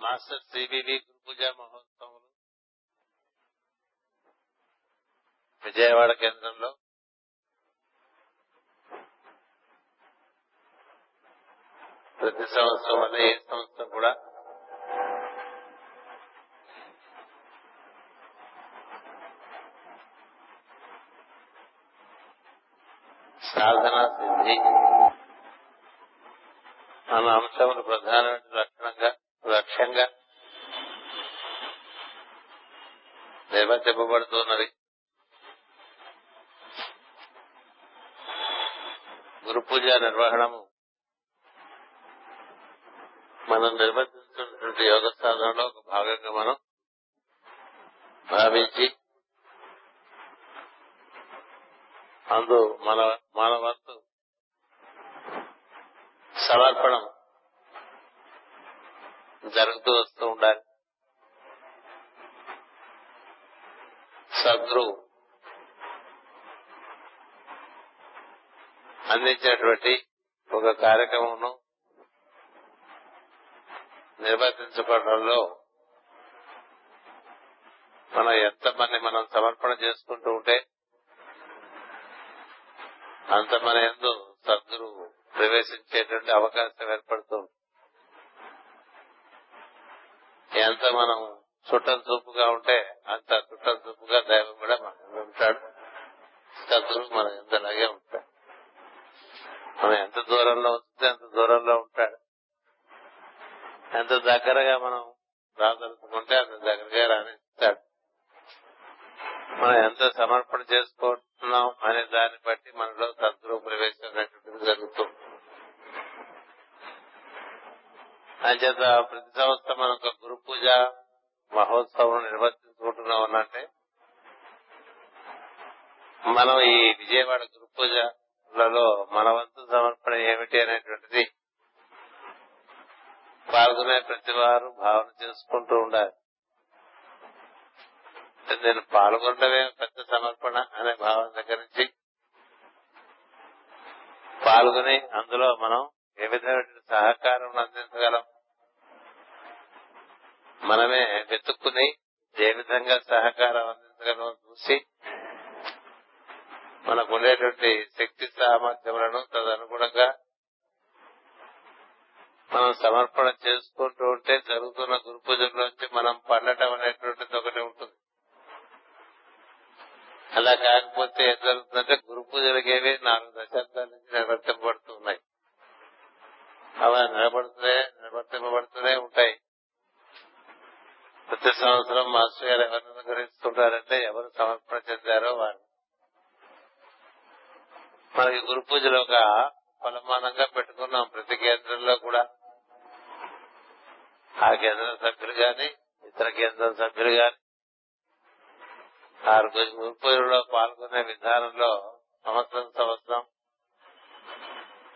Master CBV గురు పూజ మహోత్సవం విజయవాడ కేంద్రంలో ప్రతి సంవత్సరం వల్ల ఏ సంవత్సరం కూడా సాధన సిద్ధి అన్న అంశములు ప్రధానమైన లక్షణంగా లక్ష్యంగా నిర్వర్తింపబడుతున్నది గురు పూజ నిర్వహణము. మనం నిర్వర్తిస్తున్నటువంటి యోగ సాధనలో ఒక భాగంగా మనం భావించి అందు మన మన వంతు సమర్పణం జరుగుతూ వస్తూ ఉండాలి. సద్గురు అందించినటువంటి ఒక కార్యక్రమంను నిర్వర్తించుకోవడంలో మనం ఎంతమంది మనం సమర్పణ చేసుకుంటూ ఉంటే అంత మన ఎందు సద్గురు ప్రవేశించేటువంటి అవకాశం ఏర్పడుతుంది ఎంత మనం చుట్టం చూపుగా ఉంటే అంత చుట్టం చూపుగా దైవం కూడా మన ఉంటాడు. సద్గురు మనం ఎంతలాగే ఉంటాడు. మనం ఎంత దూరంలో వస్తే అంత దూరంలో ఉంటాడు. ఎంత దగ్గరగా మనం రాదలుచుకుంటే అంత దగ్గరగా రాణిస్తాడు. మనం ఎంత సమర్పణ చేసుకుంటున్నాం అనే దాన్ని బట్టి మనలో సద్గురు ప్రవేశం అనేటువంటిది జరుగుతుంది. అంచేత ప్రతి సంవత్సరం మనం ఒక గురు పూజ మహోత్సవం నిర్వర్తించుకుంటున్నాం అన్నట్టే. మనం ఈ విజయవాడ గురు పూజలలో మన వంతు సమర్పణ ఏమిటి అనేటువంటిది పాల్గొనే ప్రతి వారు భావన చేసుకుంటూ ఉండాలి. నేను పాల్గొనడమే పెద్ద సమర్పణ అనే భావన దగ్గర నుంచి పాల్గొని అందులో మనం ఏ విధమైన సహకారం అందించగలం? మనమే వెతుక్కుని ఏ విధంగా సహకారం అందించగలమో చూసి మనకు ఉండేటువంటి శక్తి సామర్థ్యములను తదనుగుణంగా మనం సమర్పణ చేసుకుంటూ ఉంటే జరుగుతున్న గురు పూజల్లోంచి మనం పండటం అనేటువంటిది ఒకటి ఉంటుంది. అలా కాకపోతే ఏం జరుగుతుందంటే గురు పూజలకేవి నాలుగు దశాబ్దాల నుంచి నిర్వర్తింపబడుతున్నాయి. అలా నిలబడుతూనే నిర్వర్తింపబడుతూనే ఉంటాయి. ప్రతి సంవత్సరం మాస్టర్ గారు ఎవరిని అనుగ్రహిస్తుంటారంటే ఎవరు సమర్పణ చెందారో వారు. మనకి గురు పూజలు ఒక కొలమానంగా పెట్టుకున్నాం ప్రతి కేంద్రంలో కూడా. ఆ కేంద్రం సభ్యులు గాని ఇతర కేంద్రం సభ్యులు గాని ఆరు గురు పూజలో పాల్గొనే విధానంలో సంవత్సరం సంవత్సరం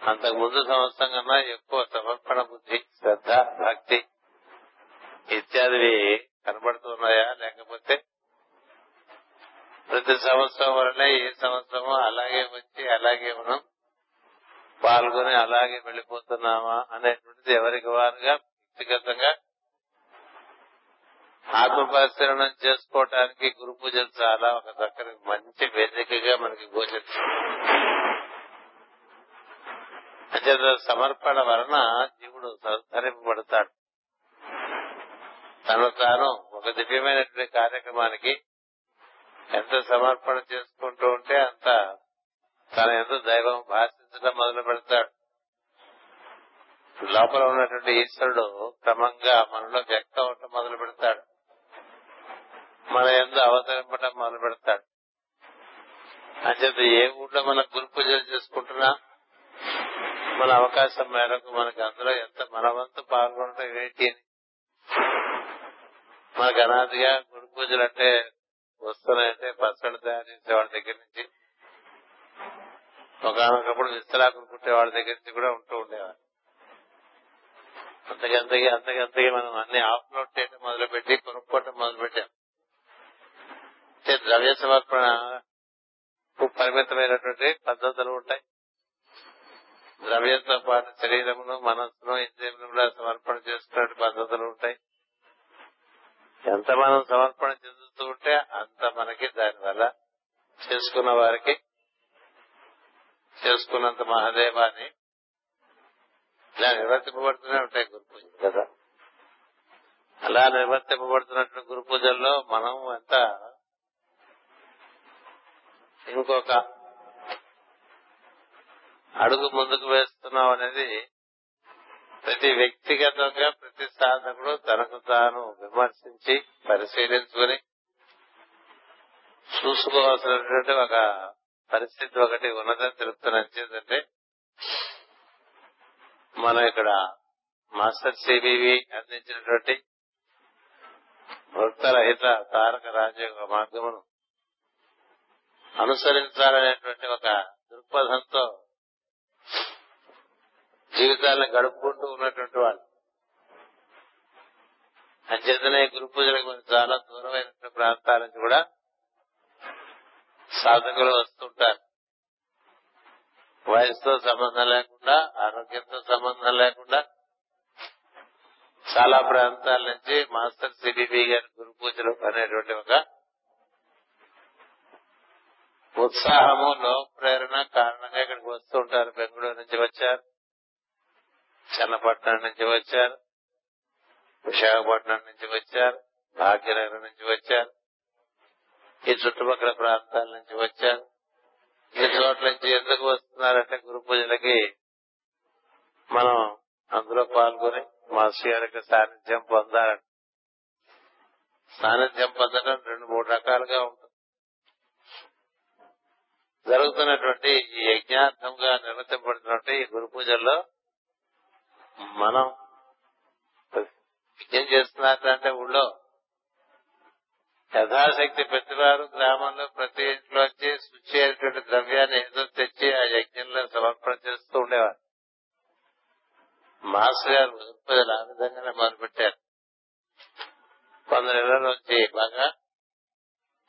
అంతకు ముందు సంవత్సరం కన్నా ఎక్కువ సమర్పణ బుద్ధి శ్రద్ధ భక్తి ఇత్యాదివి కనబడుతున్నాయా? లేకపోతే ప్రతి సంవత్సరం వలనే ఈ సంవత్సరము అలాగే వచ్చి అలాగే మనం పాల్గొని అలాగే వెళ్ళిపోతున్నామా అనేటువంటిది ఎవరికి వారుగా వ్యక్తిగతంగా ఆత్మపరిశీలనం చేసుకోవటానికి గురు పూజలు చాలా ఒక చక్కని మంచి వేదికగా మనకి గోచరిస్తుంది. అంచేత సమర్పణ వలన జీవుడు సంతరింపబడతాడు తను తాను ఒక దివ్యమైనటువంటి కార్యక్రమానికి ఎంత సమర్పణ చేసుకుంటూ ఉంటే అంత తన ఎంత దైవం భాషించడం మొదలు పెడతాడు. లోపల ఉన్నటువంటి ఈశ్వరుడు క్రమంగా మనలో వ్యక్తం అవటం మొదలు పెడతాడు. మన ఎందు అవతరింపడం మొదలు పెడతాడు. అంచేత ఏ ఊళ్ళో మన గురు పూజలు చేసుకుంటున్నా మన అవకాశం మేరకు మనకి అందులో ఎంత మనవంతు పాల్గొనడం ఏంటి అని. మనకు అనాదిగా గురు పూజలు అంటే వస్తున్నాయంటే పచ్చళ్ళు తయారు చేసే వాళ్ళ దగ్గర నుంచి. ఒకనొకప్పుడు విస్తరాకులు కుట్టేవాడి వాళ్ళ దగ్గర నుంచి కూడా ఉంటూ ఉండేవారు. అంతకంతకి అంతకంతకి మనం అన్ని ఆఫ్లోడ్ చేయడం మొదలుపెట్టి కొనుక్కోవటం మొదలుపెట్టాం. ద్రవ్య సమర్పణ పరిమితమైనటువంటి పద్ధతులు ఉంటాయి. ద్రవ్యంతో పాటు శరీరమును మనస్సును ఇంద్రియమును కూడా సమర్పణ చేసుకునే పద్ధతులు ఉంటాయి. ఎంత మనం సమర్పణ చెందుతూ ఉంటే అంత మనకి దానివల్ల చేసుకున్న వారికి చేసుకున్నంత మహాదేవాన్ని ఇలా నిర్వర్తింపబడుతూనే ఉంటాయి గురు పూజ కదా. అలా నిర్వర్తింపబడుతున్నట్టు గురు పూజల్లో మనం ఎంత ఇంకొక అడుగు ముందుకు వేస్తున్నాం అనేది ప్రతి వ్యక్తిగతంగా ప్రతి సాధకుడు తనకు తాను విమర్శించి పరిశీలించుకుని చూసుకోవాల్సినటువంటి ఒక పరిస్థితి ఒకటి ఉన్నదని తెలుపుతున్నది ఏంటంటే మనం ఇక్కడ మాస్టర్ సిబివి అందించినటువంటి భక్తరహిత తారక రాజయోగ మార్గమును అనుసరించాలనేటువంటి ఒక దృక్పథంతో జీవితాలను గడుపుకుంటూ ఉన్నటువంటి వాళ్ళు. అంచేతనే గురు పూజలకు చాలా దూరమైన ప్రాంతాల నుంచి కూడా సాధకులు వస్తుంటారు. వయసుతో సంబంధం లేకుండా ఆరోగ్యంతో సంబంధం లేకుండా చాలా ప్రాంతాల నుంచి మాస్టర్ సిబిబి గారి గురు పూజలు అనేటువంటి ఒక ఉత్సాహము లోక ప్రేరణ కారణంగా ఇక్కడికి వస్తూ ఉంటారు. బెంగళూరు నుంచి వచ్చారు. చన్నపట్నం నుంచి వచ్చారు విశాఖపట్నం నుంచి వచ్చారు భాగ్యనగరం నుంచి వచ్చారు ఈ చుట్టుపక్కల ప్రాంతాల నుంచి వచ్చారు. ఈ చోట్ల నుంచి ఎందుకు వస్తున్నారంటే గురు పూజలకి మనం అందులో పాల్గొని మాస్టర్ గారికి సాన్నిధ్యం పొందాలని. సాన్నిధ్యం పొందడం రెండు మూడు రకాలుగా ఉంటుంది. జరుగుతున్నటువంటి ఈ యజ్ఞార్థంగా నిర్వర్తింపబడుతున్నటువంటి ఈ గురు పూజల్లో మనం యజ్ఞం చేస్తున్నారంటే ఊళ్ళో యథాశక్తి ప్రతివారు గ్రామంలో ప్రతి ఇంట్లోంచి శుచి అయినటువంటి ద్రవ్యాన్ని ఏదో తెచ్చి ఆ యజ్ఞంలో సమర్పణ చేస్తూ ఉండేవారు. మాస్టర్ గారు ప్రజలు ఆ విధంగానే మొదలుపెట్టారు. కొందరు నుంచి బాగా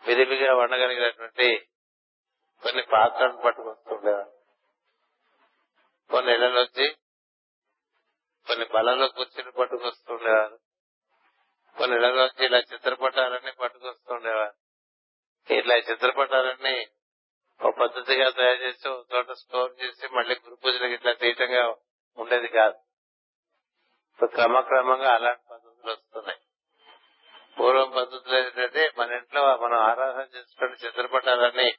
విరివిగా వండగలిగినటువంటి కొన్ని పాత్రలను పట్టుకొస్తుండేవారు కొన్ని ఇళ్ళలోంచి కొన్ని బలంలో కుర్చీలు పట్టుకొస్తుండేవారు. కొన్ని ఇళ్ళలోంచి ఇలా చిత్రపటాలన్నీ పట్టుకొస్తుండేవారు. ఇట్లా చిత్రపటాలన్నీ ఒక పద్ధతిగా తయారు చేసి ఒక చోట స్టోర్ చేసి మళ్ళీ గురు పూజలకు ఇట్లా తీయటంగా ఉండేది కాదు. క్రమక్రమంగా అలాంటి పద్ధతులు వస్తున్నాయి. పూర్వం పద్ధతులు ఏంటంటే మన ఇంట్లో మనం ఆరాధన చేసుకున్న చిత్రపటాలన్నీ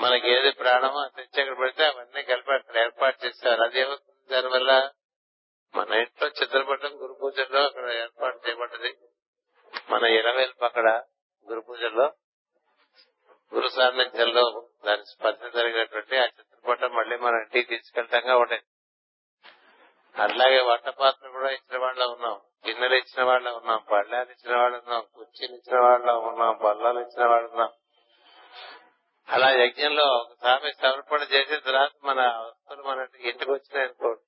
మనకి ఏది ప్రాణమో తెచ్చి అక్కడ పెడితే అవన్నీ కలిపి అక్కడ ఏర్పాటు చేస్తారు అది ఏమవుతుంది దానివల్ల మన ఇంట్లో చిత్రపటం గురు పూజల్లో అక్కడ ఏర్పాటు చేయబడ్డది. మన ఇరవేలు అక్కడ గురు పూజల్లో గురు సాన్నిధ్యంలో దాని స్పర్శ జరిగినటువంటి ఆ చిత్రపటం మళ్ళీ మన ఇంటికి తీసుకెళ్తాంగా ఉండేది అట్లాగే వంట పాత్ర కూడా ఇచ్చిన వాళ్ళ ఉన్నాం. గిన్నెలు ఇచ్చిన వాళ్ళ ఉన్నాం. పళ్ళాలు ఇచ్చిన వాళ్ళు ఉన్నాం. కుర్చీలు ఇచ్చిన వాళ్ళ ఉన్నాం. బల్లాలు ఇచ్చిన వాళ్ళు ఉన్నాం. అలా యజ్ఞంలో ఒకసారి సమర్పణ చేసిన తర్వాత మన వస్తువులు మన ఇంటికి వచ్చినాయి అనుకోండి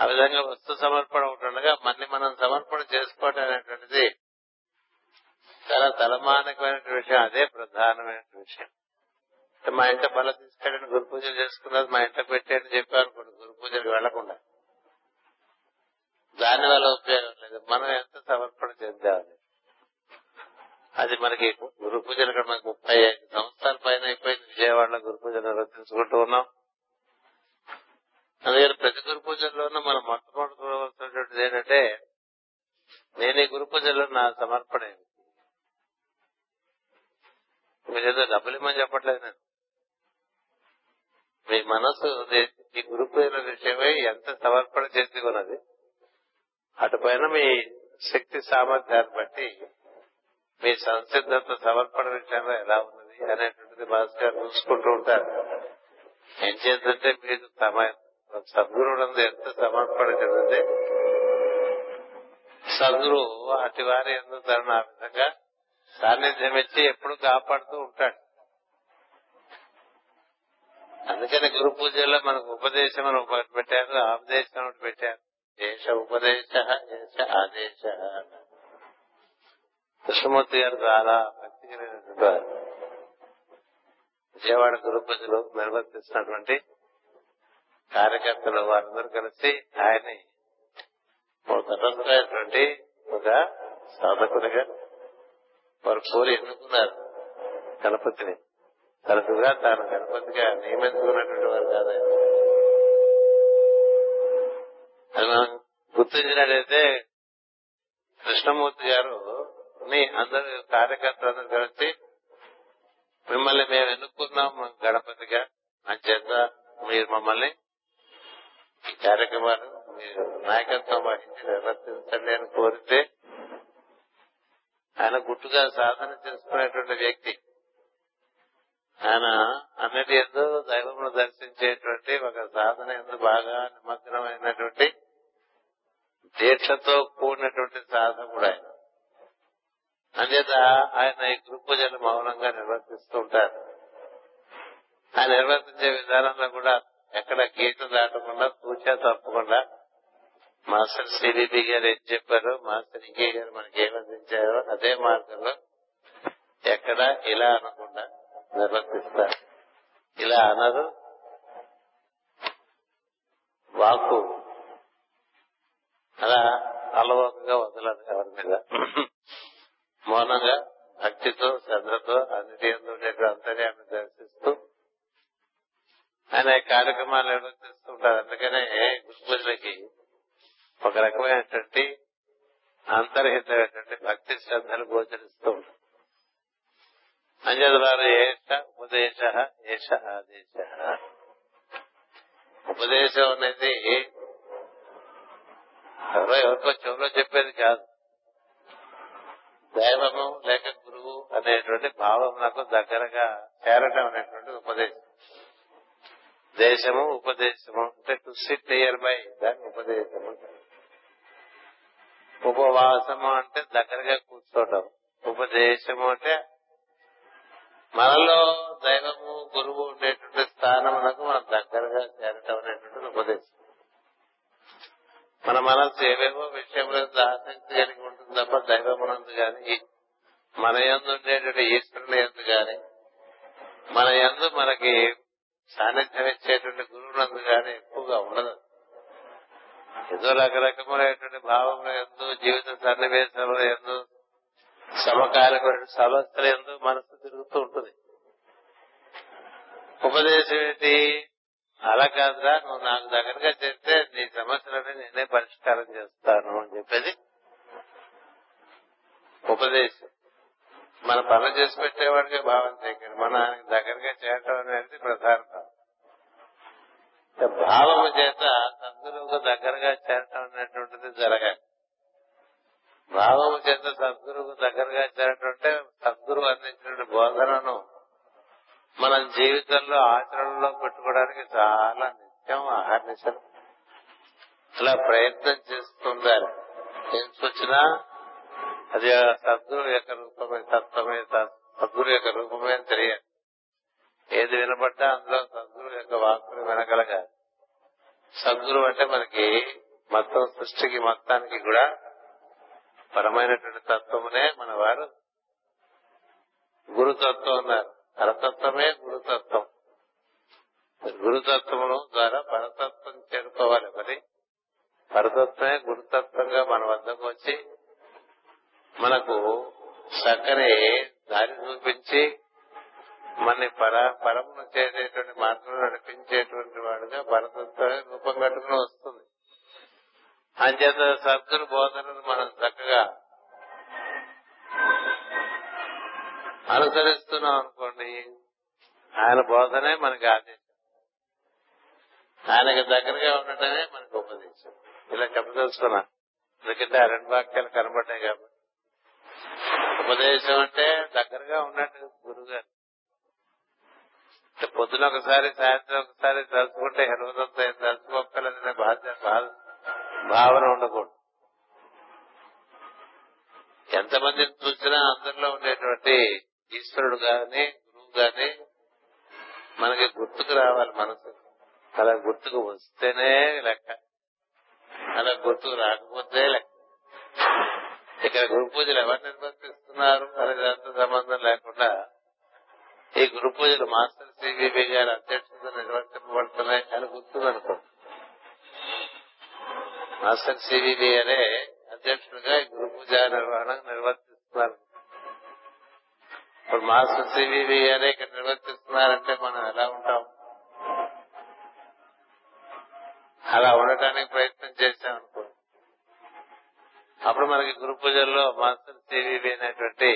ఆ విధంగా వస్తు సమర్పణ ఉంటుండగా మన్ని మనం సమర్పణ చేసుకోవటం అనేటువంటిది చాలా తలమానకమైన విషయం అదే ప్రధానమైన విషయం. మా ఇంట బల తీసుకెళ్ళని గురు పూజలు చేసుకున్నది మా ఇంట పెట్టాడని చెప్పారు గురు పూజలకు వెళ్ళకుండా దాని వల్ల ఉపయోగం లేదు. మనం ఎంత సమర్పణ చేద్దామని. అది మనకి గురు పూజలు ఇక్కడ మనకి ముప్పై ఐదు సంవత్సరాల పైన అయిపోయింది. విజయవాడలో గురు పూజలు నిర్వర్తించుకుంటూ ఉన్నాం. అందుకని ప్రతి గురు పూజల్లోనూ మనం మొట్టమొదటి ఏంటంటే నేను ఈ గురు పూజల్లో నా సమర్పణ మీరేదో డబ్బులు ఇమ్మని చెప్పట్లేదు నేను మీ మనసు ఈ గురు పూజల విషయమై ఎంత సమర్పణ చేసుకున్నది అటుపైన మీ శక్తి సామర్థ్యాన్ని బట్టి మీ సంసిద్ధత సమర్పణ విషయంలో ఎలా ఉన్నది అనేటువంటిది మాస్ గారు చూసుకుంటూ ఉంటారు. ఏం చేద్దంటే మీరు తమ సద్గురుడు ఎంత సమర్పణ చెందితే సద్గురు అటు వారి ఎందుకు తరుణ ఆ విధంగా సాన్నిధ్యం ఇచ్చి ఎప్పుడు కాపాడుతూ ఉంటాడు. అందుకని గురు పూజల్లో మనకు ఉపదేశం అని ఒకటి పెట్టారు ఆపదేశం ఒకటి పెట్టారు. దేశ ఉపదేశ దేశ ఆదేశ కృష్ణమూర్తి గారు చాలా భక్తి కలిగినటువంటి వారు. విజయవాడ గురు పూజలు నిర్వర్తిస్తున్నటువంటి కార్యకర్తలు వారందరూ కలిసి ఆయన్ని ఒక తటస్థమైనటువంటి ఒక సాధకునిగా వారు కోరి ఎన్నుకున్నారు. గణపతిని తరచుగా తాను గణపతిగా నియమించుకున్నటువంటి వారు కాదు అది మనం గుర్తించినట్లయితే కృష్ణమూర్తి గారు ని అందరు కార్యకర్తలందరూ కలిసి మిమ్మల్ని మేము ఎన్నుకున్నాం గణపతిగా. అంచేత మీరు మమ్మల్ని కార్యక్రమాలు మీరు నాయకత్వం వహించి నిర్వర్తించండి అని కోరితే ఆయన గుట్టుగా సాధన చేసుకునేటువంటి వ్యక్తి. ఆయన అన్నిటి ఎందు దైవమును దర్శించేటువంటి ఒక సాధన ఎందు బాగా నిమగ్నమైనటువంటి దీక్షతో కూడినటువంటి సాధకుడు ఆయన. అంచేత ఆయన ఈ గురు పూజలు మౌనంగా నిర్వర్తిస్తూ ఉంటారు. ఆయన నిర్వర్తించే విధానంలో కూడా ఎక్కడ గీత దాటకుండా కూర్చో తప్పకుండా. మాస్టర్ సిడిపి గారు ఏం చెప్పారు? మాస్టర్ ఇంకే గారు మనకి ఏమందించారో అదే మార్గంలో ఎక్కడ ఇలా అనకుండా నిర్వర్తిస్తారు. ఇలా అనరు. వాకు అలా అలవోకగా వదలదు ఎవరి మీద. మౌనంగా భక్తితో శ్రద్ధతో అన్నిటి ఉండేటువంటి అంతర్యాన్ని దర్శిస్తూ ఆయన కార్యక్రమాలు నిర్వర్తిస్తూ ఉంటారు అందుకనే గురు పూజలకి ఒక రకమైనటువంటి అంతర్హితమైనటువంటి భక్తి శ్రద్ధలు గోచరిస్తూ ఉంటారు. అంచేత ఏష ఉపదేశ ఏష ఆదేశ. ఉపదేశం అనేది ఎవరో ఎవరికో చెవులో చెప్పేది కాదు. దైవము లేక గురువు అనేటువంటి భావం నాకు దగ్గరగా చేరటం అనేటువంటి ఉపదేశం. దేశము ఉపదేశము అంటే టు సిట్ నియర్ బై దాని ఉపదేశము ఉపవాసము అంటే దగ్గరగా కూర్చోవటం. ఉపదేశము అంటే మనలో దైవము గురువు ఉండేటువంటి స్థానమునకు మనం దగ్గరగా చేరటం అనేటువంటి ఉపదేశం. మన మనసు ఏవేవో విషయంలో ఆసక్తి కలిగి ఉంటుంది తప్ప దైవమునందు గాని మన యందు ఉండేటువంటి ఈశ్వరుని ఎందు గాని మన ఎందు మనకి సాన్నిధ్యం ఇచ్చేటువంటి గురువునందు కానీ ఎక్కువగా ఉండదు. ఏదో రకరకములైనటువంటి భావంలో ఎందు జీవిత సన్నివేశంలో ఎందు సమకాలిక సమస్యలు ఎందు మనసు తిరుగుతూ ఉంటుంది. ఉపదేశం ఏంటి? అలా కాదురా నువ్వు నాకు దగ్గరగా చేస్తే నీ సమస్యలని నేనే పరిష్కారం చేస్తాను అని చెప్పేది. ఉపదేశం. మన పనులు చేసి పెట్టేవాడికి భావం చేయకండి మన ఆయనకి దగ్గరగా చేయటం అనేది ప్రధానం భావము చేత సద్గురువుకు దగ్గరగా చేరటం అనేటువంటిది జరగాలి. భావము చేత సద్గురువుకు దగ్గరగా చేరటం అంటే సద్గురువు అందించిన బోధనను మనం జీవితంలో ఆచరణలో పెట్టుకోవడానికి చాలా నిత్యం ఆహర్నిశం అలా ప్రయత్నం చేస్తుండాలి. ఏం వచ్చినా అది సద్గురు యొక్క రూపమే తత్వమే సద్గురు యొక్క రూపమే అని తెలియాలి. ఏది వినబడ్డా అందులో సద్గురు యొక్క వాక్కులు వినగలగాలి. సద్గురు అంటే మనకి మొత్తం సృష్టికి మొత్తానికి కూడా పరమైనటువంటి తత్వమునే మన వారు గురుతత్వం అన్నారు. పరతత్వమే గురుతత్వం. గురుతత్వము ద్వారా పరతత్వం చేరుకోవాలి మరి పరతత్వమే గురుతత్వంగా మన వద్దకు వచ్చి మనకు చక్కని దారి చూపించి మన పర పరమును చేసేటువంటి మార్గంలో నడిపించేటువంటి వాడుగా పరతత్వమే రూపం కట్టుకుని వస్తుంది. అంచేత సద్గురు బోధనను మనం చక్కగా అనుసరిస్తున్నాం అనుకోండి ఆయన బోధనే మనకి ఆదేశం. ఆయనకు దగ్గరగా ఉండటమే మనకు ఉపదేశం. ఇలా చెప్పదలుచుకున్నా. ఎందుకంటే ఆ రెండు వాక్యాలు కనబడ్డాయి కాబట్టి. ఉపదేశం అంటే దగ్గరగా ఉన్నట్టు గురుగారు. పొద్దున ఒకసారి సాయంత్రం ఒకసారి తలుచుకుంటే హెలవదంతా తలుచుకోగలదనే బాధ్యత భావన ఉండకూడదు. ఎంతమందిని చూసినా అందరిలో ఉండేటువంటి ఈశ్వరుడు గాని గురువు గాని మనకి గుర్తుకు రావాలి మనసు. అలా గుర్తుకు వస్తేనే లెక్క. అలా గుర్తుకు రాకపోతే లెక్క. ఇక్కడ గురు పూజలు ఎవరు నిర్వర్తిస్తున్నారు అనే దాంతో సంబంధం లేకుండా ఈ గురు పూజలు మాస్టర్ సిబిబి గారి అధ్యక్షత నిర్వర్తింపబడుతున్నాయి అని గుర్తుందనుకో. మాస్టర్ సిబిబి అనే అధ్యక్షుడిగా ఈ గురు పూజ నిర్వహణ నిర్వర్తిస్తున్నారు. ఇప్పుడు మాస్టర్ సివివి గారే ఇక్కడ నిర్వర్తిస్తున్నారంటే మనం ఎలా ఉంటాం? అలా ఉండటానికి ప్రయత్నం చేశాం అనుకో అప్పుడు మనకి గురు పూజల్లో మాస్టర్ సివివి అయినటువంటి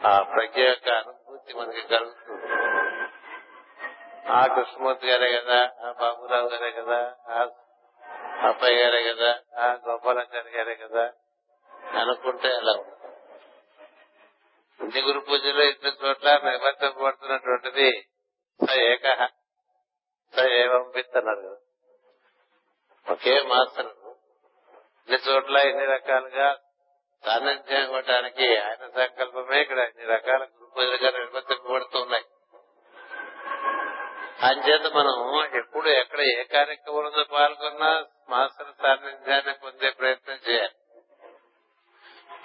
ఆ ప్రజ్ఞ యొక్క అనుభూతి మనకి కలుగుతుంది. ఆ కృష్ణమూర్తి గారే కదా ఆ బాబురావు గారే కదా ఆ అబ్బాయి గారే కదా ఆ గోపాలాచారి గారే కదా అనుకుంటే అలా ఉంటుంది? గురు పూజలో ఇన్ని చోట్ల నివర్తింపబడుతున్నటువంటిది స ఏక స ఏవం విత్ కదా. ఒకే మాస్టర్. ఇన్ని చోట్ల ఇన్ని రకాలుగా సాన్నిధ్యం ఇవ్వటానికి ఆయన సంకల్పమే ఇక్కడ ఇన్ని రకాల గురు పూజలుగా నిర్వర్తింపబడుతున్నాయి. అంచేత మనం ఎప్పుడు ఎక్కడ ఏ కార్యక్రమంలో పాల్గొన్నా మాస్టర్ సాన్నిధ్యాన్ని పొందే ప్రయత్నం చేయాలి.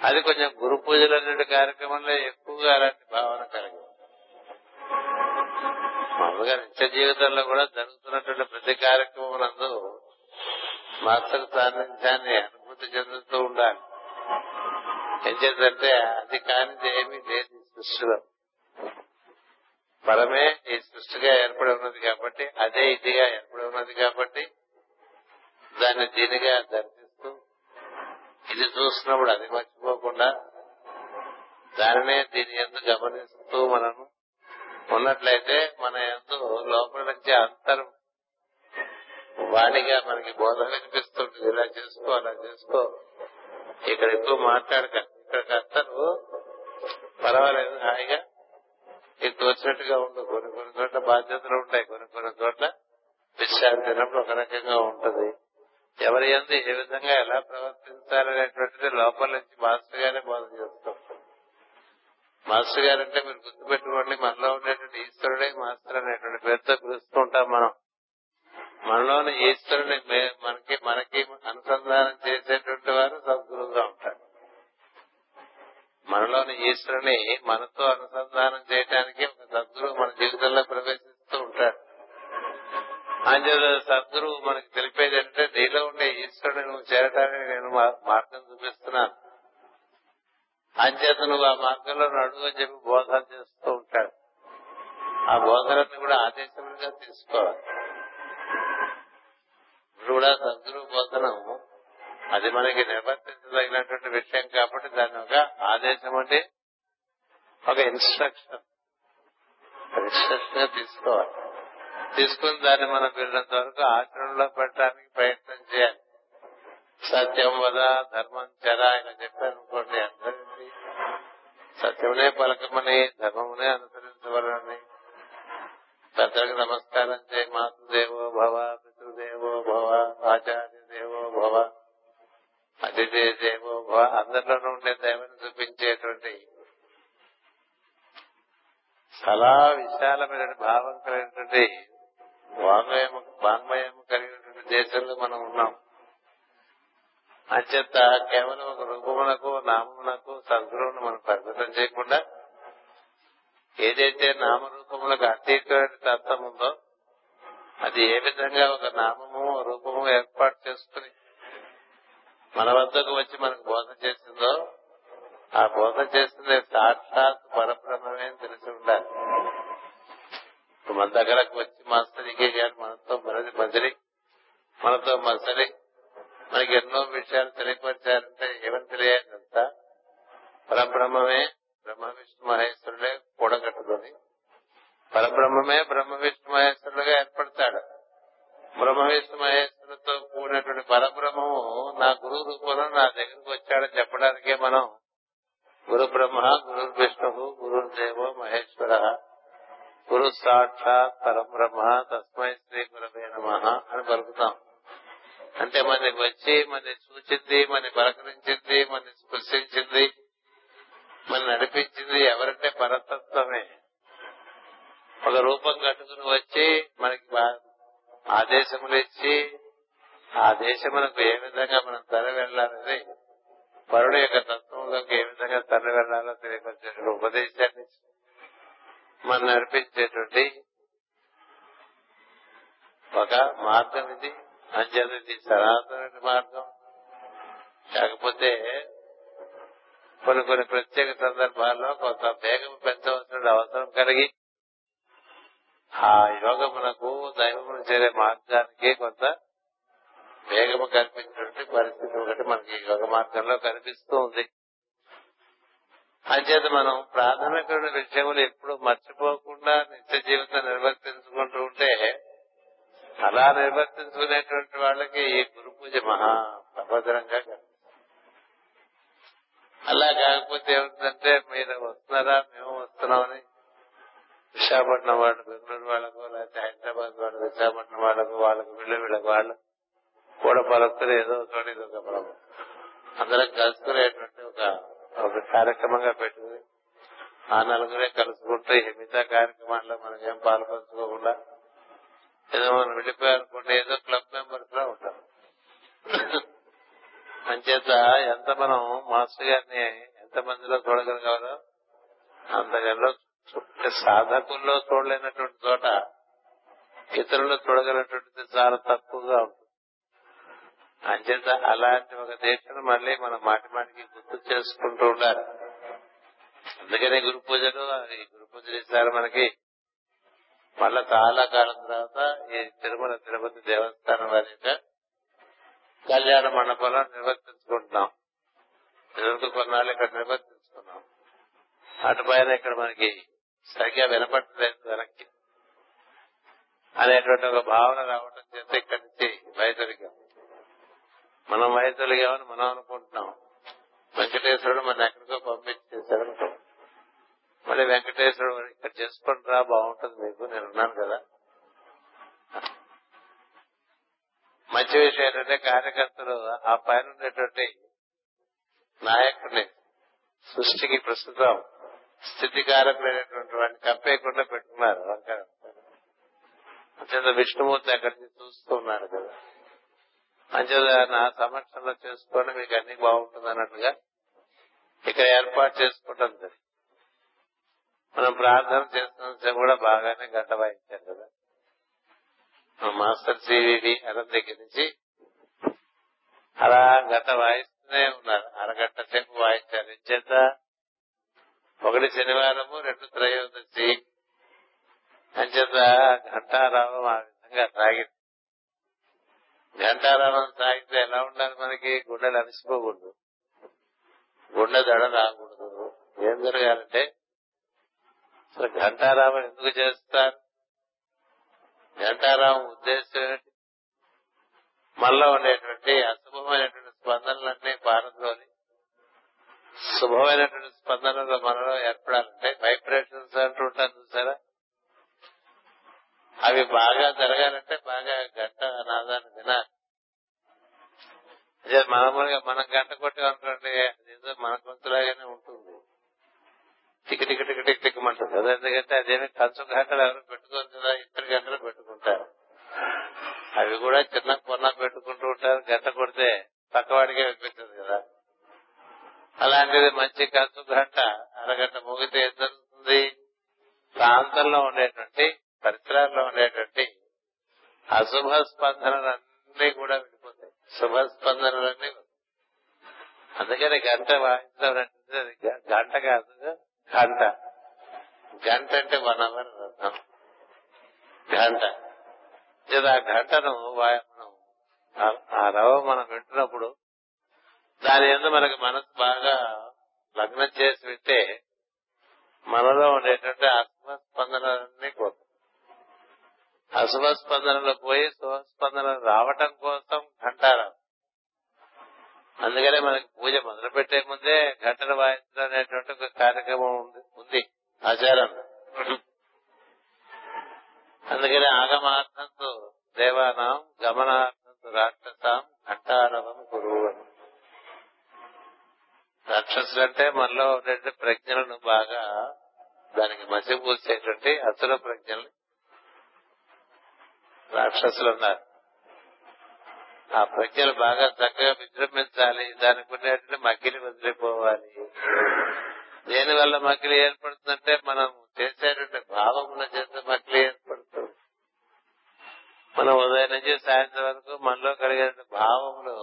అది కొంచెం గురు పూజలు అనే కార్యక్రమంలో ఎక్కువగా అలాంటి భావన కలిగి మామూలుగా నిత్య జీవితంలో కూడా జరుగుతున్నటువంటి ప్రతి కార్యక్రమం నందు మాస్టర్ సాన్నిధ్యాన్ని అనుభూతి చెందుతూ ఉండాలి. ఏం చేద్దంటే అది కానిది ఏమీ లేదు ఈ సృష్టిలో. పరమే ఈ సృష్టిగా ఏర్పడి ఉన్నది కాబట్టి అదే ఇదిగా ఏర్పడి ఉన్నది కాబట్టి దాన్ని దీనిగా దర్శిస్తూ ఇది చూస్తున్నప్పుడు అది మర్చిపోకుండా దానినే దీని ఎందుకు గమనిస్తూ మనం ఉన్నట్లయితే మన ఎందు లోపల నుంచి అంతరం వాడిగా మనకి బోధ వినిపిస్తుంటుంది ఇలా చేసుకో అలా చేసుకో. ఇక్కడ ఎక్కువ మాట్లాడక ఇక్కడ కష్టలు పర్వాలేదు హాయిగా. నీకు తోచినట్టుగా ఉండు. కొన్ని కొన్ని చోట్ల బాధ్యతలు ఉంటాయి. కొన్ని కొన్ని చోట్ల విశ్రాంతి తిన్నప్పుడు ఒక రకంగా ఉంటది. ఎవరి ఎందు ఏ విధంగా ఎలా ప్రవర్తించాలనేటువంటిది లోపల నుంచి మాస్టర్ గారే బోధ చేస్తాం మాస్టర్ గారు అంటే మీరు గుర్తుపెట్టుకోండి మనలో ఉండేటువంటి ఈశ్వరుడే మాస్టర్ అనేటువంటి పేరుతో పిలుస్తూ ఉంటాం మనం. మనలోని ఈశ్వరుని మనకి మనకి అనుసంధానం చేసేటువంటి వారు సద్గురువుగా ఉంటారు. మనలోని ఈశ్వరుని మనతో అనుసంధానం చేయడానికి ఒక సద్గురువు మన జీవితంలో ప్రవేశిస్తూ ఉంటాడు అంచేత సద్గురువు మనకి తెలిపేది ఏంటంటే నీలో ఉండే ఈశ్వరుని నువ్వు చేరటానికి నేను మా- మార్గం చూపిస్తున్నాను. అంచేత నువ్వు ఆ మార్గంలో నడువు అని చెప్పి బోధన చేస్తూ ఉంటాడు. ఆ బోధనని కూడా ఆదేశములుగా తీసుకోవాలి. కూడా సద్గురు బోధనం అది మనకి నిర్వర్తించదగినటువంటి విషయం కాబట్టి దాని ఒక ఆదేశం అంటే ఒక ఇన్స్ట్రక్షన్ ఇన్స్ట్రక్షన్గా తీసుకోవాలి. తీసుకుని దాన్ని మనం వీళ్ళంత వరకు ఆచరణలో పెట్టడానికి ప్రయత్నం చేయాలి. సత్యం వద ధర్మం చర ఇలా చెప్పారనుకోండి అందరికీ. సత్యమునే పలకమని ధర్మమునే అనుసరించవలని. పెద్దలకు నమస్కారం చేయి మాతృదేవో భవ పితృదేవో భవ ఆచార్య దేవో భవ అతిథి దేవో భవ అందరిలోనూ ఉండే దైవం చూపించేటువంటి చాలా విశాలమైన భావం కలిగినటువంటి వాంగ్మయం వాంగ్మయం కలిగినటువంటి దేశంలో మనం ఉన్నాం. అంచేత కేవలం ఒక రూపమునకు నామమునకు సద్గురువును మనం పరిమితం చేయకుండా ఏదైతే నామరూపములకు అతీతమైన తత్వం ఉందో అది ఏ విధంగా ఒక నామము రూపము ఏర్పాటు చేసుకుని మన వద్దకు వచ్చి మనకు బోధ చేసిందో ఆ బోధ చేసింది సాక్షాత్ పరబ్రహ్మమే తెలిసి ఉండాలి. మన దగ్గరకు వచ్చి మాస్టరీకే గారు మనతో మనది మదిలి మనతో మసలి మనకి ఎన్నో విషయాలు తెలియపరిచారంటే ఏమని తెలియాలంతా పరబ్రహ్మమే బ్రహ్మ విష్ణు మహేశ్వరుడే కూడగట్టుకొని పరబ్రహ్మమే బ్రహ్మ విష్ణు మహేశ్వరులుగా ఏర్పడతాడు. బ్రహ్మ విష్ణు మహేశ్వరులతో కూడినటువంటి పరబ్రహ్మము నా గురువు రూపంలో నా దగ్గరకు వచ్చాడని చెప్పడానికే మనం గురు బ్రహ్మ గురు విష్ణు గురుదేవో మహేశ్వర గురు సాక్షాత్ పరబ్రహ్మ తస్మై శ్రీ గురవే నమ అని పలుకుతాం. అంటే మనకి వచ్చి మన సూచింది మన పలకరించింది మన స్పృశించింది మన నడిపించింది ఎవరంటే పరతత్వమే. ఒక రూపం కట్టుకుని వచ్చి మనకి బా- ఆదేశములు ఇచ్చి ఆ దేశమునకు ఏ విధంగా మనం తరలి వెళ్ళాలని పరుడు యొక్క తత్వంలోకి ఏ విధంగా తరలి వెళ్ళాలో తెలియపరిచేటువంటి ఉపదేశాన్ని మనం నడిపించేటువంటి ఒక మార్గం ఇది. అంచేత ఇది సనాతన మార్గం. కాకపోతే కొన్ని కొన్ని ప్రత్యేక సందర్భాల్లో కొంత వేగం పెంచవలసిన అవసరం కలిగి ఆ యోగమునకు దైవమును చేరే మార్గానికి కొంత వేగము కనిపించినటువంటి పరిస్థితి ఒకటి మనకి యోగ మార్గంలో కనిపిస్తూ ఉంది. అంచేత మనం ప్రాథమికమైన విషయములు ఎప్పుడు మర్చిపోకుండా నిత్య జీవితం నిర్వర్తించుకుంటూ ఉంటే అలా నిర్వర్తించుకునేటువంటి వాళ్ళకి ఈ గురు పూజ మహా ప్రభద్రంగా అలా కాకపోతే ఏమిటంటే మీరు వస్తున్నారా మేము వస్తున్నామని విశాఖపట్నం వాళ్ళు బెంగళూరు వాళ్ళకు లేకపోతే హైదరాబాద్ వాళ్ళు విశాఖపట్నం వాళ్ళకు వాళ్ళకు వీళ్ళు వీళ్ళకి వాళ్ళు కూడా పలుకులు ఏదో చోట ఇది ఒక ప్రభు అందరం కలుసుకునేటువంటి ఒక ఒక కార్యక్రమంగా పెట్టుకుని ఆ నలుగురే కలుసుకుంటూ మిగతా కార్యక్రమాల్లో మనం ఏం పాల్పంచుకోకుండా ఏదో మనం వెళ్ళిపోయాలనుకుంటే ఏదో క్లబ్ మెంబర్స్ లా ఉంటాం. అంచేత ఎంత మనం మాస్టర్ గారిని ఎంత మందిలో చూడగలగాలో అంతగల్లో సాధకుల్లో చూడలేనటువంటి చోట ఇతరులు చూడగలటువంటిది చాలా తక్కువగా ఉంటుంది. అంచేత అలాంటి ఒక దేశం మళ్ళీ మనం మాటి మాటికి గుర్తు చేసుకుంటూ ఉండాలి. అందుకనే గురు పూజలు గురు పూజలు ఇస్తారు మనకి మళ్ళా చాలా కాలం తర్వాత ఈ తిరుమల తిరుపతి దేవస్థానం వారి యొక్క కళ్యాణ మండపంలో నిర్వర్తించుకుంటున్నాం. ఇదివరకు కొన్నాళ్ళు ఇక్కడ నిర్వర్తించుకున్నాం. అటు పైన ఇక్కడ మనకి సరిగ్గా వినపట్టలేదు వెనక్కి. అనేటువంటి ఒక భావన రావడం చేత ఇక్కడి నుంచి వైదొలిగాం మనం వైదొలిగామని మనం అనుకుంటున్నాం. వెంకటేశ్వరుడు మన ఎక్కడికో పంపించేశాడు అనుకో. మళ్ళీ వెంకటేశ్వరుడు ఇక్కడ చేసుకుని రా బాగుంటుంది మీకు నేను ఉన్నాను కదా. మంచి విషయం ఏంటంటే కార్యకర్తలు ఆ పైన ఉండేటువంటి నాయకుడిని సృష్టికి ప్రస్తుతం స్థితికారకులైనటువంటి వాడిని కప్పేయకుండా పెట్టుకున్నారు అంచేత విష్ణుమూర్తి అక్కడి నుంచి కదా. అంచేత నా సమక్షంలో చేసుకోండి మీకు అన్ని బాగుంటుంది అన్నట్టుగా ఇక్కడ ఏర్పాటు చేసుకోవటం జరిగింది మనం ప్రార్థన చేస్తున్న కూడా బాగానే గంట వాయించారు కదా. మన మాస్టర్ సివివి అరం దగ్గర నుంచి అలా గంట వాయిస్తూనే ఉన్నారు. అరగంట సేపు వాయించారు. ఇంచేత ఒకటి శనివారము రెండు త్రయోదశి. అంచేత ఘంటారావం ఆ విధంగా సాగింది. ఘంటారావం సాగితే ఎలా ఉండాలి మనకి? గుండెలు అలసిపోకూడదు. గుండె దడ రాకూడదు. ఏం జరగాలంటే అసలు ఘంటారామం ఎందుకు చేస్తారు? ఘంటారామం ఉద్దేశం ఏంటి మనలో ఉండేటువంటి అశుభమైనటువంటి స్పందనలన్నీ భారత్లోని శుభమైనటువంటి స్పందనలు మనలో ఏర్పడాలంటే వైబ్రేషన్స్ అంటూ ఉంటారు చూసారా? అవి బాగా జరగాలంటే బాగా గంట నాదాన్ని వినాలి అదే మామూలుగా మనం గంట కొట్టామనుకోండి అదేదో మన గొంతులాగానే ఉంటుంది. టిక్ టిక్ టిక్ టిక్ కదా ఎందుకంటే అదేమి కంచు గంటలు ఎవరు పెట్టుకోరు కదా ఇద్దరు గంటలు పెట్టుకుంటారు. అవి కూడా చిన్న కొన్న పెట్టుకుంటూ ఉంటారు. గంట కొడితే పక్కవాడికే వినిపిస్తుంది కదా. అలాంటిది మంచి కంచు గంట అరగంట మోగితే ఏం జరుగుతుంది? ప్రాంతంలో ఉండేటువంటి పరిసరాల్లో ఉండేటువంటి అశుభ స్పందనలన్నీ కూడా విడిపోతాయి. శుభ స్పందనలన్నీ అందుకని గంట వాయించడం అది. గంట కాదు గంట గంట అంటే వన్ అవర్ అర్థం. గంట ఇది ఆ గంటను మనం ఆ- ఆ రవ మనం వింటున్నప్పుడు దాని ఎందు మనకి మనసు బాగా లగ్నం చేసి వింటే మనలో ఉండేటువంటి అశుభస్పందనలన్నీ పోతాయి. అశుభ స్పందనలు పోయి శుభ స్పందనలు రావటం కోసం ఘంటారం అందుకనే మనకి పూజ మొదలు పెట్టే ముందే ఘంటలు వాయించడం అనేటువంటి ఒక కార్యక్రమం ఉంది ఉంది ఆచారం అందుకనే ఆగమార్థంతో దేవానాం గమనార్థంతో రాక్షసాం ఘంటారవం గురువు అని రాక్షసులు అంటే మనలో ఉండే ప్రజ్ఞలను బాగా దానికి మసిపూసేటువంటి అసుర ప్రజ్ఞల్ని రాక్షసులు ఉన్నారు ఆ ప్రజ్ఞలు బాగా చక్కగా విజృంభించాలి దానికి ఉండేటువంటి మగ్గిలి వదిలిపోవాలి. దేని వల్ల మగ్గిలి ఏర్పడుతుందంటే మనం చేసేటువంటి భావమున చేత మగ్గిలి ఏర్పడుతుంది. మనం ఉదయం నుంచి సాయంత్రం వరకు మనలో కలిగే భావములు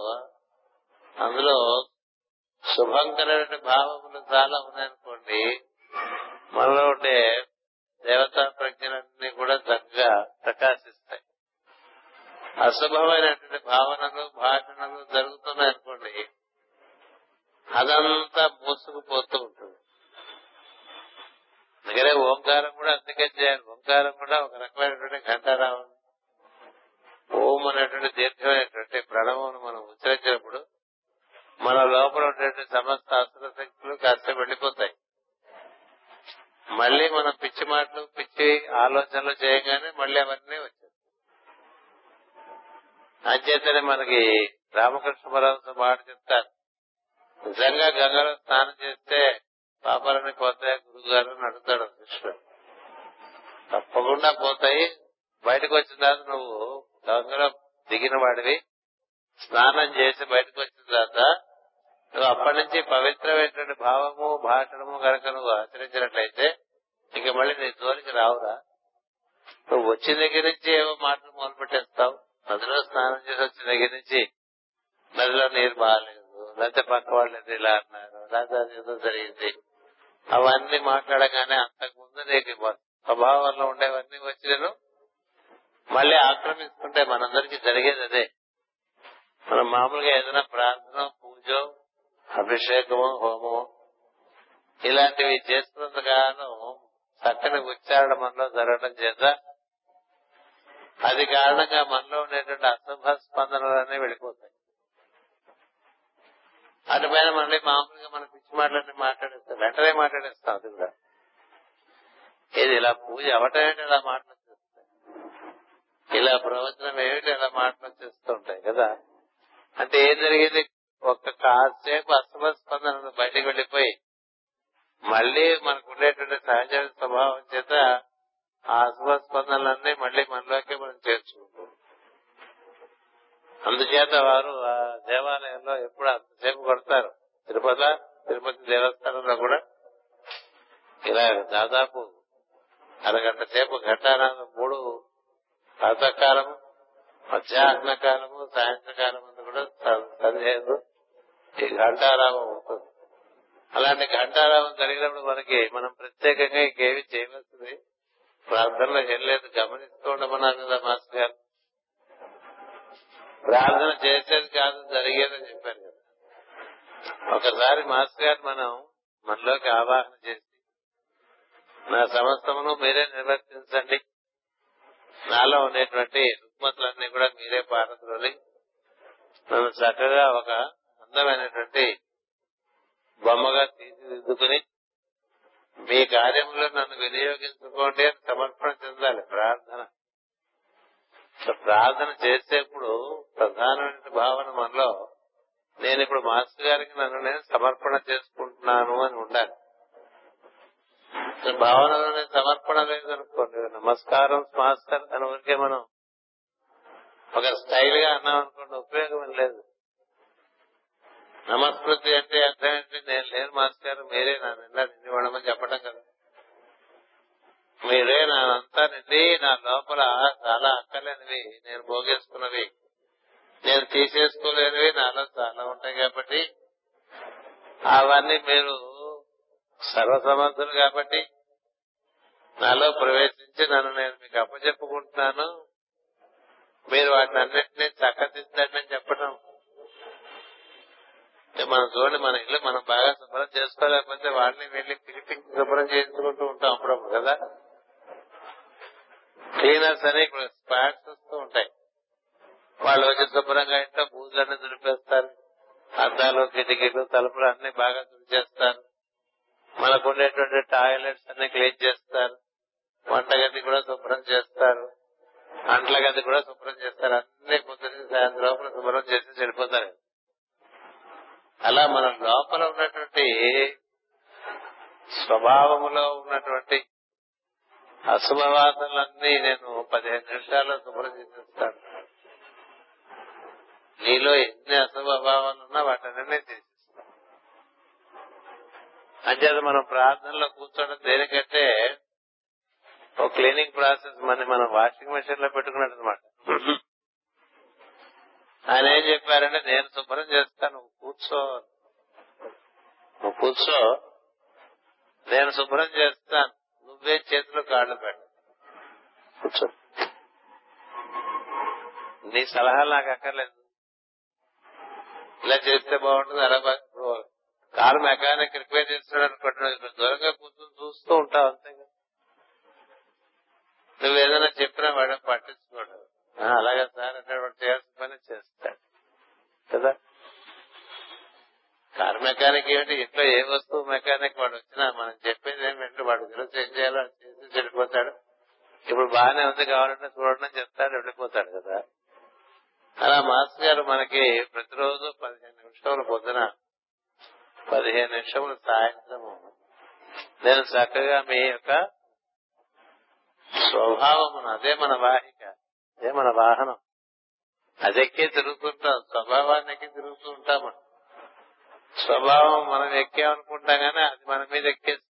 అందులో శుభంకరమైన భావములు చాలా ఉన్నాయనుకోండి మనలో ఉండే దేవతా ప్రజ్ఞలన్నీ కూడా చక్కగా ప్రకాశిస్తాయి. అశుభమైనటువంటి భావనలు భాషణలు జరుగుతున్నాయనుకోండి అదంతా మూసుకుపోతూ ఉంటుంది. అందుకనే ఓంకారం కూడా అందుకే చేయాలి. ఓంకారం కూడా ఒక రకమైనటువంటి ఘంటారావం ఓం అనేటువంటి దీర్ఘమైనటువంటి ప్రణవం మనం ఉచ్చరించినప్పుడు మన లోపల ఉండేటువంటి సమస్త అసుర శక్తులు కాస్త వెళ్ళిపోతాయి మళ్ళీ మనం పిచ్చి మాటలు పిచ్చి ఆలోచనలు చేయగానే మళ్ళీ అవన్నీ వచ్చాయి అంచేతనే మనకి రామకృష్ణ పరమహంస మాట చెప్తారు. నిజంగా గంగలో స్నానం చేస్తే పాపాలని పోతాయి గురువు గారు అని అడుగుతాడు కృష్ణుడు. తప్పకుండా పోతాయి. బయటకు వచ్చిన తర్వాత నువ్వు గంగలో దిగిన వాడివి. స్నానం చేసి బయటకు వచ్చిన తర్వాత నువ్వు అప్పటి నుంచి పవిత్రమైనటువంటి భావము భాషణము కనుక నువ్వు ఆచరించినట్లయితే ఇక మళ్ళీ నీ జోలికి రావురా. నువ్వు వచ్చిన దగ్గర నుంచి ఏవో మాటలు మొదలు పెట్టేస్తావు నదిలో స్నానం చేసి వచ్చిన దగ్గర నుంచి నదిలో నీరు బాగాలేదు లేకపోతే పక్క వాళ్ళు ఇలా అన్నారు లేకపోతే అది ఏదో జరిగింది. అవన్నీ మాట్లాడగానే అంతకుముందు నీకు స్వభావంలో ఉండేవన్నీ వచ్చి నేను మళ్ళీ ఆక్రమిస్తుంటే మనందరికీ జరిగేది అదే. మనం మామూలుగా ఏదైనా ప్రార్థన పూజ అభిషేకము హోమము ఇలాంటివి చేస్తున్నందుకు చక్కని ఉచ్చారణ మనలో జరగడం చేత అది కారణంగా మనలో ఉండేటువంటి అశుభ స్పందనలన్నీ వెళ్ళిపోతాయి. అటు పైన మళ్ళీ మామూలుగా మన పిచ్చి మాటలన్నీ మాట్లాడేస్తాం వెంటనే మాట్లాడేస్తాం అది కూడా. ఇది ఇలా పూజ అవటం ఏంటి ఇలా మాటలు వచ్చేస్తాయి ఇలా ప్రవచనం ఏమిటి ఇలా మాటలు వచ్చేస్తూ కదా? అంటే ఏం జరిగింది? ఒక్క కాసేపు అశుభ స్పందన బయటకు వెళ్ళిపోయి మళ్ళీ మనకు ఉండేటువంటి సహజ స్వభావం చేత ఆ అశుభ స్పందనలన్నీ మళ్ళీ మనలోకి మనం చేర్చుకుంటాం. అందుచేత వారు ఆ దేవాలయంలో ఎప్పుడు అంతసేపు కొడతారు. తిరుపతి తిరుపతి దేవస్థానంలో కూడా ఇలా దాదాపు అరగంట సేపు ఘంటారాధన మూడు ప్రాతకాలము మధ్యాహ్న కాలము సాయంత్రకాలం అంతా కూడా సంధ్యలు ఈ ఘంటారామం ఉంటుంది. అలాంటి ఘంటారామం జరిగినప్పుడు మనకి మనం ప్రత్యేకంగా ఇంకేమి చేయవలసింది ప్రార్థనలో ఏం లేదు. గమనిస్తూ ఉండమన్నారు కదా మాస్టర్ గారు. ప్రార్థన చేసేది కాదు జరిగేదని చెప్పారు కదా. ఒకసారి మాస్టర్ గారు మనం మనలోకి ఆవాహన చేసి నా సమస్తమును మీరే నిర్వర్తించండి. నాలో ఉండేటువంటి రుగ్మతులన్నీ కూడా మీరే పారద్రోలి. నన్ను చక్కగా ఒక అందమైనటువంటి బొమ్మగా తీర్చిదిద్దుకుని మీ కార్యంలో నన్ను వినియోగించుకోండి అని సమర్పణ చెందాలి. ప్రార్థన. ప్రార్థన చేసేప్పుడు ప్రధానమైన భావన మనలో నేను ఇప్పుడు మాస్టర్ గారికి నన్ను నేను సమర్పణ చేసుకుంటున్నాను అని ఉండాలి. భావనలోనే సమర్పణ లేదనుకోండి. నమస్కారం మాస్టర్ అని ఊరికే మనం ఒక స్టైల్గా అన్నాం అనుకోండి ఉపయోగం లేదు. నమస్కృతి అంటే అర్థం ఏంటి? నేను లేను మాస్టర్ మీరే నా నిండా నిండి ఉండమని చెప్పడం కదా. మీరే నా అంతా నిండి నా లోపల చాలా అక్కలేనివి నేను భోగేసుకున్నవి. నేను తీసేసుకోలేనివి నాలో చాలా ఉంటాయి కాబట్టి అవన్నీ మీరు సర్వసమర్థులు కాబట్టి నాలో ప్రవేశించి నన్ను నేను మీకు అప్పచెప్పుకుంటున్నాను. మీరు వాటిని అన్నింటినీ చక్కదిద్దండి అని చెప్పడం మనం చూడండి మన ఇల్లు మనం బాగా శుభ్రం చేసుకోలేకపోతే వాళ్ళని వెళ్ళి పిలిపి శుభ్రం చేసుకుంటూ ఉంటాం అప్పుడప్పుడు కదా? క్లీనర్స్ అని ఇప్పుడు స్పాట్స్ వస్తూ ఉంటాయి. వాళ్ళు వచ్చి శుభ్రంగా ఇంట్లో బూజులన్నీ దులిపేస్తారు. అద్దాలు కిటికీలు తలుపులు అన్ని బాగా తుడిచేస్తారు మనకు ఉండేటువంటి టాయిలెట్స్ అన్ని క్లీన్ చేస్తారు. వంటగది కూడా శుభ్రం చేస్తారు. అంట్ల గది కూడా శుభ్రం చేస్తారు. అన్ని పొద్దున సాయంత్రం లోపల శుభ్రం చేసి చెడిపోతారు. అలా మన లోపల ఉన్నటువంటి స్వభావములో ఉన్నటువంటి అశుభవాసనలన్నీ నేను పదిహేను నిమిషాల్లో శుభ్రం చేసేస్తాను. నీలో ఎన్ని అశుభ భావాలు ఉన్నా వాటన్నీ తీసేస్తాను అంచేత మనం ప్రార్థనలో కూర్చోవడం దేనికంటే ఒక క్లీనింగ్ ప్రాసెస్ మన మనం వాషింగ్ మెషిన్లో పెట్టుకున్నట్టు అనమాట ఆయన ఏం చెప్పారంటే నేను శుభ్రం చేస్తాను కూర్చో. నువ్వు కూర్చో? నేను శుభ్రం చేస్తాను నువ్వే చేతులు కాళ్ళు పెట్ట కూర్చో. నీ సలహాలు నాకు అక్కర్లేదు. ఇలా చేస్తే బాగుంటుంది అలా కారు మెకానిక్ రిపేర్ చేస్తున్నాడు అనుకుంటున్నావు ఇక్కడ దూరంగా కూర్చొని చూస్తూ ఉంటావు అంతే కదా. నువ్వు ఏదైనా చెప్పినా వాడు పట్టించుకోడు. అలాగే సార్ అంటే చేయాల్సిన పని చేస్తాడు. కదా? కార్ మెకానిక్ ఏమిటి? ఇంట్లో ఏ వస్తువు మెకానిక్ వాడు వచ్చినా మనం చెప్పేది ఏమిటంటే వాడు గురించి ఏం చేయాలో అది చేసి చెడిపోతాడు. ఇప్పుడు బాగానే ఉంది కావాలంటే చూడండి చెప్తాడు వెళ్ళిపోతాడు కదా? అలా మాస్టర్ గారు మనకి ప్రతిరోజు పదిహేను నిమిషములు పొద్దున పదిహేను నిమిషములు సాయంత్రము. నేను చక్కగా మీ యొక్క స్వభావమును అదే మన వాహి అదే మన వాహనం. అదెక్కే తిరుగుతుంటాం. స్వభావాన్ని ఎక్కి తిరుగుతూ ఉంటాం మనం స్వభావం మనం ఎక్కామనుకుంటాం కానీ అది మన మీద ఎక్కేస్తుంది.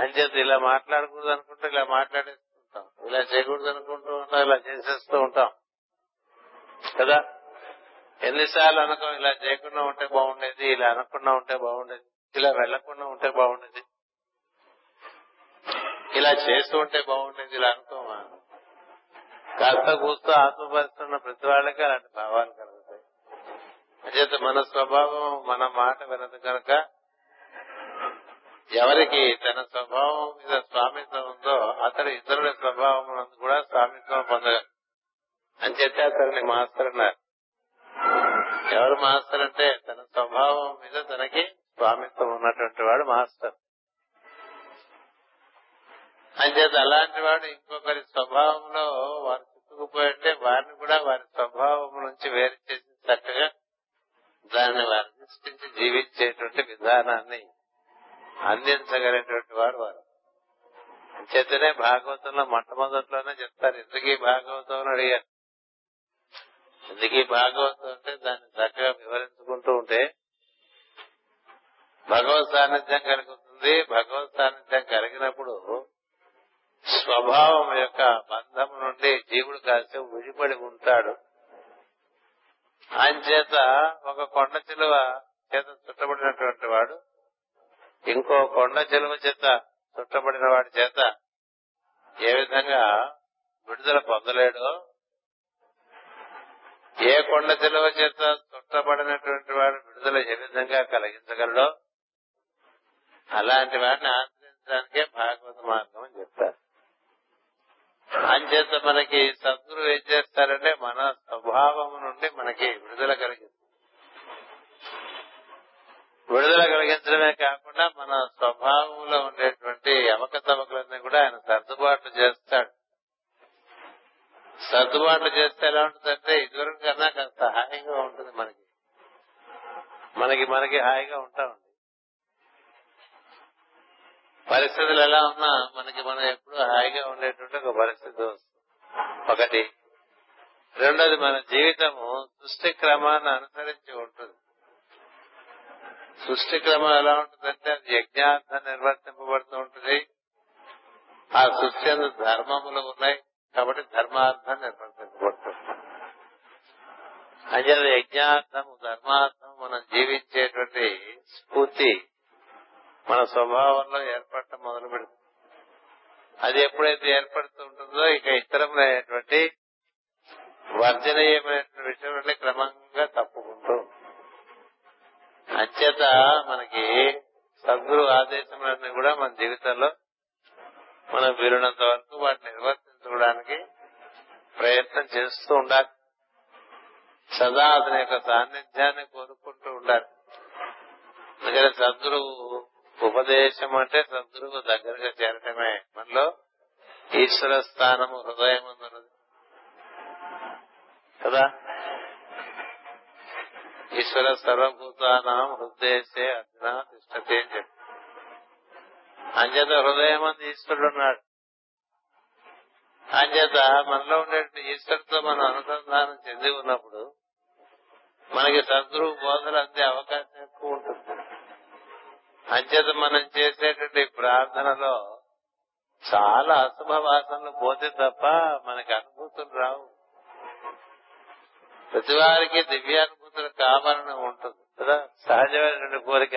అంచేత ఇలా మాట్లాడకూడదు అనుకుంటే ఇలా మాట్లాడేస్తుంటాం. ఇలా చేయకూడదు అనుకుంటూ ఉంటాం ఇలా చేసేస్తూ ఉంటాం. కదా? ఎన్నిసార్లు అనుకో ఇలా చేయకుండా ఉంటే బాగుండేది ఇలా అనకుండా ఉంటే బాగుండేది ఇలా వెళ్ళకుండా ఉంటే బాగుండేది. ఇలా చేస్తూ ఉంటే బాగుండేది ఇలా అనుకోమా? కాస్త కూస్తూ ఆత్మపరుస్తున్న ప్రతి వాళ్ళకి అలాంటి భావాలు కలుగుతాయి. అంచేత మన స్వభావం మన మాట వినదు కనుక ఎవరికి తన స్వభావం మీద స్వామిత్వం ఉందో అతడు ఇతరుల స్వభావం కూడా స్వామిత్వం పొందగలరు అంచేతే అతన్ని మాస్టర్ అన్నారు. ఎవరు మాస్టర్ అంటే తన స్వభావం మీద తనకి స్వామిత్వం ఉన్నటువంటి వాడు మాస్టర్. అంచేత అలాంటి వాడు ఇంకొకరి స్వభావంలో వారు చిక్కుకుపోయింటే వారిని కూడా వారి స్వభావం నుంచి వేరు చేసి చక్కగా దాన్ని వారు సృష్టించి జీవించేటువంటి విధానాన్ని అందించగలిగినటువంటి వాడు వారు. చేతనే భాగవతంలో మొట్టమొదట్లోనే చెప్తారు ఎందుకీ భాగవతం అని అడిగారు. ఎందుకీ భాగవతం అంటే దాన్ని చక్కగా వివరించుకుంటూ ఉంటే భగవత్ సాన్నిధ్యం కలుగుతుంది భగవత్ సాన్నిధ్యం కలిగినప్పుడు స్వభావం యొక్క బంధం నుండి జీవుడు కాసేపు విడిపడి ఉంటాడు. చేత ఒక కొండ చిలువ చేత చుట్టబడినటువంటి వాడు ఇంకో కొండ చిలువ చేత చుట్టబడిన వాడి చేత ఏ విధంగా విడుదల పొందలేడో ఏ కొండ చిలువ చేత చుట్టబడినటువంటి వాడు విడుదల ఏ విధంగా కలిగించగలడో అలాంటి వాడిని ఆశ్రయించడానికే భాగవత మార్గం అని చెప్తారు. అంచేత మనకి సద్గురు ఏం చేస్తారంటే మన స్వభావం నుండి మనకి విడుదల కలిగిస్తుంది విడుదల కలిగించడమే కాకుండా మన స్వభావంలో ఉండేటువంటి అవకతవకలన్నీ కూడా ఆయన సర్దుబాట్లు చేస్తాడు. సర్దుబాట్లు చేస్తే ఎలా ఉంటుందంటే ఇదివరకు కన్నా కాస్త హాయిగా ఉంటుంది మనకి. మనకి మనకి హాయిగా ఉంటాం. పరిస్థితులు ఎలా ఉన్నా మనకి మనం ఎప్పుడు హాయిగా ఉండేటువంటి ఒక పరిస్థితి వస్తుంది. ఒకటి. రెండోది మన జీవితము సృష్టి క్రమాన్ని అనుసరించి ఉంటుంది. సృష్టి క్రమం ఎలా ఉంటుందంటే అది యజ్ఞార్థం నిర్వర్తింపబడుతూ ఉంటుంది. ఆ సృష్టి అందు ధర్మములు ఉన్నాయి కాబట్టి ధర్మార్థం నిర్వర్తింపబడుతుంది. అంచేత యజ్ఞార్థము ధర్మార్థం మనం జీవించేటువంటి స్ఫూర్తి మన స్వభావంలో ఏర్పడటం మొదలు పెడుతుంది అది ఎప్పుడైతే ఏర్పడుతూ ఉంటుందో ఇక ఇతరమైనటువంటి వర్జనీయమైనటువంటి విషయం క్రమంగా తప్పుకుంటూ అత్యత అంచేత మనకి సద్గురు ఆదేశములన్నీ కూడా మన జీవితంలో మనం వీలున్నంత వరకు వాటిని నిర్వర్తించుకోవడానికి ప్రయత్నం చేస్తూ ఉండాలి. సదా అతని యొక్క సాన్నిధ్యాన్ని కోరుకుంటూ ఉండాలి. అందుకని సద్గురువు ఉపదేశం అంటే సద్గురువు దగ్గరగా చేరటమే. మనలో ఈశ్వర స్థానము హృదయం ఉన్నది కదా? ఈశ్వర సర్వభూతానం హృదయసే అర్జున తిష్టతే అని చెప్పి. అంచేత హృదయం అంది ఈశ్వరుడు ఉన్నాడు అంచేత మనలో ఉండే ఈశ్వరుతో మనం అనుసంధానం చెంది ఉన్నప్పుడు మనకి సద్గురువు బోధలు అందే అవకాశం ఎక్కువ ఉంటుంది. అంచేత మనం చేసేటువంటి ప్రార్థనలో చాలా అశుభ వాసనలు పోతే తప్ప మనకి అనుభూతులు రావు. ప్రతి వారికి దివ్యానుభూతులు కావాలని ఉంటుంది కదా? సహజమైనటువంటి కోరిక.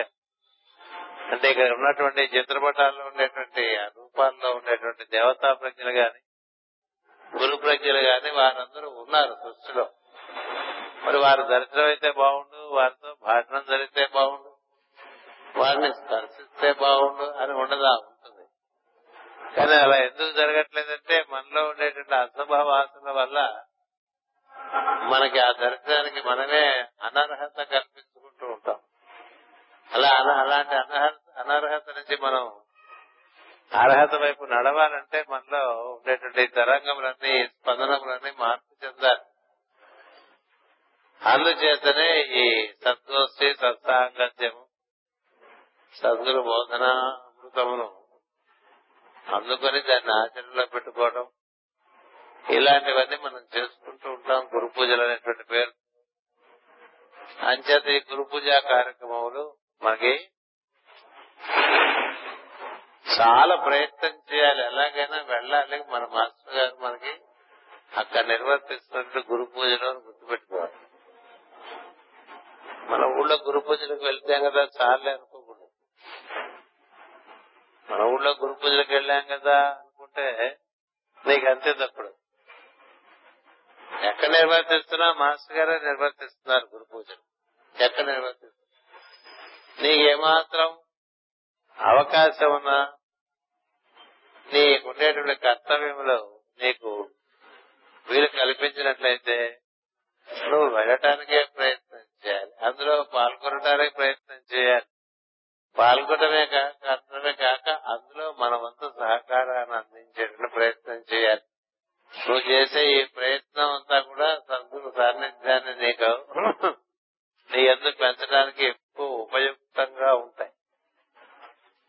అంటే ఇక్కడ ఉన్నటువంటి చిత్రపటాల్లో ఉండేటువంటి రూపాల్లో ఉండేటువంటి దేవతా ప్రజ్ఞలు గాని గురు ప్రజ్ఞలు గాని వారందరూ ఉన్నారు సృష్టిలో. మరి వారు దర్శనం అయితే బాగుండు వారితో భాషణం జరిగితే బాగుండు. వారిని స్పర్శిస్తే బాగుండు అని ఉండదా? ఉంటుంది. కానీ అలా ఎందుకు జరగట్లేదంటే మనలో ఉండేటువంటి అసభావాసన వల్ల మనకి ఆ దర్శనానికి మనమే అనర్హత కల్పించుకుంటూ ఉంటాం. అలా అలాంటి అనర్హత అనర్హత నుంచి మనం అర్హత వైపు నడవాలంటే మనలో ఉండేటువంటి తరంగములన్నీ స్పందనములన్నీ మార్పు చెందాలి. అందుచేతనే ఈ సద్గోష్ఠి సత్సాంగత్యము సద్గురు బోధన అమృతమును. అందుకొని దాన్ని ఆచరణలో పెట్టుకోవడం ఇలాంటివన్నీ మనం చేసుకుంటూ ఉంటాం గురు పూజలు అనేటువంటి పేరు. అంచేత ఈ గురు పూజా కార్యక్రమములు మనకి చాలా ప్రయత్నం చేయాలి. ఎలాగైనా వెళ్ళాలి. మన మాస్టర్ గారు మనకి అక్కడ నిర్వర్తిస్తున్నట్టు గురు పూజలు అని గుర్తుపెట్టుకోవాలి. మన ఊళ్ళో గురు పూజలకు వెళ్తే కదా చాలే మన ఊళ్ళో గురు పూజలకు వెళ్ళాం కదా అనుకుంటే నీకు అంతే తప్పుడు. ఎక్కడ నిర్వర్తిస్తున్నా మాస్టర్ గారే నిర్వర్తిస్తున్నారు గురు పూజలు. ఎక్కడ నిర్వర్తిస్తున్నారు? నీకేమాత్రం అవకాశం ఉన్నా నీకుండేటువంటి కర్తవ్యంలో నీకు వీలు కల్పించినట్లయితే నువ్వు వెళ్ళటానికే ప్రయత్నం చేయాలి. అందులో పాల్గొనడానికి ప్రయత్నం చేయాలి. పాల్గొనడమే కాక అర్థమే కాక అందులో మన వంతు సహకారాన్ని అందించేటువంటి ప్రయత్నం చేయాలి. నువ్వు చేసే ఈ ప్రయత్నం అంతా కూడా సద్గురు సాన్నిధ్యాన్ని నీకు నీ ఎందుకు పెంచడానికి ఎక్కువ ఉపయుక్తంగా ఉంటాయి.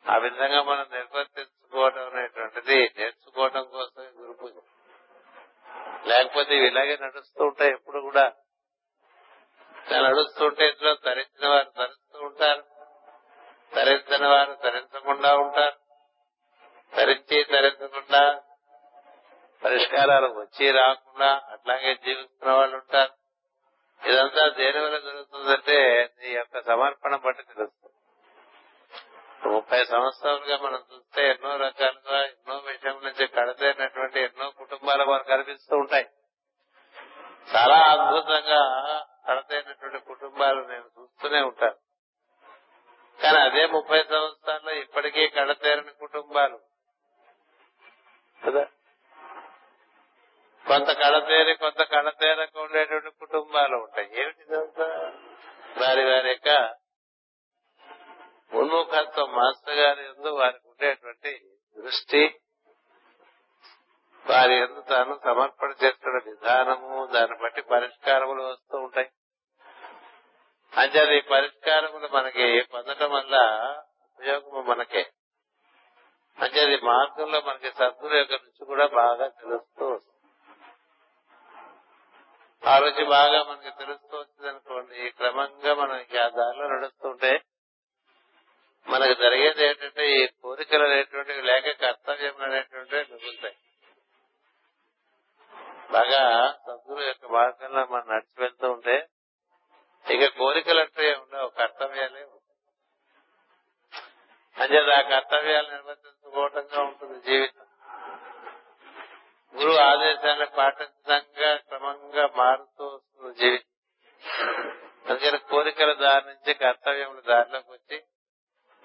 ఆ విధంగా మనం నిర్వర్తించుకోవడం అనేటువంటిది నేర్చుకోవడం కోసం గురు పూజ లేకపోతే ఇవి ఇలాగే నడుస్తూ ఉంటాయి ఎప్పుడు కూడా. నడుస్తుంటే ఇంట్లో తరించిన వారు తరిస్తూ ఉంటారు. తరించని వారు తరించకుండా ఉంటారు. తరించి తరించకుండా పరిష్కారాలు వచ్చి రాకుండా అట్లాగే జీవిస్తున్న వాళ్ళు ఉంటారు. ఇదంతా దేని వల్ల జరుగుతుందంటే నీ యొక్క సమర్పణ బట్టి తెలుస్తుంది. ముప్పై సంవత్సరాలుగా మనం చూస్తే ఎన్నో రకాలుగా ఎన్నో విషయం నుంచి కడతైనటువంటి ఎన్నో కుటుంబాలు వారు కనిపిస్తూ ఉంటాయి. చాలా అద్భుతంగా కడతైనటువంటి కుటుంబాలు నేను చూస్తూనే ఉంటాను. కానీ అదే ముప్పై సంవత్సరాల్లో ఇప్పటికీ కడతేరని కుటుంబాలు. కదా? కొంత కడతేరి కొంత కడతేరకు ఉండేటువంటి కుటుంబాలు ఉంటాయి. ఏమిటి? వారి వారి యొక్క ఉన్ముఖత్వం మాస్టర్ గారి ఎందు వారికి ఉండేటువంటి దృష్టి వారి ఎందు తాను సమర్పణ చేస్తున్న విధానము దాన్ని బట్టి పరిష్కారములు వస్తూ ఉంటాయి. అంటే ఈ పరిష్కారములు మనకి పొందటం వల్ల ఉపయోగము మనకే. అది మార్గంలో మనకి సద్గురు యొక్క రుచి కూడా బాగా తెలుస్తూ వస్తుంది. ఆ రుచి బాగా మనకి తెలుస్తూ వచ్చింది అనుకోండి క్రమంగా మనం ఆ దారిలో నడుస్తుంటే మనకు జరిగేది ఏంటంటే ఈ కోరికలు అనేటువంటివి లేక కర్తవ్యం అనేటువంటివి మిగులుతాయి. బాగా సద్గురు యొక్క మార్గంలో మనం నడిచి వెళ్తూ ఉంటే ఇక కోరికలు అంటే ఉండవు కర్తవ్యాలే ఉంటాయి. అంచేది ఆ కర్తవ్యాలు నిర్వర్తించుకోవటంగా ఉంటుంది జీవితం. గురువు ఆదేశాలను పాటించడంగా క్రమంగా మారుతూ వస్తుంది జీవితం. అందుకని కోరికల దారి నుంచి కర్తవ్యముల దారిలోకి వచ్చి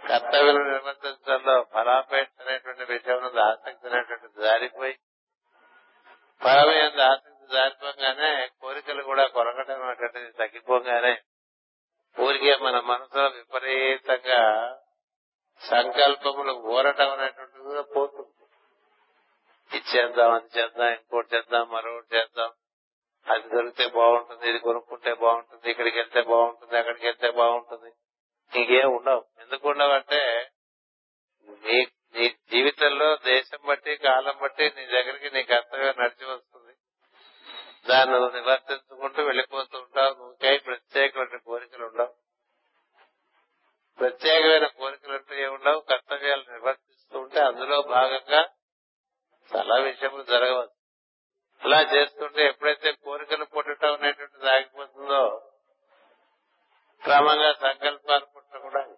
కర్తవ్యం నిర్వర్తించడంలో ఫలాపేక్ష అనేటువంటి విషయం ఆసక్తి అనేటువంటి జారిపోయి పరమైన ఆసక్తి దాటిపోగానే కోరికలు కూడా కొరగడం అనేటువంటిది తగ్గిపోగానే ఊరికే మన మనసులో విపరీతంగా సంకల్పములు ఊరటం అనేటువంటిది కూడా పోతుంది. ఇది చేద్దాం అది చేద్దాం ఇంకోటి చేద్దాం మరొకటి చేద్దాం. అది దొరికితే బాగుంటుంది ఇది కొనుక్కుంటే బాగుంటుంది ఇక్కడికి వెళ్తే బాగుంటుంది అక్కడికి వెళ్తే బాగుంటుంది. నీకేం ఉండవు. ఎందుకు ఉండవంటే నీ నీ జీవితంలో దేశం బట్టి కాలం బట్టి నీ దగ్గరికి నీ కర్తవ్యం నడిచి వస్తుంది. దాన్ని నివర్తించుకుంటూ వెళ్ళిపోతూ ఉంటావు. నువ్వుకై ప్రత్యేకమైన కోరికలు ఉండవు. ప్రత్యేకమైన కోరికలు అంటూ ఏముండవు? కర్తవ్యాలు నిర్వర్తిస్తూ ఉంటే అందులో భాగంగా చాలా విషయములు జరగవచ్చు. అలా చేస్తుంటే ఎప్పుడైతే కోరికలు పుట్టడం అనేటువంటిది ఆగిపోతుందో క్రమంగా సంకల్పాలు పుట్టడం కూడా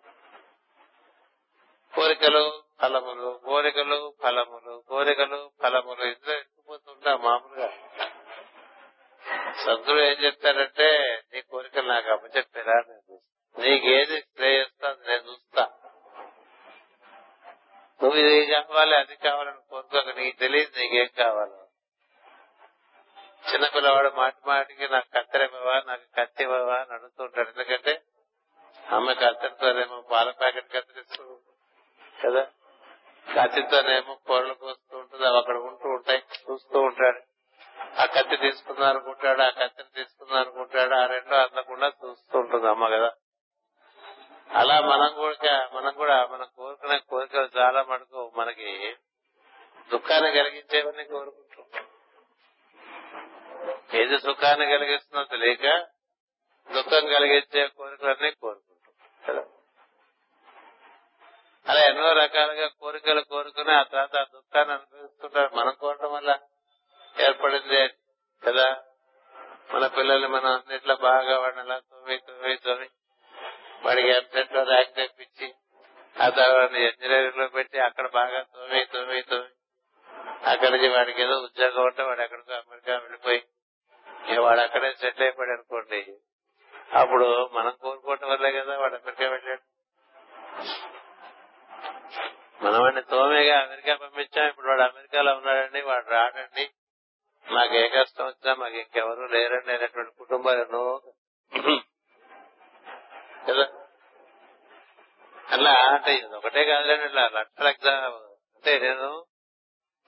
కోరికలు ఫలములు కోరికలు ఫలములు కోరికలు ఫలములు ఇందులో ఎత్తుకుపోతుంటా మామూలుగా. సద్గురు ఏం చెప్తారంటే నీ కోరికలు నాకు అప్పచెప్పారా? నేను చూస్తా. నీకేది శ్రేయస్తా నేను చూస్తా. నువ్వు ఇది కావాలి అది కావాలని కోరుకోక నీకు తెలియదు నీకేం కావాలో. చిన్నపిల్లవాడు మాటి మాటికి నాకు కత్తెరమవా నాకు కత్తి ఇవ్వవా అని అడుగుతుంటాడు ఎందుకంటే అమ్మ కత్తెరతోనేమో పాల ప్యాకెట్ కత్తిరిస్తూ కదా కత్తితోనేమో కూరలు కోస్తూ ఉంటుంది అవి అక్కడ ఉంటూ ఉంటాయి చూస్తూ ఉంటాడు. ఆ కత్తి తీసుకుందాం అనుకుంటాడు ఆ కత్తిని తీసుకుందాం అనుకుంటాడు ఆ రెండో అందకుండా చూస్తూ ఉంటుంది అమ్మ కదా. అలా మనం కూడా మనం కూడా మనం కోరుకునే కోరికలు చాలా మటుకు మనకి దుఃఖాన్ని కలిగించేవన్నీ కోరుకుంటాం. ఏది సుఖాన్ని కలిగిస్తుందో తెలియక దుఃఖం కలిగించే కోరికలన్నీ కోరుకుంటాం. కదా? అలా ఎన్నో రకాలుగా కోరికలు కోరుకుని ఆ తర్వాత ఆ దుఃఖాన్ని అనుభవిస్తుంటారు. మనం కోరడం వల్ల ఏర్పడింది కదా? మన పిల్లల్ని మనం అన్నిట్లో బాగా వాడిని అలా తొమ్మి తొమ్మి తొమ్మి వాడికి ఎంసెట్లో ర్యాంక్ తెప్పించి ఆ తర్వాత ఇంజనీరింగ్లో పెట్టి అక్కడ బాగా తొమ్మి తొమ్మి తొమ్మి అక్కడి నుంచి వాడికి ఏదో ఉద్యోగం ఉంటే వాడు ఎక్కడికో అమెరికా వెళ్ళిపోయి వాడు అక్కడే సెటిల్ అయిపోయాడు అనుకోండి. అప్పుడు మనం కోరుకోవటం వల్లే కదా వాడు అమెరికా వెళ్ళాడు. మనం వాడిని తోమేగా అమెరికా పంపించాం ఇప్పుడు వాడు అమెరికాలో ఉన్నాడండి వాడు రాడండి. మాకు ఏ కష్టం వచ్చినా మాకు ఇంకెవరూ లేరండి అనేటువంటి కుటుంబాలు ఎన్నో కదా? అలా అంటే ఇది ఒకటే కాదులేండి ఇట్లా లక్షల ఎగ్జామ్ అంటే నేను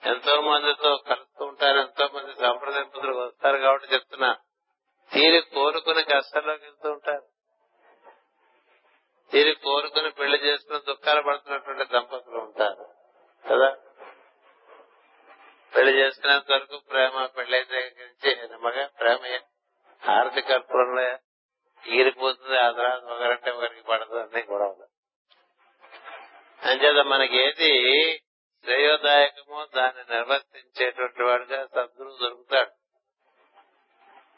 ఎంతో మందితో కలుస్తూ ఉంటాను ఎంతో మంది సంప్రదింపులు వస్తారు కాబట్టి చెప్తున్నా. తీరి కోరుకుని కష్టంలోకి వెళ్తూ ఉంటారు తీరి కోరుకుని పెళ్ళి చేసుకుని దుఃఖాలు పడుతున్నటువంటి దంపతులు ఉంటారు. కదా? పెళ్ళి చేసుకునేంత వరకు ప్రేమ పెళ్ళి దగ్గర నుంచి నిమ్మగా ప్రేమ హారతి కర్పూరంలో ఈరిపోతుంది ఆ తర్వాత ఒకరంటే ఒకరికి పడదు అన్ని గొడవలు. అంచేత మనకి ఏది శ్రేయోదాయకమో దాన్ని నిర్వర్తించేటువంటి వాడుగా సద్గురు దొరుకుతాడు.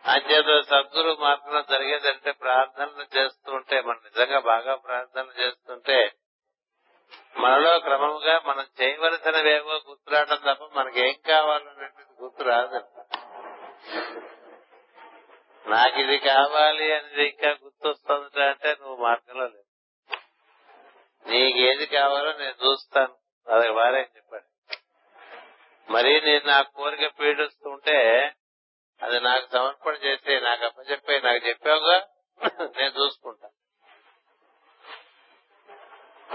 అంచేత సద్గురు మార్గంలో జరిగేదంటే ప్రార్థనలు చేస్తుంటే మనం నిజంగా బాగా ప్రార్థనలు చేస్తుంటే మనలో క్రమంగా మనం చేయవలసినవేవో గుర్తురావడం తప్ప మనకి ఏం కావాలనేది గుర్తు రాదు నాకు ఇది కావాలి అనేది ఇంకా గుర్తొస్తుంది అంటే నువ్వు మార్గంలో లేవు. నీకేది కావాలో నేను చూస్తాను. అది వారే చెప్పాడు. మరి నేను నా కోరిక పీడిస్తుంటే అది నాకు సమర్పణ చేసి నాకు అప్పచెప్పే నాకు చెప్పావుగా నేను చూసుకుంటా.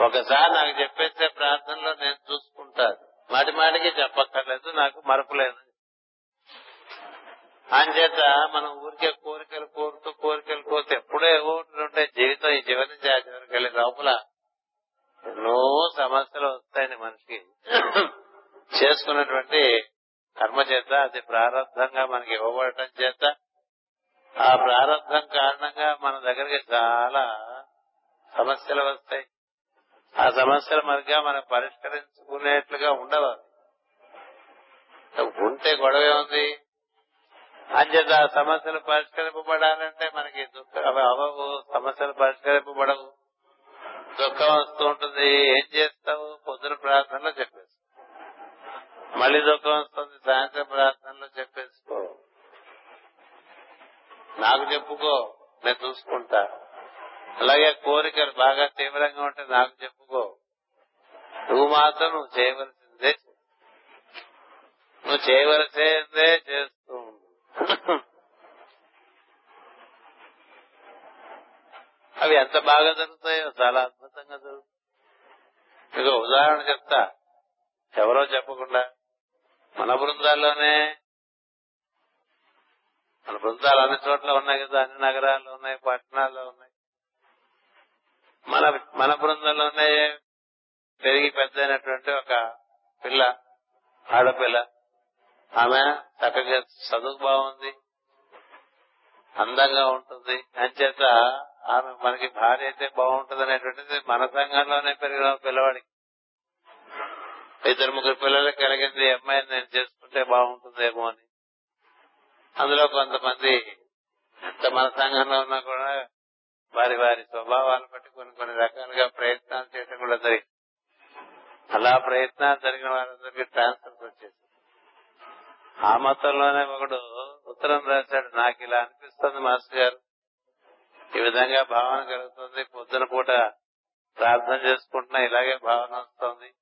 ఒకసారి నాకు చెప్పేస్తే ప్రార్థనలో నేను చూసుకుంటాను. మాటి మాటికి చెప్పక్కర్లేదు నాకు మరపు లేదు. అంచేత మనం ఊరికే కోరికలు కోరుతూ కోరికలు కోరుతూ ఎప్పుడో ఏవో ఉంటాయి జీవితం ఈ చివరి నుంచి ఆ చివరికి వెళ్ళే లోపల ఎన్నో సమస్యలు వస్తాయని మనిషికి చేసుకున్నటువంటి కర్మ చేత అది ప్రారంభంగా మనకి ఇవ్వబడటం చేత ఆ ప్రారంభం కారణంగా మన దగ్గరికి చాలా సమస్యలు వస్తాయి. ఆ సమస్యల మరిగా మనం పరిష్కరించుకునేట్లుగా ఉండవు ఉంటే గొడవే ఉంది. అంచేత ఆ సమస్యలు పరిష్కరింపబడాలంటే మనకి దుఃఖం అవి అవవు. సమస్యలు పరిష్కరింపబడవు. దుఃఖం వస్తూ ఉంటుంది. ఏం చేస్తావు? పొద్దున ప్రార్థనలో చెప్పేసి మళ్ళీ దుఃఖం వస్తుంది. సాయంత్రం ప్రార్థనలో చెప్పేసుకో. నాకు చెప్పుకో. నేను చూసుకుంటా. అలాగే కోరికలు బాగా తీవ్రంగా ఉంటే నాకు చెప్పుకో. నువ్వు మాత్రం నువ్వు చేయవలసిందే నువ్వు చేయవలసిందే చేస్తూ అవి ఎంత బాగా జరుగుతాయో చాలా అద్భుతంగా జరుగుతాయి. మీకు ఉదాహరణ చెప్తా. ఎవరో చెప్పకుండా మన బృందాల్లోనే మన బృందాలు అన్ని చోట్ల ఉన్నాయి కదా అన్ని నగరాల్లో ఉన్నాయి పట్టణాల్లో ఉన్నాయి. మన మన బృందంలోనే పెరిగి పెద్దైనటువంటి ఒక పిల్ల ఆడపిల్ల. ఆమె చక్కగా చదువు బాగుంది అందంగా ఉంటుంది. అంచేత ఆమె మనకి భార్య అయితే బాగుంటుంది అనేటువంటిది మన సంఘంలోనే పెరిగిన పిల్లవాడికి ఇద్దరు ముగ్గురు పిల్లలకి కలిగింది అమ్మాయిని నేను చేసుకుంటే బాగుంటుందేమో అని. అందులో కొంతమంది ఎంత మన సంఘంలో ఉన్నా కూడా వారి వారి స్వభావాలను బట్టి కొన్ని కొన్ని రకాలుగా ప్రయత్నాలు చేయటం కూడా జరిగింది. అలా ప్రయత్నాలు జరిగిన వారందరికీ ట్రాన్స్ఫర్స్ వచ్చేసి ఆ మతంలోనే ఒకడు ఉత్తరం రాశాడు నాకు ఇలా అనిపిస్తుంది మాస్టర్ గారు. ఈ విధంగా భావన కలుగుతుంది. పొద్దున పూట ప్రార్థన చేసుకుంటున్నా ఇలాగే భావన వస్తుంది.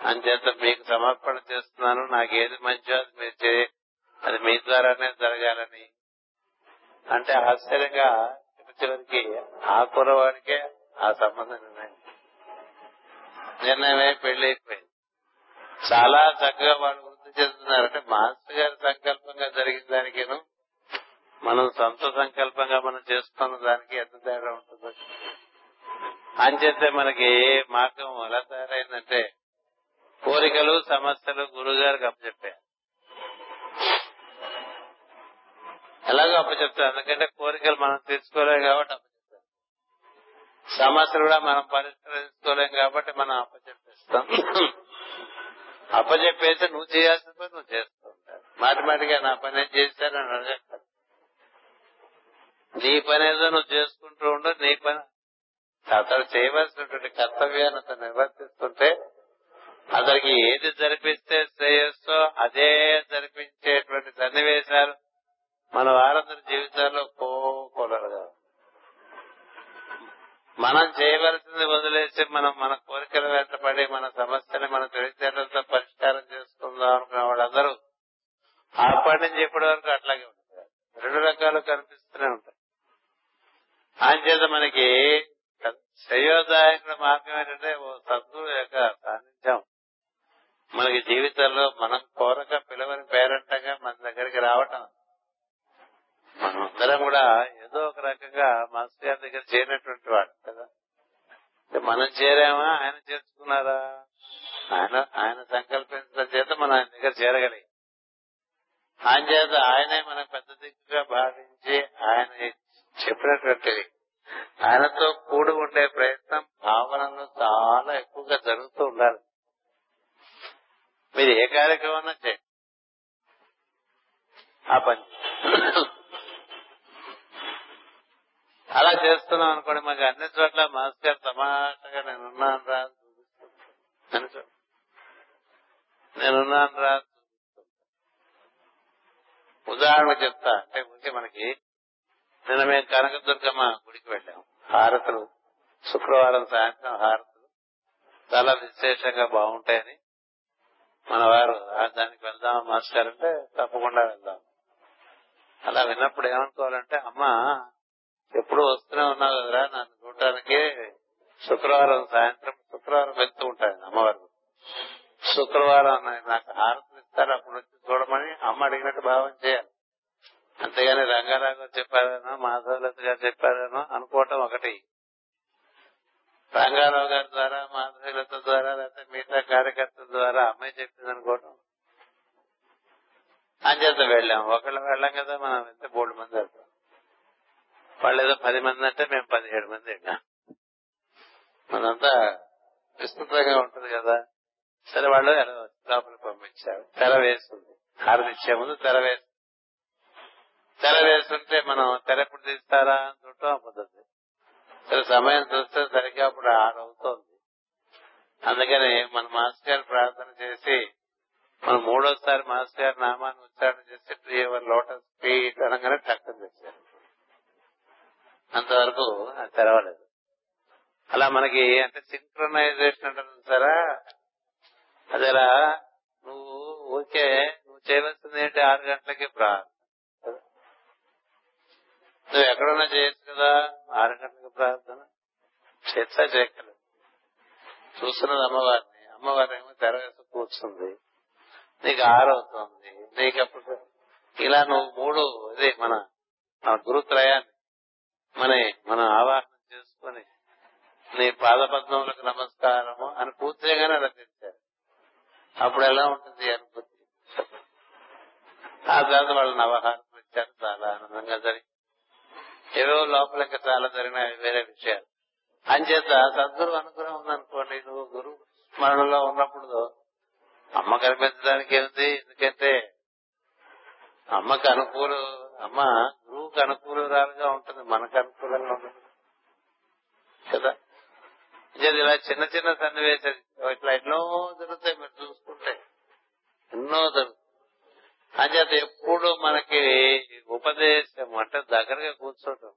అంచేత మీకు సమర్పణ చేస్తున్నాను. నాకు ఏది మంచో అది మీరు చే అది మీ ద్వారానే జరగాలని. అంటే ఆశ్చర్యంగా చివరికి ఆ కురవాడికే ఆ సంబంధం నిర్ణయం నిర్ణయమే పెళ్ళి అయిపోయింది చాలా చక్కగా వాళ్ళు వృద్ధి చెందుతున్నారు అంటే మాస్టర్ గారి సంకల్పంగా జరిగిన దానికేను మనం సొంత సంకల్పంగా మనం చేసుకున్న దానికి ఎంత తేడా ఉంటుందో. అంచేతే మనకి ఏ మార్గం ఎలా తయారైందంటే కోరికలు సమస్యలు గురుగారికి అప్పచెప్పారు. ఎలాగో అప్పచెప్తారు ఎందుకంటే కోరికలు మనం తీర్చుకోలేం కాబట్టి అప్పచెప్తారు సమస్యలు కూడా మనం పరిష్కరించుకోలేం కాబట్టి మనం అప్పచెప్పేస్తాం. అప్పచెప్పేసి నువ్వు చేయాల్సిన పని నువ్వు చేస్తూ ఉంటావు మాటిమాటిగా నా పని ఏం చేశానని అడగక్కర్లేదు నీ పని ఏదో నువ్వు చేసుకుంటూ ఉండు నీ పని అతడు చేయవలసినటువంటి కర్తవ్యాన్ని అతను నిర్వర్తిస్తుంటే అతనికి ఏది జరిపిస్తే శ్రేయస్సో అదే జరిపించేటువంటి సన్నివేశాలు మన వారందరి జీవితాల్లో కోకొలరుగా మనం చేయవలసింది వదిలేసి మనం మన కోరికల వెంటపడి మన సమస్యని మన తెలివితేటలతో పరిష్కారం చేసుకుందాం అనుకున్న వాళ్ళందరూ అప్పటి నుంచి ఇప్పటి వరకు అట్లాగే ఉంటారు. రెండు రకాలు కనిపిస్తూనే ఉంటాయి. అంచేత మనకి శ్రేయోదాయకుల మార్గం ఏంటంటే ఓ సద్గురు యొక్క సాన్నిధ్యం. మనకి జీవితంలో మనం కోరక పిలవని పేరంటగా మన దగ్గరికి రావటం. మనం అందరం కూడా ఏదో ఒక రకంగా మాస్టర్ గారి దగ్గర చేరినటువంటి వాడు కదా? మనం చేరామా? ఆయన చేర్చుకున్నారా? ఆయన ఆయన సంకల్పించడం చేత మనం ఆయన దగ్గర చేరగలిగి. ఆయన చేత ఆయనే మనం పెద్ద దిక్కుగా భావించి ఆయన చెప్పినటువంటి ఆయనతో కూడి ఉండే ప్రయత్నం భావనలో చాలా ఎక్కువగా జరుగుతూ ఉండాలి. మీరు ఏ కార్యక్రమం చేయండి. ఆ పని. అలా చేస్తున్నాం అనుకోండి మాకు అన్ని చోట్ల మాస్టర్ తమాషగా నేనున్నాను రా అన్ని నేనున్నాను రా ఉదాహరణ చెప్తా అంటే ఉంటే మనకి నిన్న మేము కనకదుర్గమ్మ గుడికి వెళ్ళాం. హారతులు శుక్రవారం సాయంత్రం హారతులు చాలా విశేషంగా బాగుంటాయని మన వారు దానికి వెళ్దాం మాస్టర్ అంటే తప్పకుండా వెళ్దాం. అలా విన్నప్పుడు ఏమనుకోవాలంటే అమ్మ ఎప్పుడు వస్తూనే ఉన్నావు కదరా? నన్ను చూడటానికి శుక్రవారం సాయంత్రం శుక్రవారం వెళ్తూ ఉంటాను అమ్మవారు. శుక్రవారం నాకు హారతులు ఇస్తారు. అప్పుడు వచ్చి చూడమని అమ్మ అడిగినట్టు భావం చేయాలి. అంతేగాని రంగారావు గారు చెప్పారనో మాధవలత గారు చెప్పారనో అనుకోవటం ఒకటి. రంగారావు గారి ద్వారా మాధవలత ద్వారా లేకపోతే మిగతా కార్యకర్తల ద్వారా అమ్మాయి చెప్పింది అనుకోవటం. అంచేత వెళ్ళాం. ఒకళ్ళు వెళ్ళాం కదా మనం ఎంత బోర్డు మంది వెళ్తాం. వాళ్ళు ఏదో పది మంది అంటే మేము పదిహేడు మంది మనంతా విస్తృతంగా ఉంటుంది కదా. సరే వాళ్ళు లోపల పంపించారు? తెర వేస్తుంది. హారతిచ్చే ముందు తెర వేస్తుంది. తెర వేస్తుంటే మనం తెర ఎప్పుడు తీస్తారా అని చూడటం పద్ధతి సరే సమయం చూస్తే సరిగ్గా అప్పుడు ఆరు అవుతోంది. అందుకని మన మాస్టర్ గారు ప్రార్థన చేసి మనం మూడోసారి మాస్టర్ గారి నామాన్ని ఉచ్చారణ చేసి ప్రియవర్ లోటస్ ఫీట్ అనగానే టక్కన తెచ్చారు అంతవరకు అది తెరవలేదు. అలా మనకి అంటే సింక్రనైజేషన్ అంటారు సరే? అదేలా నువ్వు ఊరికే నువ్వు చేయవలసింది ఏంటి? ఆరు గంటలకి ప్రార్థన నువ్వు ఎక్కడన్నా చేయొచ్చు కదా? ఆరు గంటలకి ప్రార్థన. చేస్తా చేయగలదు చూస్తున్నది అమ్మవారిని. అమ్మవారిని ఏమో తెర వేసి కూర్చుంది. నీకు ఆరవుతుంది. నీకు అప్పుడు ఇలా నువ్వు మూడు ఇది మన మన గురుత్రయాన్ని మన మనం ఆవాహనం చేసుకుని నీ పాదపద్మములకు నమస్కారము అని పూర్తిగానే రచించారు. అప్పుడు ఎలా ఉంటుంది అనుభూతి? ఆ తర్వాత వాళ్ళు నవహారం ఇచ్చారు చాలా ఆనందంగా జరిగి ఏవో లోపలికి చాలా జరిగినాయి వేరే విషయాలు. అంచేత సద్గురు అనుగ్రహం ఉందనుకోండి నువ్వు గురు స్మరణలో ఉన్నప్పుడు అమ్మ కనిపించడానికి ఏమిటి? ఎందుకంటే అమ్మకు అనుకూల అమ్మ గురువుకి అనుకూలురాలుగా ఉంటుంది మనకు అనుకూలంగా ఉంటుంది. కదా? ఇలా చిన్న చిన్న సన్నివేశాలు. ఇట్లా ఎన్నో జరుగుతాయి మీరు చూసుకుంటే. ఎన్నో జరుగుతాయి. అంచేత ఎప్పుడు మనకి ఉపదేశం అంటే దగ్గరగా కూర్చోటం.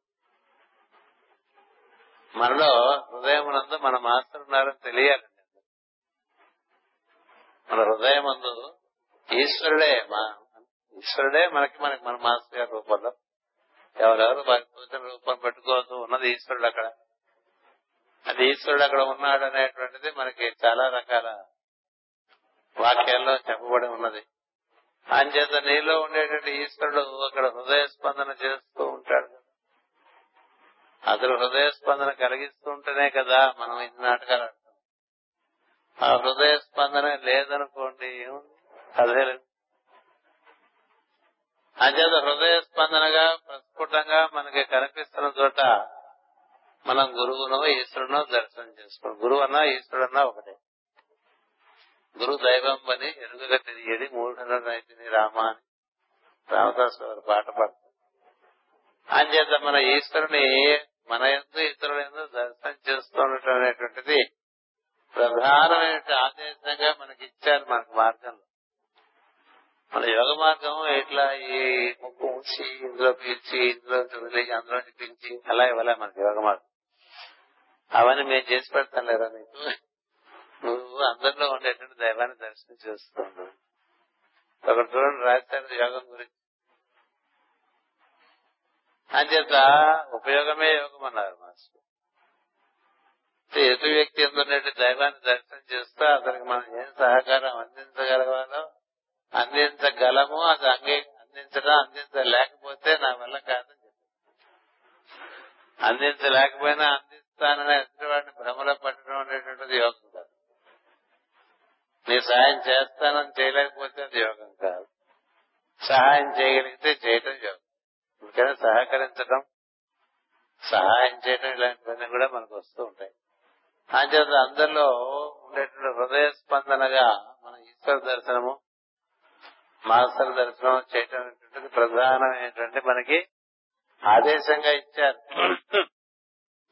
మనలో హృదయం నందు మన మాస్టర్ ఉన్నారని తెలియాలండి మన హృదయం అందు ఈశ్వరుడే మా ఈశ్వరుడే మనకి మనకి మన మాస్టర్ గారి రూపంలో. ఎవరెవరు వారి పూజన రూపం పెట్టుకోవచ్చు ఉన్నది ఈశ్వరుడు అక్కడ. అది ఈశ్వరుడు అక్కడ ఉన్నాడు అనేటువంటిది మనకి చాలా రకాల వాక్యాల్లో చెప్పబడి ఉన్నది. అంచేత నీలో ఉండేటువంటి ఈశ్వరుడు అక్కడ హృదయ స్పందన చేస్తూ ఉంటాడు. అతను హృదయ స్పందన కలిగిస్తూ ఉంటేనే కదా మనం ఇన్ని నాటకాలు ఆడతాం. ఆ హృదయ స్పందన లేదనుకోండి ఏముంది? అదే లేదు అంచేత హృదయ స్పందనగా ప్రస్ఫుటంగా మనకి కనిపిస్తున్న చోట మనం గురువునో ఈశ్వరునో దర్శనం చేసుకోండి గురువు అన్నా ఈశ్వరుడన్నా ఒకటే. గురు దైవం అని ఎరుగగా తెలియడి మూఢన రైతుని రామ అని రామదాస్ గారు పాట పాడుతారు. అంచేత మన ఈశ్వరుని మన ఎందు ఇతరుల ఎందు దర్శనం చేస్తుండటం అనేటువంటిది ప్రధానమైన ఆదేశంగా మనకి ఇచ్చారు మనకు మార్గంలో. మన యోగ మార్గం ఇట్లా ఈ ముక్కు ఉంచి ఇందులో పీల్చి ఇందులో వదిలి అందులో పిలిచి అలా ఇవ్వలే మనకి యోగ మార్గం? అవన్నీ మేము చేసి పెడతాం లేదా నీకు నువ్వు అందరిలో ఉండేటువంటి దైవాన్ని దర్శనం చేస్తున్నావు? ఒకటి చూడండి రాశారు యోగం గురించి. అంచేత ఉపయోగమే యోగం అన్నారు మాస్టర్. ఎదుటి వ్యక్తి ఎందున్నట్టు దైవాన్ని దర్శనం చేస్తూ అతనికి మనం ఏం సహకారం అందించగలగాలో అందించగలము అది అంగీ అందించడం అందించలేకపోతే నా వల్ల కాదని చెప్పి అందించలేకపోయినా అందిస్తానని ఎదుటివాడిని భ్రమలో పట్టడం అనేటువంటిది యోగం కాదు. నీ సహాయం చేస్తానని చేయలేకపోతే అది యోగం కాదు. సహాయం చేయగలిగితే చేయటం యోగం. అందుకని సహకరించడం సహాయం చేయడం ఇలాంటివన్నీ కూడా మనకు వస్తూ ఉంటాయి. అంచేత అందరిలో ఉండేటువంటి హృదయ స్పందనగా మన ఈశ్వర దర్శనము మాస్టర్ దర్శనం చేయటం ప్రధానమైనటువంటి మనకి ఆదేశంగా ఇచ్చారు.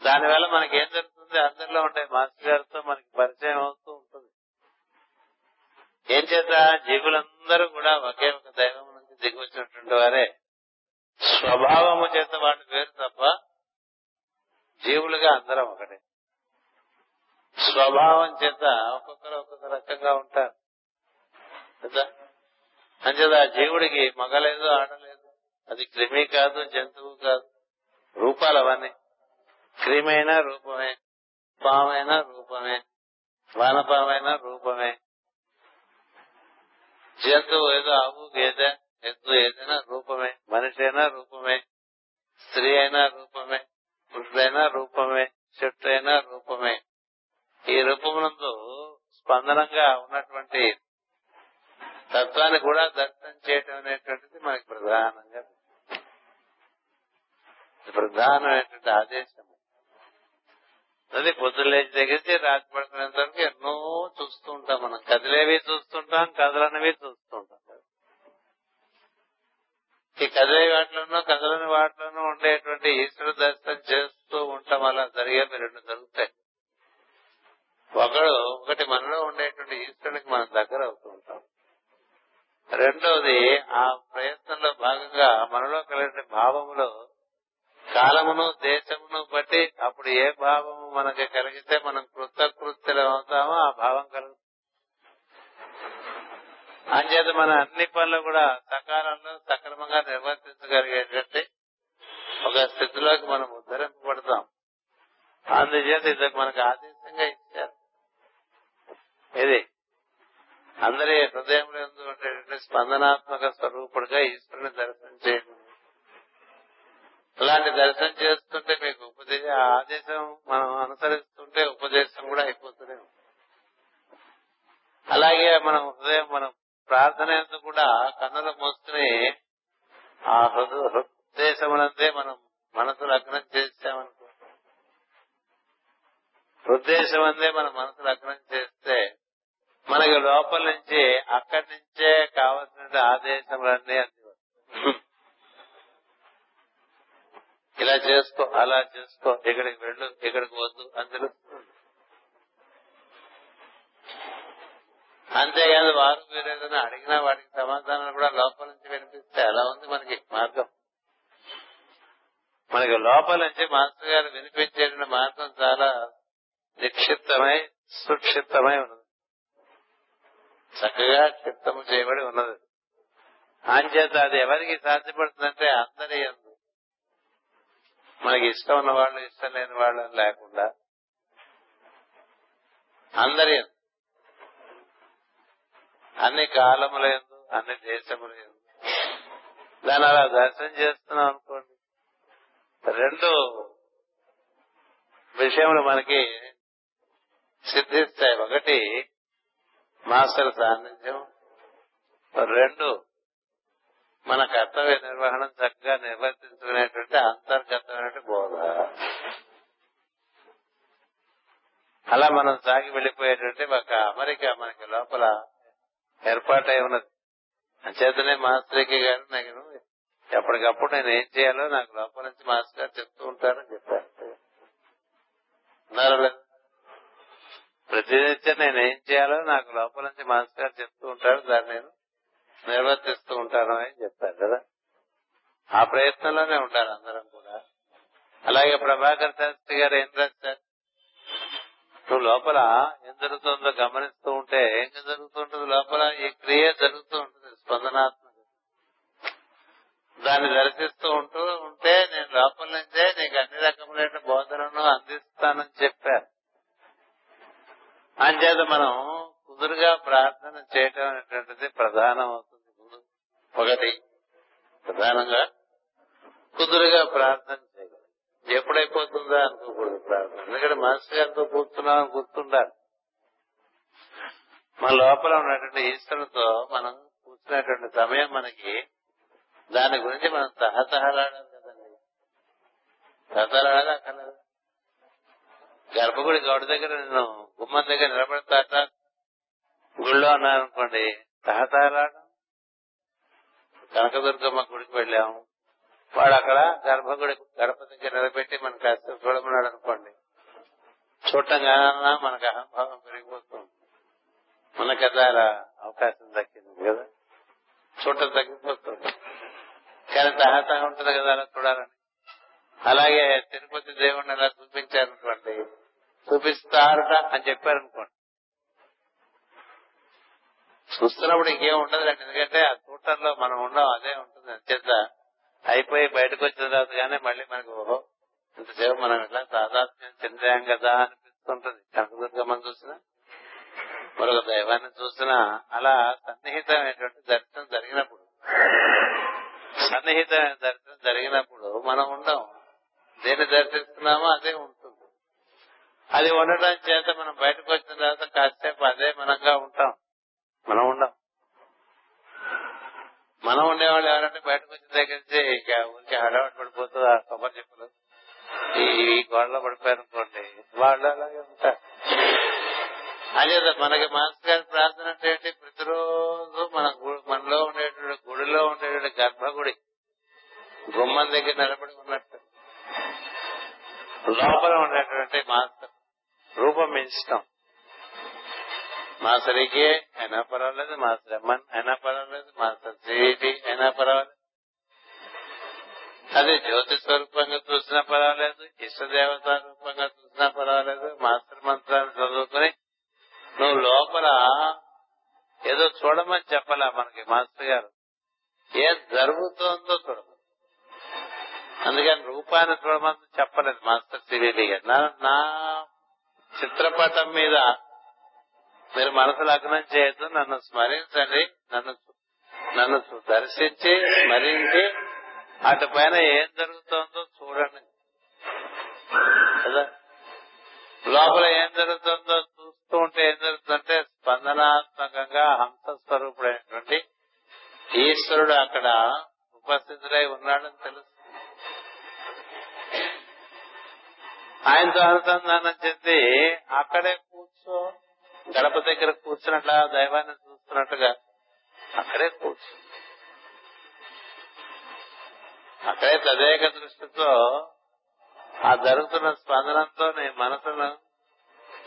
దానివల్ల మనకి ఏం జరుగుతుంది? అందరిలో ఉండే మాస్టర్ గారితో మనకి పరిచయం అవుతూ ఉంటుంది. ఏం చేత జీవులందరూ కూడా ఒకే ఒక దైవం నుంచి దిగువచ్చినటువంటి వారే. స్వభావము చేత వాళ్ళు వేరు తప్ప జీవులుగా అందరం ఒకటే. స్వభావం చేత ఒక్కొక్కరు ఒక్కొక్క రకంగా ఉంటారు. కదా? అంచేత ఆ జీవుడికి మగలేదు ఆడలేదు అది క్రిమి కాదు జంతువు కాదు రూపాలు అవన్నీ. క్రిమైనా రూపమే పామైనా రూపమే వానపామైన రూపమే. జంతువు ఏదో ఆవు గేదె ఎద్దు ఏదైనా రూపమే మనిషి అయినా రూపమే స్త్రీ అయినా రూపమే పురుషుడైనా రూపమే చెట్టు అయినా రూపమే. ఈ రూపమునందు స్పందనంగా ఉన్నటువంటి తత్వాన్ని కూడా దర్శనం చేయటం అనేటువంటిది మనకి ప్రధానంగా ప్రధానమైనటువంటి ఆదేశం. అది పొద్దులేచి దగ్గరికి రాత్రి పడుకునేంత వరకు ఎన్నో చూస్తూ ఉంటాం మనం. కదిలేవి చూస్తుంటాం కదలనివి చూస్తుంటాం. ఈ కదిలే వాటిలోనూ కదలని వాటిలోనూ ఉండేటువంటి ఈశ్వర దర్శనం చేస్తూ ఉంటాం. అలా జరిగేవి రెండు జరుగుతాయి. ఒకడు ఒకటి మనలో ఉండేటువంటి ఈశ్వరునికి మనం దగ్గర అవుతూ ఉంటాం. రెండవది ఆ ప్రయత్నంలో భాగంగా మనలో కలిగిన భావములో కాలమును దేశమును బట్టి అప్పుడు ఏ భావము మనకి కలిగితే మనం కృతకృత్యులు అవుతామో ఆ భావం కలుగుతుంది అంచేత మన అన్ని పనులు కూడా సకాలంలో సక్రమంగా నిర్వర్తించగలిగేటువంటి ఒక స్థితిలోకి మనం ఉద్ధరింపబడతాం. అందుచేత ఇది మనకు ఆదేశంగా ఇచ్చారు. ఇది అందరి హృదయంలో ఉండేటువంటి స్పందనాత్మక స్వరూపుడుగా ఈశ్వరుని దర్శనం చేయండి. అలాంటి దర్శనం చేస్తుంటే మీకు ఉపదేశం ఆదేశం మనం అనుసరిస్తుంటే ఉపదేశం కూడా అయిపోతూనే అలాగే మనం హృదయం మనం ప్రార్థన ఎందుకు కూడా కన్నుల మోసుకుని ఆ హృదయమునందే మనం మనసు లగ్నం చేసామనుకో హృదయం అందే మన మనసు లగ్నం చేస్తే మనకి లోపల నుంచి అక్కడి నుంచే కావలసిన ఆదేశములన్నీ అంది ఇలా చేసుకో అలా చేసుకో ఇక్కడికి వెళ్ళు ఇక్కడికి వద్దు అని తెలుస్తుంది అంతేకాదు వారు మీరు ఏదైనా అడిగినా వాటికి సమాధానాలు కూడా లోపల నుంచి వినిపిస్తే అలా ఉంది మనకి మార్గం? మనకి లోపల నుంచి మాస్టర్ గారు వినిపించే మార్గం చాలా నిక్షిప్తమై సుక్షిప్తమై ఉన్నది. చక్కగా చిత్తము చేయబడి ఉన్నది. అంచేత అది ఎవరికి సాధ్యపడుతుందంటే అందరి ఎందు. మనకి ఇష్టం ఉన్న వాళ్ళు ఇష్టం లేని వాళ్ళు లేకుండా అందరి ఎందు. అన్ని కాలముల ఎందు అన్ని దేశముల ఎందు. అలా దర్శనం చేస్తున్నాం అనుకోండి. రెండు విషయములు మనకి సిద్ధిస్తాయి. ఒకటి మాస్టర్ సాన్నిధ్యం. రెండు మన కర్తవ్య నిర్వహణ చక్కగా నిర్వర్తించుకునేటువంటి అంతర్గతమైన బోధ. అలా మనం సాగి వెళ్ళిపోయేటువంటి ఒక అమెరికా మనకి లోపల ఏర్పాటై ఉన్నది. అంచేతనే మాస్టర్కి గారు నేను ఎప్పటికప్పుడు నేను ఏం చేయాలో నాకు లోపల నుంచి మాస్టర్ గారు చెప్తూ ఉంటారని చెప్పారు. ప్రతినిత్యం నేను ఏం చేయాలో నాకు లోపల నుంచి మాస్టర్ గారు చెప్తూ ఉంటాడు దాన్ని నేను నిర్వర్తిస్తూ ఉంటాను అని చెప్పారు కదా. ఆ ప్రయత్నంలోనే ఉంటారు అందరం కూడా. అలాగే ప్రభాకర్ శాస్త్రి గారు ఏం రాశారు? నువ్వు లోపల ఏం జరుగుతుందో గమనిస్తూ ఉంటే ఏం జరుగుతుంటుంది లోపల? ఈ క్రియ జరుగుతూ ఉంటుంది స్పందనాత్మక అంచేత మనం కుదురుగా ప్రార్థన చేయటం అనేటువంటిది ప్రధానం అవుతుంది ముందు. ఒకటి ప్రధానంగా కుదురుగా ప్రార్థన చేయగలం. ఎప్పుడైపోతుందా అనుకోకూడదు ప్రార్థన. ఎందుకంటే మనసు గారితో కూర్చున్నామని గుర్తుండాలి. మన లోపల ఉన్నటువంటి ఈశ్వరుతో మనం కూర్చున్నటువంటి సమయం మనకి దాని గురించి మనం తహతహలాడాలి కదండి. తహతహలాడాలి అక్కర్లేదు? గర్భగుడి గౌడ దగ్గర నేను గుమ్మం దగ్గర నిలబడతాట గుళ్ళో అన్నారనుకోండి తహతహలాడం కనకదుర్గమ్మ గుడికి వెళ్ళాము. వాడు అక్కడ గర్భగుడి గడప దగ్గర నిలబెట్టి మనకి కాస్త చూడమన్నాడు అనుకోండి చూడటంగా మనకు అహంభావం పెరిగిపోతుంది. మనకు కదా అలా అవకాశం దక్కింది కదా? చూడటం తగ్గిపోతుంది. కానీ తహతహ ఉంటుంది కదా అలా చూడాలని. అలాగే తిరుపతి దేవుణ్ణి అలా చూపించారనుకోండి చూపిస్తారట అని చెప్పారనుకోండి. చూస్తున్నప్పుడు ఇంకేం ఉండదు ఎందుకంటే ఆ చూడటంలో మనం ఉండం అదే ఉంటుంది. అంచేత అయిపోయి బయటకు వచ్చిన తర్వాత కానీ మళ్ళీ మనకు ఓహో ఇంతసేపు మనం ఇట్లా సాధాత్మ్యం చెందాం కదా అనిపిస్తుంటది. కనకదుర్గమ్మ చూసినా మరొక దైవాన్ని చూసినా అలా సన్నిహితమైనటువంటి దర్శనం జరిగినప్పుడు సన్నిహితమైన దర్శనం జరిగినప్పుడు మనం ఉండం. దేన్ని దర్శిస్తున్నామో అదే ఉంటుంది. అది ఉండటం చేత మనం బయటకు వచ్చిన తర్వాత కాసేపు అదే మనంగా ఉంటాం. మనం ఉండం. మనం ఉండేవాళ్ళు ఎవరంటే బయటకు వచ్చిన దగ్గర నుంచి ఇక ఊరికి హడావడి పడిపోతూ ఆ కొబ్బరి చెప్పులు ఈ గోడలో పడిపోయారు అనుకోండి వాళ్ళు అలాగే ఉంటారు. అదే మనకి మాస్టర్ గారి ప్రార్థన అంటే ఏంటి? ప్రతిరోజు మన మనలో ఉండేటువంటి గుడిలో ఉండేటువంటి గర్భగుడి గుమ్మం దగ్గర నిలబడి ఉన్నట్టు. లోపల ఉండేటువంటి మాస్టర్ రూపం ఇష్టం మాస్టర్ ఏ అయినా పర్వాలేదు మాస్టర్ ఎమ్మన్ అయినా పర్వాలేదు మాస్టర్ సిఈటి అయినా పర్వాలేదు. అది జ్యోతి స్వరూపంగా చూసినా పర్వాలేదు ఇష్టదేవత రూపంగా చూసినా పర్వాలేదు మాస్టర్ మంత్రాలు చదువుకుని నువ్వు లోపల ఏదో చూడమని చెప్పలే మనకి మాస్టర్ గారు? ఏం జరుగుతోందో చూడమని. అందుకని రూపాన్ని చూడమని చెప్పలేదు మాస్టర్ సివిలి గారు. నా చిత్రపటం మీద మీరు మనసు లగ్నం చేయొద్దు నన్ను స్మరించండి నన్ను నన్ను దర్శించి స్మరించి అటు పైన ఏం జరుగుతుందో చూడండి. కదా? లోపల ఏం జరుగుతుందో చూస్తూ ఉంటే ఏం జరుగుతుందంటే స్పందనాత్మకంగా హంస స్వరూపుడైనటువంటి ఈశ్వరుడు అక్కడ ఉపస్థితుడై ఉన్నాడని తెలుసు ఆయనతో అనుసంధానం చెంది అక్కడే కూర్చో గడప దగ్గర కూర్చున్నట్లా దైవాన్ని చూస్తున్నట్టుగా అక్కడే కూర్చో. అక్కడే తదేక దృష్టితో ఆ జరుగుతున్న స్పందనంతో నీ మనసును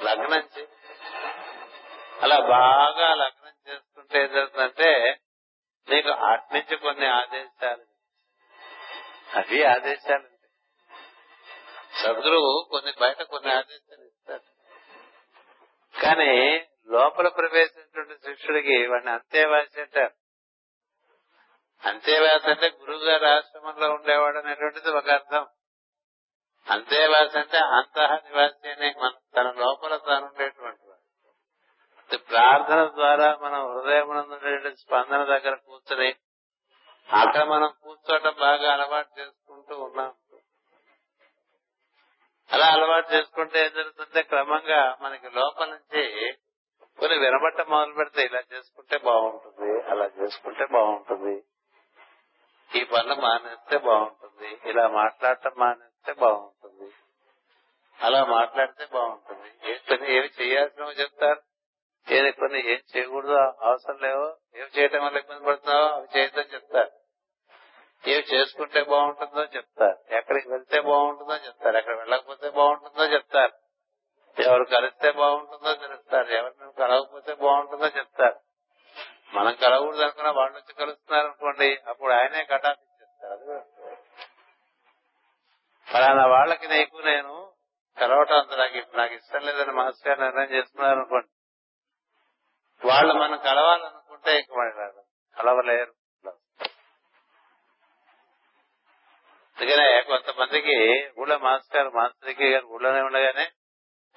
లగ్నం చేయి. అలా బాగా లగ్నం చేసుకుంటే ఏం జరుగుతుందంటే నీకు అట్నుంచి కొన్ని ఆదేశాలు. అవి ఆదేశాలు. సద్గురువు కొన్ని బయట కొన్ని ఆదేశాలు ఇస్తాడు కానీ లోపల ప్రవేశించినటువంటి శిష్యుడికి వాడిని అంతేవాసి అంటారు. అంతేవాసి అంటే గురువు గారి ఆశ్రమంలో ఉండేవాడు అనేటువంటిది ఒక అర్థం. అంతేవాసి అంటే అంతః నివాసి అనే మన తన లోపల తాను ఉండేటువంటి వాడు. ప్రార్థన ద్వారా మనం హృదయం స్పందన దగ్గర కూర్చొని అక్కడ మనం కూర్చోటం బాగా అలవాటు చేసుకుంటూ ఉన్నాం. అలా అలవాటు చేసుకుంటే ఏం జరుగుతుంటే క్రమంగా మనకి లోపల నుంచి కొన్ని వినబట్ట మొదలు పెడితే ఇలా చేసుకుంటే బాగుంటుంది అలా చేసుకుంటే బాగుంటుంది. ఈ పనులు మానేస్తే బాగుంటుంది ఇలా మాట్లాడటం మానేస్తే బాగుంటుంది. అలా మాట్లాడితే బాగుంటుంది. ఏ పని ఏమి చేయాల్సినవో చెప్తారు? ఏది కొన్ని ఏం చేయకూడదు అవసరం లేవో. ఏమి చేయటం వల్ల ఇబ్బంది పడుతున్నావో? అవి చేయొద్దని చెప్తారు. ఏమి చేసుకుంటే బాగుంటుందో చెప్తారు. ఎక్కడికి వెళ్తే బాగుంటుందో చెప్తారు. ఎక్కడ వెళ్ళకపోతే బాగుంటుందో చెప్తారు. ఎవరు కలిస్తే బాగుంటుందో తెలుస్తారు. ఎవరిని కలవకపోతే బాగుంటుందో చెప్తారు. మనం కలవకూడదు అనుకున్నా వాళ్ళు వచ్చి కలుస్తున్నారు అనుకోండి అప్పుడు ఆయనే కటాపించేస్తారు ఫలానా వాళ్ళకి నీకు నేను కలవటం అంత నాకు నాకు ఇష్టం లేదని మాస్టర్ గారు నిర్ణయం చేసుకున్నారు అనుకోండి. వాళ్ళు మనం కలవాలనుకుంటే ఇంక వాళ్ళు కలవలేరు. అందుకనే కొంతమందికి ఊళ్ళో మాస్టర్ మాస్టర్కి గారు ఊళ్ళోనే ఉండగానే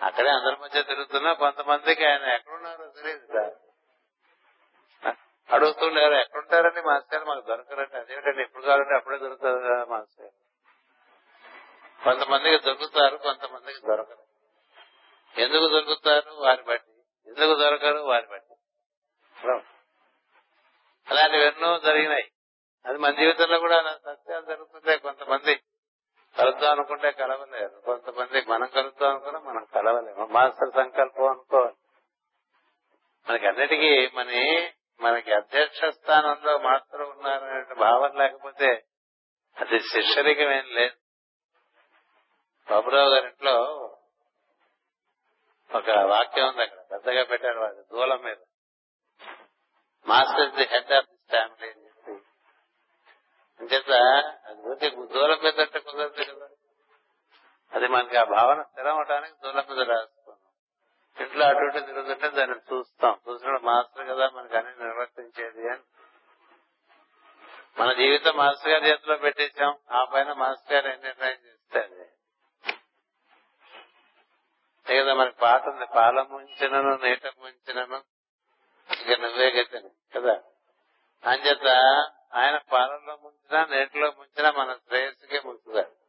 అక్కడే అందరి మధ్య తిరుగుతున్నా కొంతమందికి ఆయన ఎక్కడున్నారో తెలియదు సార్. అడుగుతుండేవారు ఎక్కడుంటారండి మాస్టర్? మాకు దొరకరండి. అదేమిటండి? ఎప్పుడు కావాలంటే అప్పుడే దొరుకుతారు కదా మాస్టర్. కొంతమందికి దొరుకుతారు కొంతమందికి దొరకరు. ఎందుకు దొరుకుతారు? వారి బట్టి. ఎందుకు దొరకరు? వారి బట్టి. అలాంటివి ఎన్నో జరిగినాయి. అది మన జీవితంలో కూడా సత్యాలు జరుగుతుంటాయి కొంతమంది. కలుద్దాం అనుకుంటే కలవలేరు. కొంతమంది మనం కలుద్దాం అనుకున్నా మనం కలవలేము. మాస్టర్ సంకల్పం అనుకోవాలి. మనకి అన్నిటికీ మన మనకి అధ్యక్ష స్థానంలో మాస్టర్ ఉన్నారనే భావన లేకపోతే అది శిష్యరికం ఏం లేదు. బాబురావు గారింట్లో ఒక వాక్యం ఉంది అక్కడ. పెద్దగా పెట్టారు వాళ్ళు దూలం మీద. Master the head of this family అని చెప్పి అంచేత అది దూలం మీద అంటే కుదరదు కదా. అది మనకి ఆ భావన స్థిరం అవడానికి దూలం మీద రాసుకున్నాం. ఇంట్లో అటు ఇటు తిరుగుతుంటే దాన్ని చూస్తాం. చూసినప్పుడు మాస్టర్ కదా మనకి అన్ని నిర్వర్తించేది అని. మన జీవితం మాస్టర్ గారి చేతిలో పెట్టేశాం. ఆ పైన మాస్టర్ గారు ఏం నిర్ణయం చేస్తే అది లేదా మనకి పాట ఉంది. పాల ముంచినను నీట ముంచినను. ఇక నువ్వే గతిని కదా? అంచేత ఆయన పాలల్లో ముంచినా నీటిలో ముంచినా మన శ్రేయస్సుకే ముంచుతాడు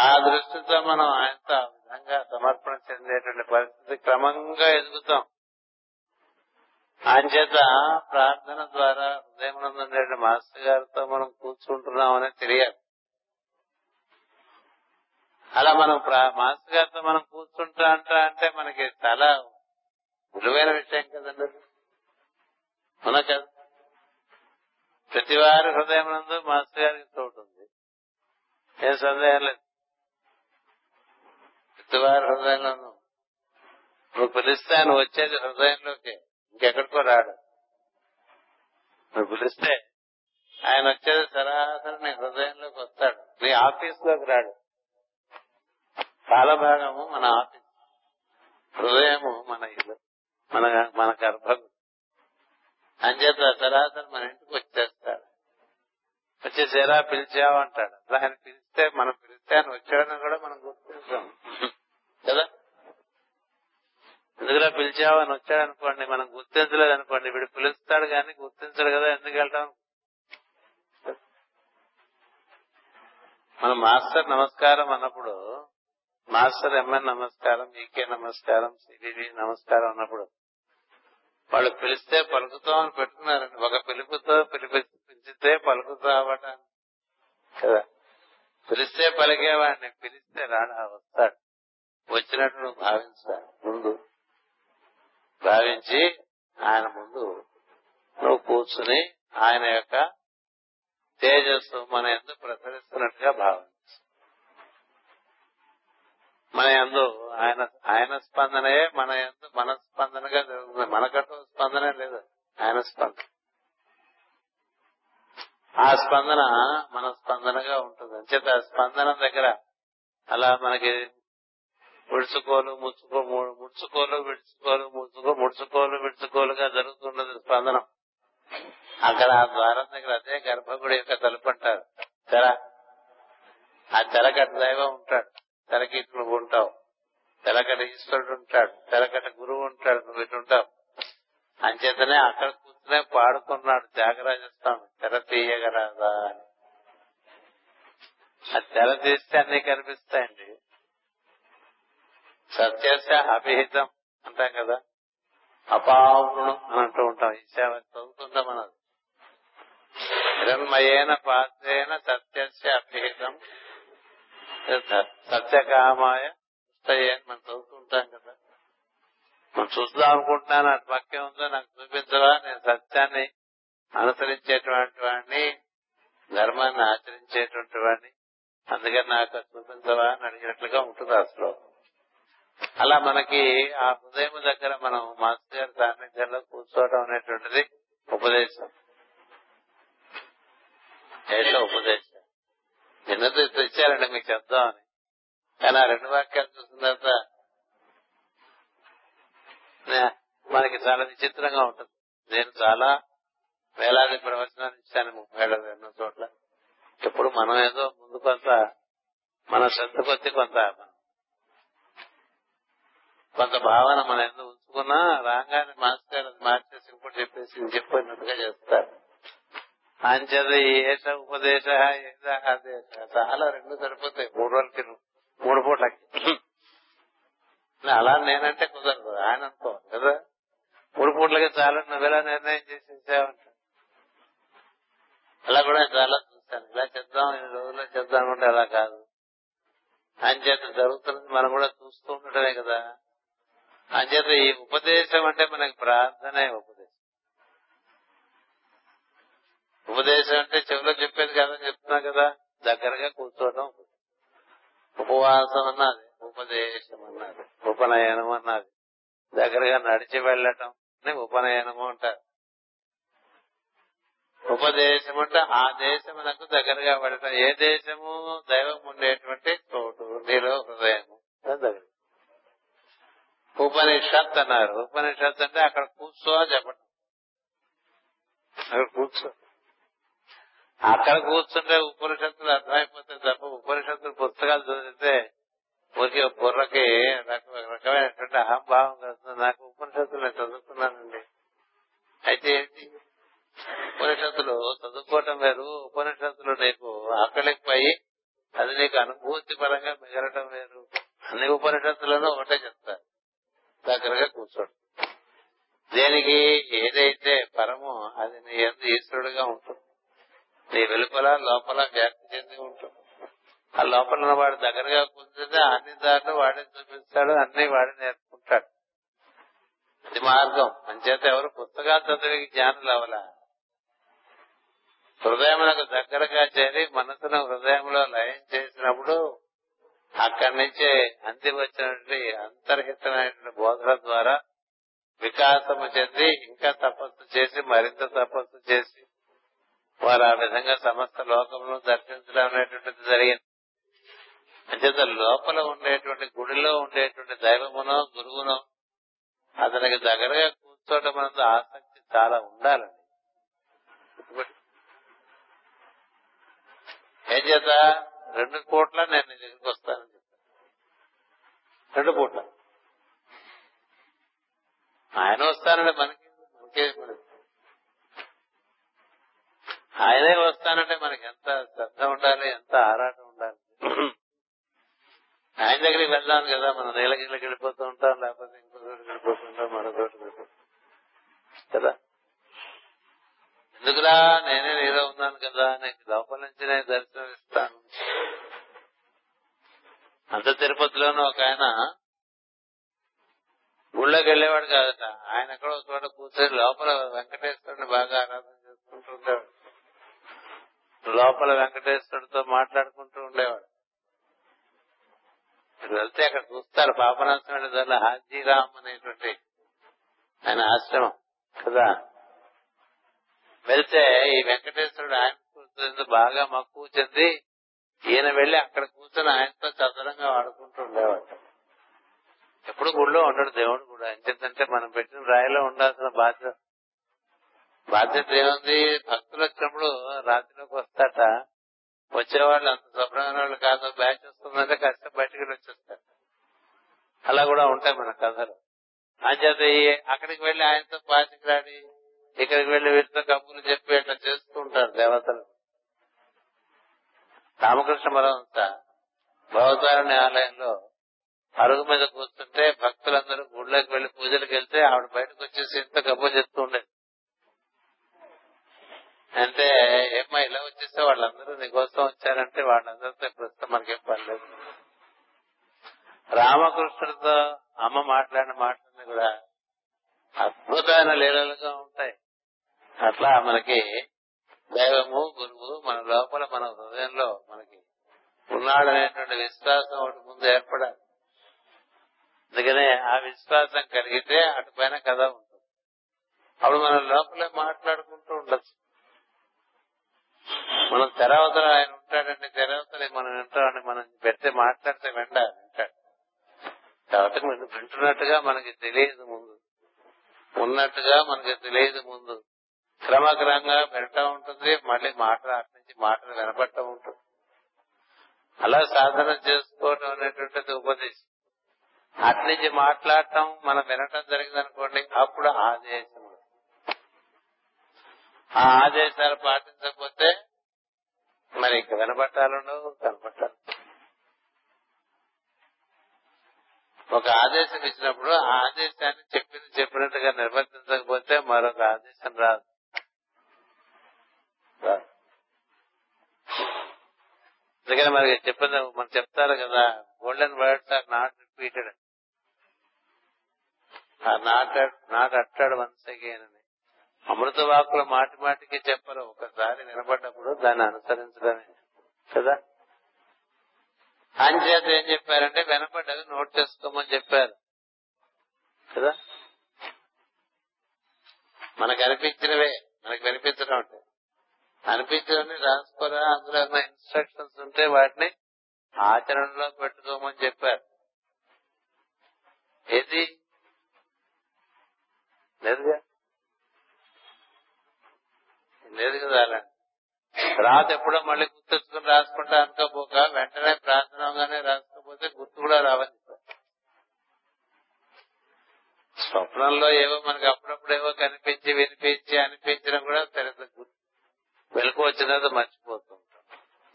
ఆ దృష్టితో మనం ఆయనతో ఆ విధంగా సమర్పణ చెందేటువంటి పరిస్థితి క్రమంగా ఎదుగుతాం. అంచేత ప్రార్థన ద్వారా హృదయం మాస్టర్ గారితో మనం కూర్చుంటున్నామని తెలియాలి. అలా మనం ప్రా- మాస్టర్ గారితో మనం కూర్చుంటా అంటా అంటే మనకి చాలా విలువైన విషయం కదండి. అది. అవునా కదా ప్రతి వారి హృదయం నందు మాస్టర్ గారికి చోటు ఉంది. ఏం సందేహం లేదు. ప్రతి వారి హృదయంలోనూ నువ్వు పిలిస్తే ఆయన వచ్చేది హృదయంలోకి ఇంకెక్కడికో రాడు. నువ్వు పిలిస్తే ఆయన వచ్చేది సరాసరి నీ హృదయంలోకి వస్తాడు. నీ ఆఫీస్లోకి రాడు. చాలా భాగము మన ఆఫీస్. హృదయము మన ఇల్లు మన మన గర్భం అంచేత సరాసరి మన ఇంటికి వచ్చేస్తాడు. వచ్చేసేరా పిలిచావు అంటాడు అలా ఆయన పిలిస్తే మనం పిలిస్తే ఆయన వచ్చాడని కూడా మనం గుర్తించాం. కదా? ఎందుకులా పిలిచావు అని వచ్చాడు అనుకోండి మనం గుర్తించలేదు అనుకోండి వీడు పిలుస్తాడు కానీ గుర్తించడు కదా ఎందుకు వెళ్తాం మనం మాస్టర్ నమస్కారం అన్నప్పుడు మాస్టర్ ఎంఎన్ నమస్కారం ఈకే నమస్కారం సిడివి నమస్కారం అన్నప్పుడు వాళ్ళు పిలిస్తే పలుకుతాం అని ఒక పిలుపుతో పిలిపి పిలిచితే పలుకుతా అవ్వటాన్ని కదా? పిలిస్తే పలికేవాడిని. పిలిస్తే రాడా? వస్తాడు. వచ్చినట్టు నువ్వు భావించాలి ముందు భావించి ఆయన ముందు నువ్వు కూర్చుని ఆయన యొక్క తేజస్సు మన ఎందుకు ప్రసరిస్తున్నట్టుగా భావించు. మన ఎందు ఆయన ఆయన స్పందనే మన ఎందు మన స్పందనగా జరుగుతుంది. మనకంటూ స్పందనే లేదు. ఆయన స్పందన ఆ స్పందన మన స్పందనగా ఉంటుంది. అంచేత స్పందన దగ్గర అలా మనకి విడుచుకోలు ముచ్చుకో ముడుచుకోలు విడుచుకోలు ముచ్చుకో ముడుచుకోలు విడుచుకోలుగా జరుగుతున్నది స్పందనం. అక్కడ ఆ ద్వారం దగ్గర అదే గర్భగుడి యొక్క తలుపు అంటారు. తెర. ఆ తెరకట దైవం ఉంటాడు. తెలకి నువ్వు ఉంటావు తెలకట ఈశ్వరుడు ఉంటాడు తెలకట గురువు ఉంటాడు నువ్వు ఇటు ఉంటావు. అంచేతనే అక్కడ కూర్చునే పాడుకున్నాడు త్యాగరాజ స్వామి తెర తీయగరాదా అని. ఆ తెర తీస్తే అన్ని కనిపిస్తాయండి. సత్యస్య అభిహితం అంటాం కదా. అపావును అని అంటూ ఉంటాం. ఈ సేవ చదువుతుంటాం మనది హిరణ్మయేన పాత్రేన సత్యస్య అభిహితం. సత్యకామాయ అని మనం చదువుతుంటాం కదా. మనం చూద్దాం అనుకుంటున్నాను అటు పక్కే ఉందో నాకు చూపించవా నేను సత్యాన్ని అనుసరించేటువంటి వాడిని ధర్మాన్ని ఆచరించేటువంటి వాడిని. అందుకని నాకు చూపించవా అని అడిగినట్లుగా ఉంటుంది ఆ శ్లోకం. అలా మనకి ఆ హృదయం దగ్గర మనం మాస్టర్ గారి సాన్నిధ్యంలో కూర్చోవడం అనేటువంటిది ఉపదేశం. ఏటో ఉపదేశం. నిన్నతో తెచ్చారండి మీకు చెప్దామని కానీ ఆ రెండు వాక్యాలు చూసిన తర్వాత మనకి చాలా విచిత్రంగా ఉంటుంది. నేను చాలా వేలాది ప్రవచనాలు ఇచ్చాను ముప్పై ఏళ్ళ ఎన్నో చోట్ల. ఎప్పుడు మనం ఏదో ముందు కొంత మన శ్రద్ధ కొద్ది కొంత కొంత భావన మన ఎందుకు ఉంచుకున్నా రాగానే మాస్టర్ అది మార్చేసి ఇంకోటి చెప్పేసి చెప్పినట్టుగా చేస్తారు. అంచేత ఏష ఉపదేశ ఏదేశ చాలా రెండు సరిపోతాయి. మూడు రోజులకి మూడు పూటలకి అలా నేనంటే కుదరదు. ఆయన అనుకో కదా. మూడు పూటలకి చాలా నువ్వెలా నిర్ణయం చేసేసావంట అలా కూడా చాలా చూస్తాను. ఇలా చెప్దాం ఈ రోజుల్లో చెప్దాం అంటే అలా కాదు. అంచేత జరుగుతున్నది మనం కూడా చూస్తూ ఉండటమే కదా. అంచేత ఈ ఉపదేశం అంటే మనకి ప్రార్థనే ఉపదేశం. ఉపదేశం అంటే చెవిలో చెప్పేది కాదని చెప్తున్నా కదా. దగ్గరగా కూర్చోవడం ఉపవాసం అన్నది ఉపదేశం అన్నది ఉపనయనం అన్నది. దగ్గరగా నడిచి వెళ్ళటం ఉపనయనము అంటారు. ఉపదేశం అంటే ఆ దేశమునకు దగ్గరగా పడటం ఏ దేశము దైవం ఉండేటువంటి చోటు నీలో హృదయము దగ్గర. ఉపనిషత్ అన్నారు. ఉపనిషత్ అంటే అక్కడ కూర్చో అని చెప్పడం అక్కడ కూర్చో. అక్కడ కూర్చుంటే ఉపనిషత్తులు అర్థమైపోతాయి తప్ప ఉపనిషత్తులు పుస్తకాలు చదివితే ఊరికే బుర్రకి రకమైనటువంటి అహంభావం కలుగుతుంది. నాకు ఉపనిషత్తులు నేను చదువుకున్నానండి. అయితే ఏంటి? ఉపనిషత్తులు చదువుకోవటం వేరు. ఉపనిషత్తులు నీకు అక్కడికి పోయి అది నీకు అనుభూతి పరంగా మిగలటం వేరు. అన్ని ఉపనిషత్తులను ఒకటే చెప్తారు దగ్గరగా కూర్చోడు. దేనికి ఏదైతే పరమో అది నీ ఎందు ఈశ్వరుడుగా ఉంటుంది. నీ వెలుపల లోపల వ్యాప్తి చెంది ఉంటుంది ఆ లోపల వాడు దగ్గరగా కూర్చుంటే అన్ని దారులు వాడే చూపిస్తాడు అన్ని వాడే నేర్చుకుంటాడు. అది మార్గం. అంచేత ఎవరు పుస్తకాలు చదివి జ్ఞానులు అవలా హృదయములకు దగ్గరగా చేరి మనసును హృదయంలో లయం చేసినప్పుడు అక్కడి నుంచే అంతి వచ్చినటువంటి అంతర్హితమైనటువంటి బోధన ద్వారా వికాసము చెంది ఇంకా తపస్సు చేసి మరింత తపస్సు చేసి వారు ఆ విధంగా సమస్త లోకంలో దర్శించడం అనేటువంటిది జరిగింది. అంచేత లోపల ఉండేటువంటి గుడిలో ఉండేటువంటి దైవమునో గురువునో అతనికి దగ్గరగా కూర్చోవటం అన్నది ఆసక్తి చాలా ఉండాలండి. ఏం చేత రెండు కోట్ల నేను నీ దగ్గరికి వస్తానని చెప్పాను. రెండు పూట్ల. ఆయన వస్తానండి మనకి మనకే ఆయనే వస్తానంటే మనకి ఎంత శ్రద్ధ ఉండాలి ఎంత ఆరాటం ఉండాలి? ఆయన దగ్గరికి వెళ్దాం కదా మనం నీలగిరికి వెళ్ళిపోతూ ఉంటాం లేకపోతే ఇంకో చోటు వెళ్ళిపోతుంటాం మరో చోటు వెళ్ళిపోతాం కదా? ఎందుకులా నేనే నీలో ఉన్నాను కదా నీకు లోపల నుంచి నేను దర్శనం ఇస్తాను. అంత తిరుపతిలోనూ ఒక ఆయన గుళ్ళోకి వెళ్ళేవాడు కాదట. ఆయన ఎక్కడో చోట కూర్చొని లోపల వెంకటేశ్వరుని బాగా ఆరాధన చేసుకుంటూ ఉండేవాడు లోపల వెంకటేశ్వరుడితో మాట్లాడుకుంటూ ఉండేవాడు. వెళ్తే అక్కడ చూస్తారు పాపనాశనం దాని హాజీరామ్ అనేటువంటి ఆయన ఆశ్రమం కదా? వెళ్తే ఈ వెంకటేశ్వరుడు ఆయన కూర్చుంది బాగా మక్కువ చెంది ఈయన వెళ్ళి అక్కడ కూర్చొని ఆయనతో చదరంగా ఆడుకుంటూ ఉండేవాడు. ఎప్పుడు గుళ్ళో ఉండడు దేవుడు కూడా. ఎందుకంటే మనం పెట్టిన రాయిలో ఉండాల్సిన బాధ్యత బాధ్యత ఏముంది? భక్తులు వచ్చినప్పుడు రాత్రిలోకి వస్తాట వచ్చేవాళ్ళు అంత శుభ్రమైన వాళ్ళు కాదు. బ్యాచ్ వస్తుందంటే కష్టం బయటికి వచ్చేస్తారు. అలా కూడా ఉంటాయి మన కథలు అంచేత అక్కడికి వెళ్ళి ఆయనతో పాచికలాడి ఇక్కడికి వెళ్ళి వీటితో కబుర్లు చెప్పి ఇట్లా చేస్తూ ఉంటారు దేవతలు. రామకృష్ణ పరమంత భవతారణి ఆలయంలో అరుగు మీద కూర్చుంటే భక్తులందరూ గుళ్ళకి వెళ్ళి పూజలకు వెళ్తే ఆవిడ బయటకు వచ్చేసి ఇంత కబుర్లు చెప్తూ ఉండేది. అంటే ఏమ్మా ఇలా వచ్చేస్తే వాళ్ళందరూ నీకోసం వచ్చారంటే వాళ్ళందరితో ప్రస్తుతం మనకేం పర్లేదు రామకృష్ణుడితో అమ్మ మాట్లాడిన మాటలన్నీ కూడా అద్భుతమైన లీలలుగా ఉంటాయి. అట్లా మనకి దైవము గురువు మన లోపల మన హృదయంలో మనకి ఉన్నాడనేటువంటి విశ్వాసం ఒకటి ముందు ఏర్పడాలి. అందుకనే ఆ విశ్వాసం కలిగితే అటుపైన కథ ఉంటుంది. అప్పుడు మన లోపలే మాట్లాడుకుంటూ ఉండొచ్చు. మనం తెరవతల ఆయన ఉంటాడండి తెరవతల మనం వింటామని మనం పెడితే మాట్లాడితే వెంట వింటాడు తర్వాత మనం వింటున్నట్టుగా మనకి తెలియదు ముందు. ఉన్నట్టుగా మనకి తెలియదు ముందు. క్రమక్రమంగా వినటం ఉంటుంది మళ్ళీ మాట అటు నుంచి మాటలు వినపడటం ఉంటుంది. అలా సాధన చేసుకోవటం అనేటువంటిది ఉపదేశం. అటు నుంచి మాట్లాడటం మనం వినటం జరిగిందనుకోండి అప్పుడు ఆదేశం ఆ ఆదేశాలు పాటించకపోతే మరి ఇంక వినపట్టాలుండవు కనపట్టాలి. ఒక ఆదేశం ఇచ్చినప్పుడు ఆ ఆదేశాన్ని చెప్పింది చెప్పినట్టుగా నిర్వర్తించకపోతే మరొక ఆదేశం రాదు. అందుకని మరి చెప్పింది మనం చెప్తారు కదా golden words are not repeated not not అట్టాడు once again అని. అమృత వాకులు మాటి మాటికి చెప్పరు. ఒకసారి వినపడ్డప్పుడు దాన్ని అనుసరించడమే. కదా? అంచేత ఏం చెప్పారంటే వినపడ్డది నోట్ చేసుకోమని చెప్పారు. కదా? మనకు అనిపించినవే. మనకు వినిపించడం అంటే. అనిపించినవన్నీ రాసుకోరా? అందులో ఏమైనా ఇన్స్ట్రక్షన్స్ ఉంటే వాటిని ఆచరణలో పెట్టుకోమని చెప్పారు. ఏది? లేదుగా? లేదు కదా అలా. తర్వాత ఎప్పుడో మళ్ళీ గుర్తెచ్చుకుని రాసుకుంటా అనుకోపోక వెంటనే ప్రార్థనగానే రాసుకోపోతే గుర్తు కూడా రావాలి స్వప్నంలో ఏవో మనకి అప్పుడప్పుడు ఏవో కనిపించి వినిపించి అనిపించడం కూడా తెలియదు గుర్తు. వెలుకు వచ్చిన తర్వాత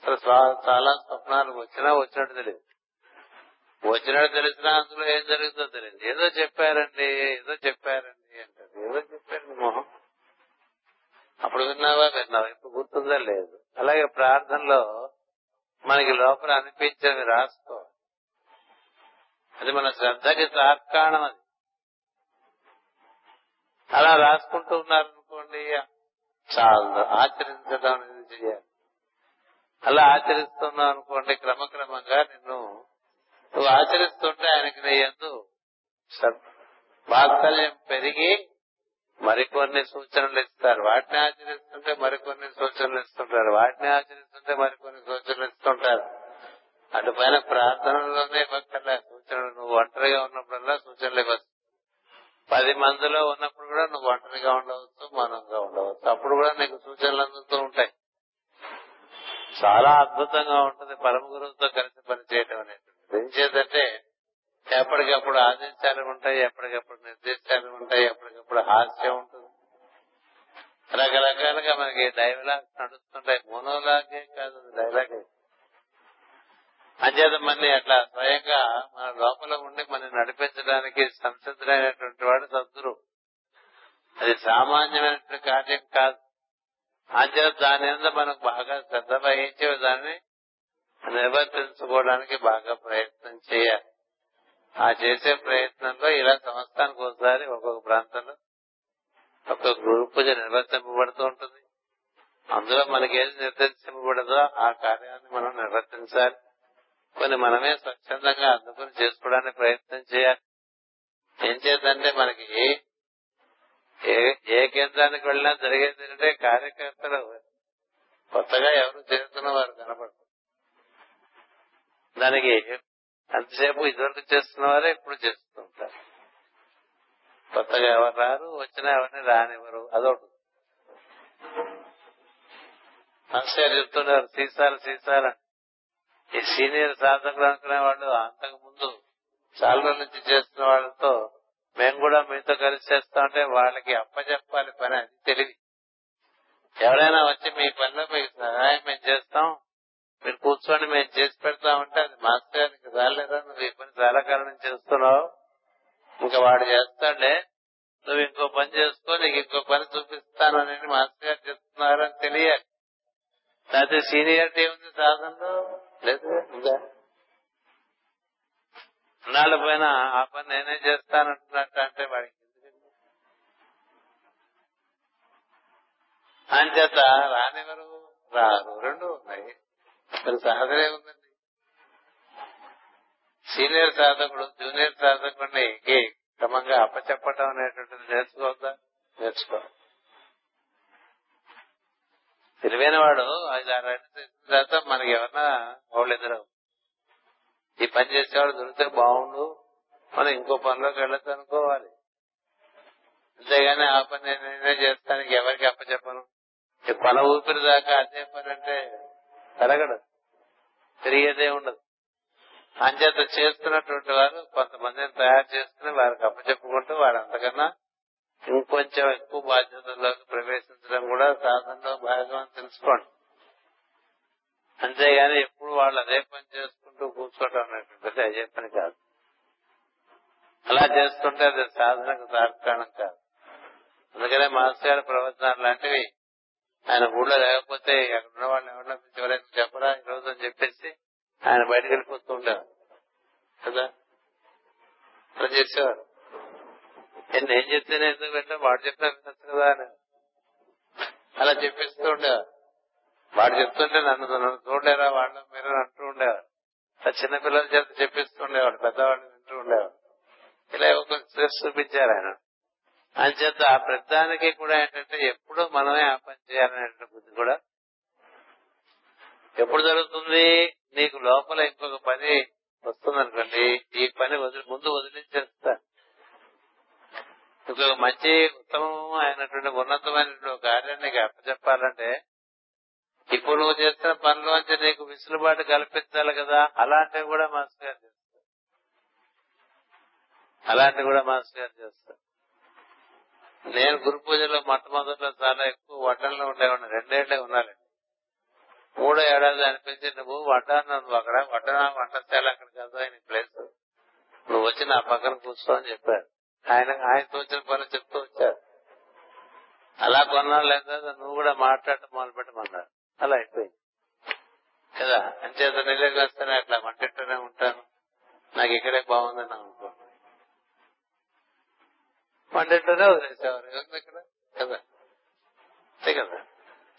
అసలు చాలా స్వప్నాలు వచ్చినా వచ్చినట్టు తెలియదు. వచ్చినట్టు తెలిసినా అందులో ఏం జరుగుతుందో తెలియదు. ఏదో చెప్పారండి ఏదో చెప్పారండి అంటారు. ఏదో చెప్పారండి మొహం. అప్పుడు విన్నావా విన్నావా? ఇప్పుడు గుర్తుందా లేదు. అలాగే ప్రార్థనలో మనకి లోపల అనిపించేది రాసుకో. అది మన శ్రద్ధకి తాత్కాణం అది. అలా రాసుకుంటూ ఉన్నారనుకోండి చాలు ఆచరించడం అనేది చేయాలి. అలా ఆచరిస్తున్నావు అనుకోండి క్రమక్రమంగా నిన్ను నువ్వు ఆచరిస్తుంటే ఆయనకి నీ ఎందు వాత్సల్యం పెరిగి మరికొన్ని సూచనలు ఇస్తారు. వాటిని ఆచరిస్తుంటే మరికొన్ని సూచనలు ఇస్తుంటారు. వాటిని ఆచరిస్తుంటే మరికొన్ని సూచనలు ఇస్తుంటారు. అటు పైన ప్రార్థనలోనే ఇవ్వక్కర్లే సూచనలు. నువ్వు ఒంటరిగా ఉన్నప్పుడల్లా సూచనలు ఇవ్వచ్చు. పది మందిలో ఉన్నప్పుడు కూడా నువ్వు ఒంటరిగా ఉండవచ్చు మౌనంగా ఉండవచ్చు. అప్పుడు కూడా నీకు సూచనలు అందుతూ ఉంటాయి. చాలా అద్భుతంగా ఉంటుంది. పరమ గురువుతో కలిసి పనిచేయటం అనేది. ఏం చేద్దంటే ఎప్పటికప్పుడు ఆదేశాలు ఉంటాయి ఎప్పటికప్పుడు నిర్దేశాలు ఉంటాయి ఎప్పటికప్పుడు హాస్యం ఉంటుంది. రకరకాలుగా మనకి డైలాగ్స్ నడుస్తుంటాయి. మోనోలాగే కాదు డైలాగే అంచేత మళ్ళీ అట్లా స్వయంగా మన లోపల ఉండి మనం నడిపించడానికి సంసిద్ధుడైనటువంటి వాడు సద్గురు. అది సామాన్యమైనటువంటి కార్యం కాదు. అంచేత దాని మీద మనకు బాగా శ్రద్ధ వహించే దాన్ని నిర్వర్తించుకోవడానికి బాగా ప్రయత్నం చేయాలి. ఆ చేసే ప్రయత్నంలో ఇలా సంవత్సరానికి ఒకసారి ఒక్కొక్క ప్రాంతంలో ఒక్కొక్క గురు పూజ నిర్వర్తింపబడుతూ ఉంటుంది. అందులో మనకి ఏది నిర్దేశింపబడదో ఆ కార్యాన్ని మనం నిర్వర్తించాలి. కొన్ని మనమే స్వచ్ఛందంగా అందుకుని చేసుకోవడానికి ప్రయత్నం చేయాలి. ఏం చేద్దంటే మనకి ఏ ఏ కేంద్రానికి వెళ్ళినా జరిగేది ఏంటంటే కార్యకర్తలు కొత్తగా ఎవరు చేస్తున్న వారు కనపడరు. దానికి అంతసేపు ఇదివరకు చేస్తున్న వారే ఇప్పుడు చేస్తుంటారు కొత్తగా ఎవరు రారు వచ్చినా ఎవరిని రానివ్వరు. అదొకటి. మాస్టర్ చెప్తున్నారు సీసాలు సీసాలు ఈ సీనియర్ సాధకులు అనుకునే వాళ్ళు అంతకు ముందు చాలా రోజుల నుంచి చేస్తున్న వాళ్ళతో మేము కూడా మీతో కలిసి చేస్తా ఉంటే వాళ్ళకి అప్పచెప్పాలి పని అది తెలివి. ఎవరైనా వచ్చి మీ పనిలో మీకు సహాయం మేము చేస్తాం. కూర్చొని మేము చేసి పెడతామంటే అది మాస్టర్ గారికి రాలేదా నువ్వు ఈ పని చాలా కారణం చేస్తున్నావు. ఇంకా వాడు చేస్తాడే. నువ్వు ఇంకో పని చేసుకో నీకు ఇంకో పని చూపిస్తాను అని మాస్టర్ గారు చెప్తున్నారని తెలియాలి. అయితే సీనియారిటీ ఉంది సాధనలో? లేదు అన్నాళ్ళ పైన ఆ పని నేనే చేస్తానంటున్నట్టు అంటే వాడికి ఎందుకండి? అంచేత రానివరు రారు రెండు ఉన్నాయి. మరి సాధనే ఉందండి. సీనియర్ సాధకుడు జూనియర్ సాధకుడిని క్రమంగా అప్పచెప్పటం అనేటువంటిది నేర్చుకోవద్దా? నేర్చుకో. తెలివైన వాడు ఐదు చేసిన తర్వాత మనకి ఎవరన్నా వాళ్ళు ఎదురు ఈ పని చేసేవాడు దొరికితే బాగుండు మనం ఇంకో పనిలోకి వెళ్ళొచ్చు అనుకోవాలి. అంతేగాని ఆ పని నేనే చేస్తానికి ఎవరికి అప్పచెప్పను? ఈ పని ఊపిరి దాకా అదే పని అంటే పెరగడు పెరిగేదే ఉండదు. అంచేత చేస్తున్నటువంటి వారు కొంతమందిని తయారు చేసుకుని వారికి అప్పచెప్పుకుంటూ వాడు అంతకన్నా ఇంకొంచెం ఎక్కువ బాధ్యతల్లోకి ప్రవేశించడం కూడా సాధనలో భాగం అని తెలుసుకోండి. అంతేగాని ఎప్పుడు వాళ్ళు అదే పని చేసుకుంటూ కూర్చోవడం అనేటువంటిది అదే పని కాదు. అలా చేస్తుంటే అది సాధనకు తార్కాణం కాదు. అందుకనే మాస్టర్ గారి ప్రవచనాలు లాంటివి ఆయన ఊళ్ళో లేకపోతే అక్కడ ఉన్న వాళ్ళు ఎవరిలో ఎవరైనా చెప్పరా ఈ రోజు అని చెప్పేసి ఆయన బయటకు వెళ్ళిపోతూ ఉండేవారు కదా? అలా చేసేవారు. నేను ఏం చెప్తేనే ఎందుకు పెట్టా వాడు చెప్పినా వినొచ్చు కదా అని. అలా చెప్పేస్తూ ఉండేవారు. వాడు చెప్తుంటే నన్ను నన్ను చూడలేరా వాళ్ళు మీరు అంటూ ఉండేవారు. ఆ చిన్న పిల్లల చేత చెప్పిస్తూ ఉండేవాడు పెద్దవాళ్ళు వింటూ ఉండేవాడు. ఇలా ఒక స్ట్రెస్ చూపించారు ఆయన. అంచేత ఆ ప్రతిదానికి కూడా ఏంటంటే ఎప్పుడు మనమే ఆ పని చేయాలనే బుద్ధి కూడా ఎప్పుడు జరుగుతుంది? నీకు లోపల ఇంకొక పని వస్తుందనుకోండి ఈ పని వదిలి ముందు వదిలించేస్తా. ఇంకొక మంచి ఉత్తమం అయినటువంటి ఉన్నతమైనటువంటి ఒక కార్యాన్ని నీకు అప్పచెప్పాలంటే ఇప్పుడు నువ్వు చేస్తున్న పనిలోంచి నీకు విసులుబాటు కల్పించాలి కదా అలాంటివి కూడా మాస్టర్ గారు చేస్తారు. అలాంటివి కూడా మాస్టర్ గారు చేస్తారు. నేను గురు పూజలో మొట్టమొదటిలో చాలా ఎక్కువ వడ్డంలో ఉండేవాడిని. రెండేళ్ళే ఉన్నానండి. మూడో ఏడాది అనిపించి నువ్వు వడ్డాను నువ్వు అక్కడ వడ్డన వంటశాల అక్కడ కదా ఆయన ప్లేస్. నువ్వు వచ్చి నా పక్కన కూర్చో అని చెప్పారు. ఆయన ఆయన తోచిన పనులు చెప్తూ వచ్చారు. అలా కొన్నాళ్ళు లేదా నువ్వు కూడా మాట్లాడటం మొదలు పెట్టమన్నారు అలా అయిపోయింది. కదా అంచేత నిలకి వస్తేనే అట్లా వంటింటూనే ఉంటాను. నాకు ఇక్కడే బాగుందని అనుకోండి వంటింటూనే వదిలేసేవారు. ఇక్కడ? కదా. అంతే కదా.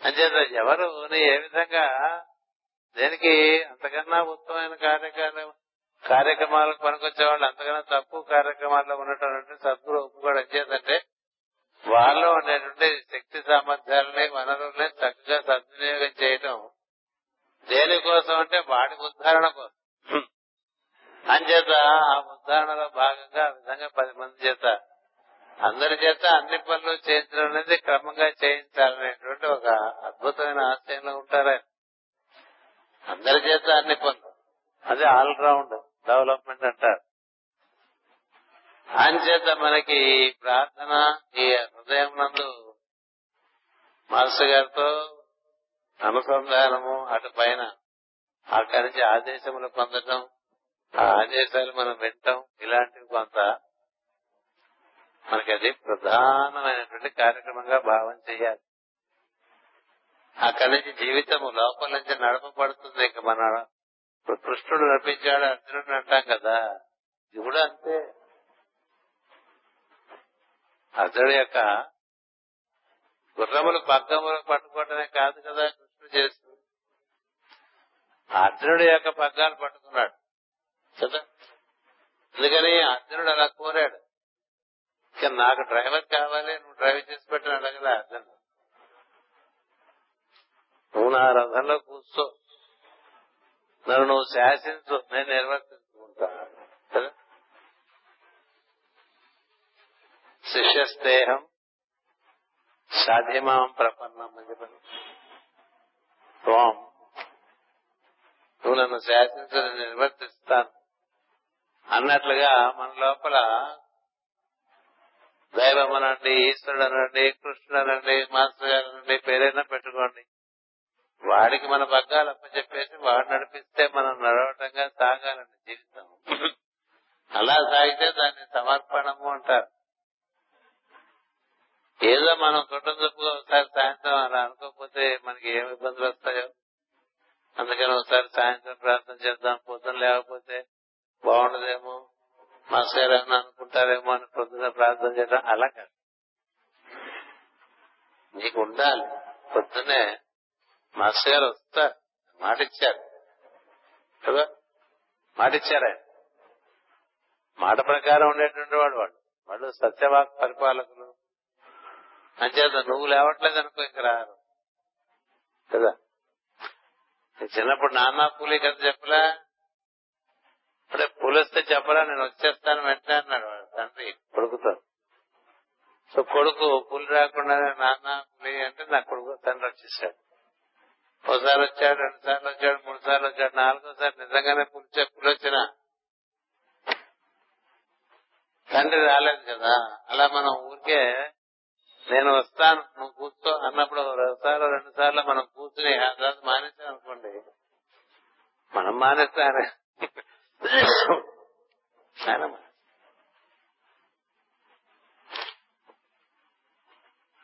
అంచేత ఎవరు ఏ విధంగా దేనికి అంతకన్నా ఉత్తమమైన కార్యక్రమం కార్యక్రమాలకు పనికొచ్చేవాళ్ళు అంతకన్నా తక్కువ కార్యక్రమాల్లో ఉన్నటువంటి సద్గురు ఒప్పుకోడు చేతంటే వాళ్ళు ఉండేటువంటి శక్తి సామర్థ్యాలని వనరుల్ని చక్కగా సద్వినియోగం చేయటం దేనికోసం అంటే వాడి ఉద్ధారణ కోసం. అంచేత ఆ ఉద్ధారణలో భాగంగా ఆ విధంగా పది మంది చేత అందరి చేత అన్ని పనులు చేయించడం అనేది క్రమంగా చేయించాలనేటువంటి ఒక అద్భుతమైన ఆశయంలో ఉంటారు ఆయన. అందరి చేత అన్ని పనులు అది ఆల్ రౌండ్ డెవలప్మెంట్ అంటారు అంచేత మనకి ప్రార్థన ఈ హృదయం నందు మాస్టర్ గారితో అనుసంధానము అటు పైన అక్కడి నుంచి ఆదేశములు పొందటం ఆ ఆదేశాలు మనం వింటాం ఇలాంటివి కొంత మనకి అది ప్రధానమైనటువంటి కార్యక్రమంగా భావం చేయాలి. అక్కడి నుంచి జీవితము లోపల నుంచి నడపబడుతుంది ఇక మన ఇప్పుడు కృష్ణుడు నడిపించాడు అర్జునుడు అంటాం కదా. ఇది కూడా అంతే. అర్జునుడు యొక్క గుర్రములు పగ్గములు పట్టుకోవటమే కాదు కదా కృష్ణుడు చేస్తుంది. అర్జునుడు యొక్క పగ్గాలు పట్టుకున్నాడు. కదా అందుకని అర్జునుడు అలా కోరాడు. అందుకని నాకు డ్రైవర్ కావాలి నువ్వు డ్రైవ్ చేసి పెట్టిన అడగలే అర్థం నువ్వు నా రథంలో కూర్చో. నన్ను నువ్వు శాసించు నేను నిర్వర్తించుకుంటా శిష్య స్నేహం సాధ్యమాం ప్రపన్నం అని చెప్పండి నువ్వు నన్ను శాసించు నేను నిర్వర్తిస్తాను అన్నట్లుగా మన లోపల దైవం అనండి ఈశ్వరుడు అనండి కృష్ణుడు అనండి మాస్టర్ గారు అనండి పేరైనా పెట్టుకోండి. వాడికి మన బగ్గాలు అప్పచెప్పేసి వాడు నడిపిస్తే మనం నడవటంగా సాగాలండి జీవితం. అలా సాగితే దాన్ని సమర్పణము అంటారు. ఏదో మనం కుటుంబ ఒకసారి సాయంత్రం అలా అనుకోకపోతే మనకి ఏమి ఇబ్బందులు వస్తాయో? అందుకని ఒకసారి సాయంత్రం ప్రార్థన చేద్దాం పొద్దున లేకపోతే బాగుండదేమో? మాస్టర్ అనుకుంటారేమో అని పొద్దున ప్రార్థన చేయడం అలా కాదు. నీకు ఉండాలి. పొద్దునే మాస్టర్ గారు వస్తారు మాట ఇచ్చారు కదా? మాట ఇచ్చారు ఆయన మాట ప్రకారం ఉండేటువంటి వాడు వాడు. వాళ్ళు సత్యవాక్ పరిపాలకులు. అంచేత నువ్వు లేవట్లేదు అనుకో ఇంక రారు. కదా? చిన్నప్పుడు నాన్న పూలి కథ చెప్పలే? ఇప్పుడే పులిస్తే చెప్పరా నేను వచ్చేస్తాను వెంటనే అన్నాడు వాడు. తండ్రి కొడుకుతో సో కొడుకు పులి రాకుండానే నాన్న పులి అంటే నా కొడుకు తండ్రి వచ్చేసాడు. ఒకసారి వచ్చాడు రెండు సార్లు వచ్చాడు మూడు సార్లు వచ్చాడు నాలుగోసారి నిజంగానే పులిచే పులి వచ్చిన. తండ్రి రాలేదు కదా. అలా మనం ఊరికే నేను వస్తాను నువ్వు కూర్చో అన్నప్పుడు ఒకసారి రెండు సార్లు మనం కూర్చుని ఆ తర్వాత మానేసాం అనుకోండి మనం మానేస్తానే ఆయన ఆయన మానేస్తాడు.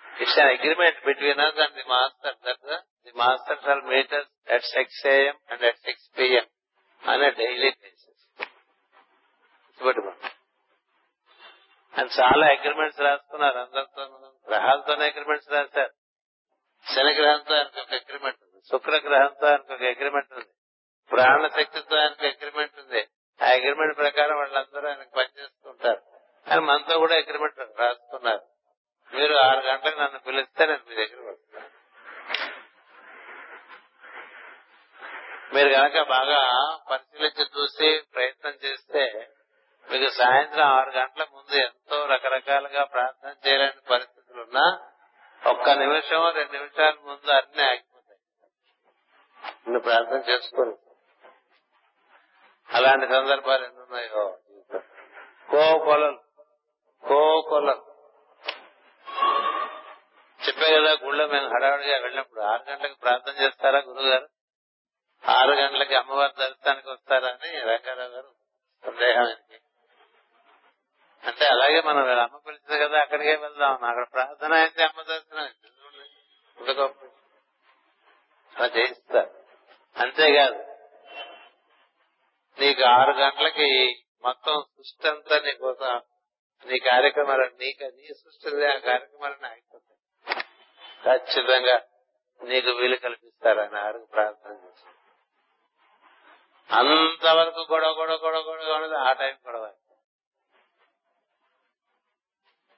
It's an agreement between us and the master that the, the master shall meet us at 6 a.m. and at 6 p.m. on a daily basis. It's అని చాలా అగ్రిమెంట్స్ రాసుకున్నారు అందరితో గ్రహాలతోనే అగ్రిమెంట్స్ రాశారు శని గ్రహంతో ఆయనకు ఒక అగ్రిమెంట్ ఉంది శుక్ర గ్రహంతో ఆయనకు ఒక అగ్రిమెంట్ ఉంది ప్రాణశక్తితో ఆయనకు అగ్రిమెంట్ ఉంది. ఆ అగ్రిమెంట్ ప్రకారం వాళ్ళందరూ ఆయనకు పనిచేస్తుంటారు. ఆయన మనతో కూడా అగ్రిమెంట్ రాసుకున్నారు మీరు ఆరు గంటలకు నన్ను పిలిస్తే నేను మీ దగ్గర వస్తాను మీరు కనుక బాగా పరిశీలించి చూసి ప్రయత్నం చేస్తే మీకు సాయంత్రం ఆరు గంటల ముందు ఎంతో రకరకాలుగా ప్రార్థన చేయలేని పరిస్థితులున్నా ఒక్క నిమిషం రెండు నిమిషాల ముందు అన్ని ఆగిపోతాయి. నువ్వు ప్రార్థన చేసుకోరు అలాంటి సందర్భాలు ఎన్నున్నాయో? ఉన్నాయో కోకొలలు. చెప్పే కదా గుళ్ళో మేము హడావుడిగా వెళ్ళినప్పుడు ఆరు గంటలకు ప్రార్థన చేస్తారా గురువు గారు ఆరు గంటలకి అమ్మవారి దర్శనానికి వస్తారా అని రంగారావు గారు సందేహం ఆయనకి అంటే అలాగే మనం అమ్మ పిలిచింది కదా అక్కడికే వెళ్దాం. అక్కడ ప్రార్థన అయితే అమ్మ దర్శనం అయింది. గొప్ప అలా చేయిస్తారు. అంతేకాదు నీకు ఆరు గంటలకి మొత్తం సృష్టి అంతా నీకోసం నీ కార్యక్రమాలు నీకు నీ సృష్టి ఆ కార్యక్రమాలన్నీ అయిపోతాయి ఖచ్చితంగా నీకు వీలు కల్పిస్తారని ఆరు ప్రార్థన చేసి అంతవరకు గొడవ గొడవ గొడవ గొడవ ఉండదు ఆ టైం గొడవ.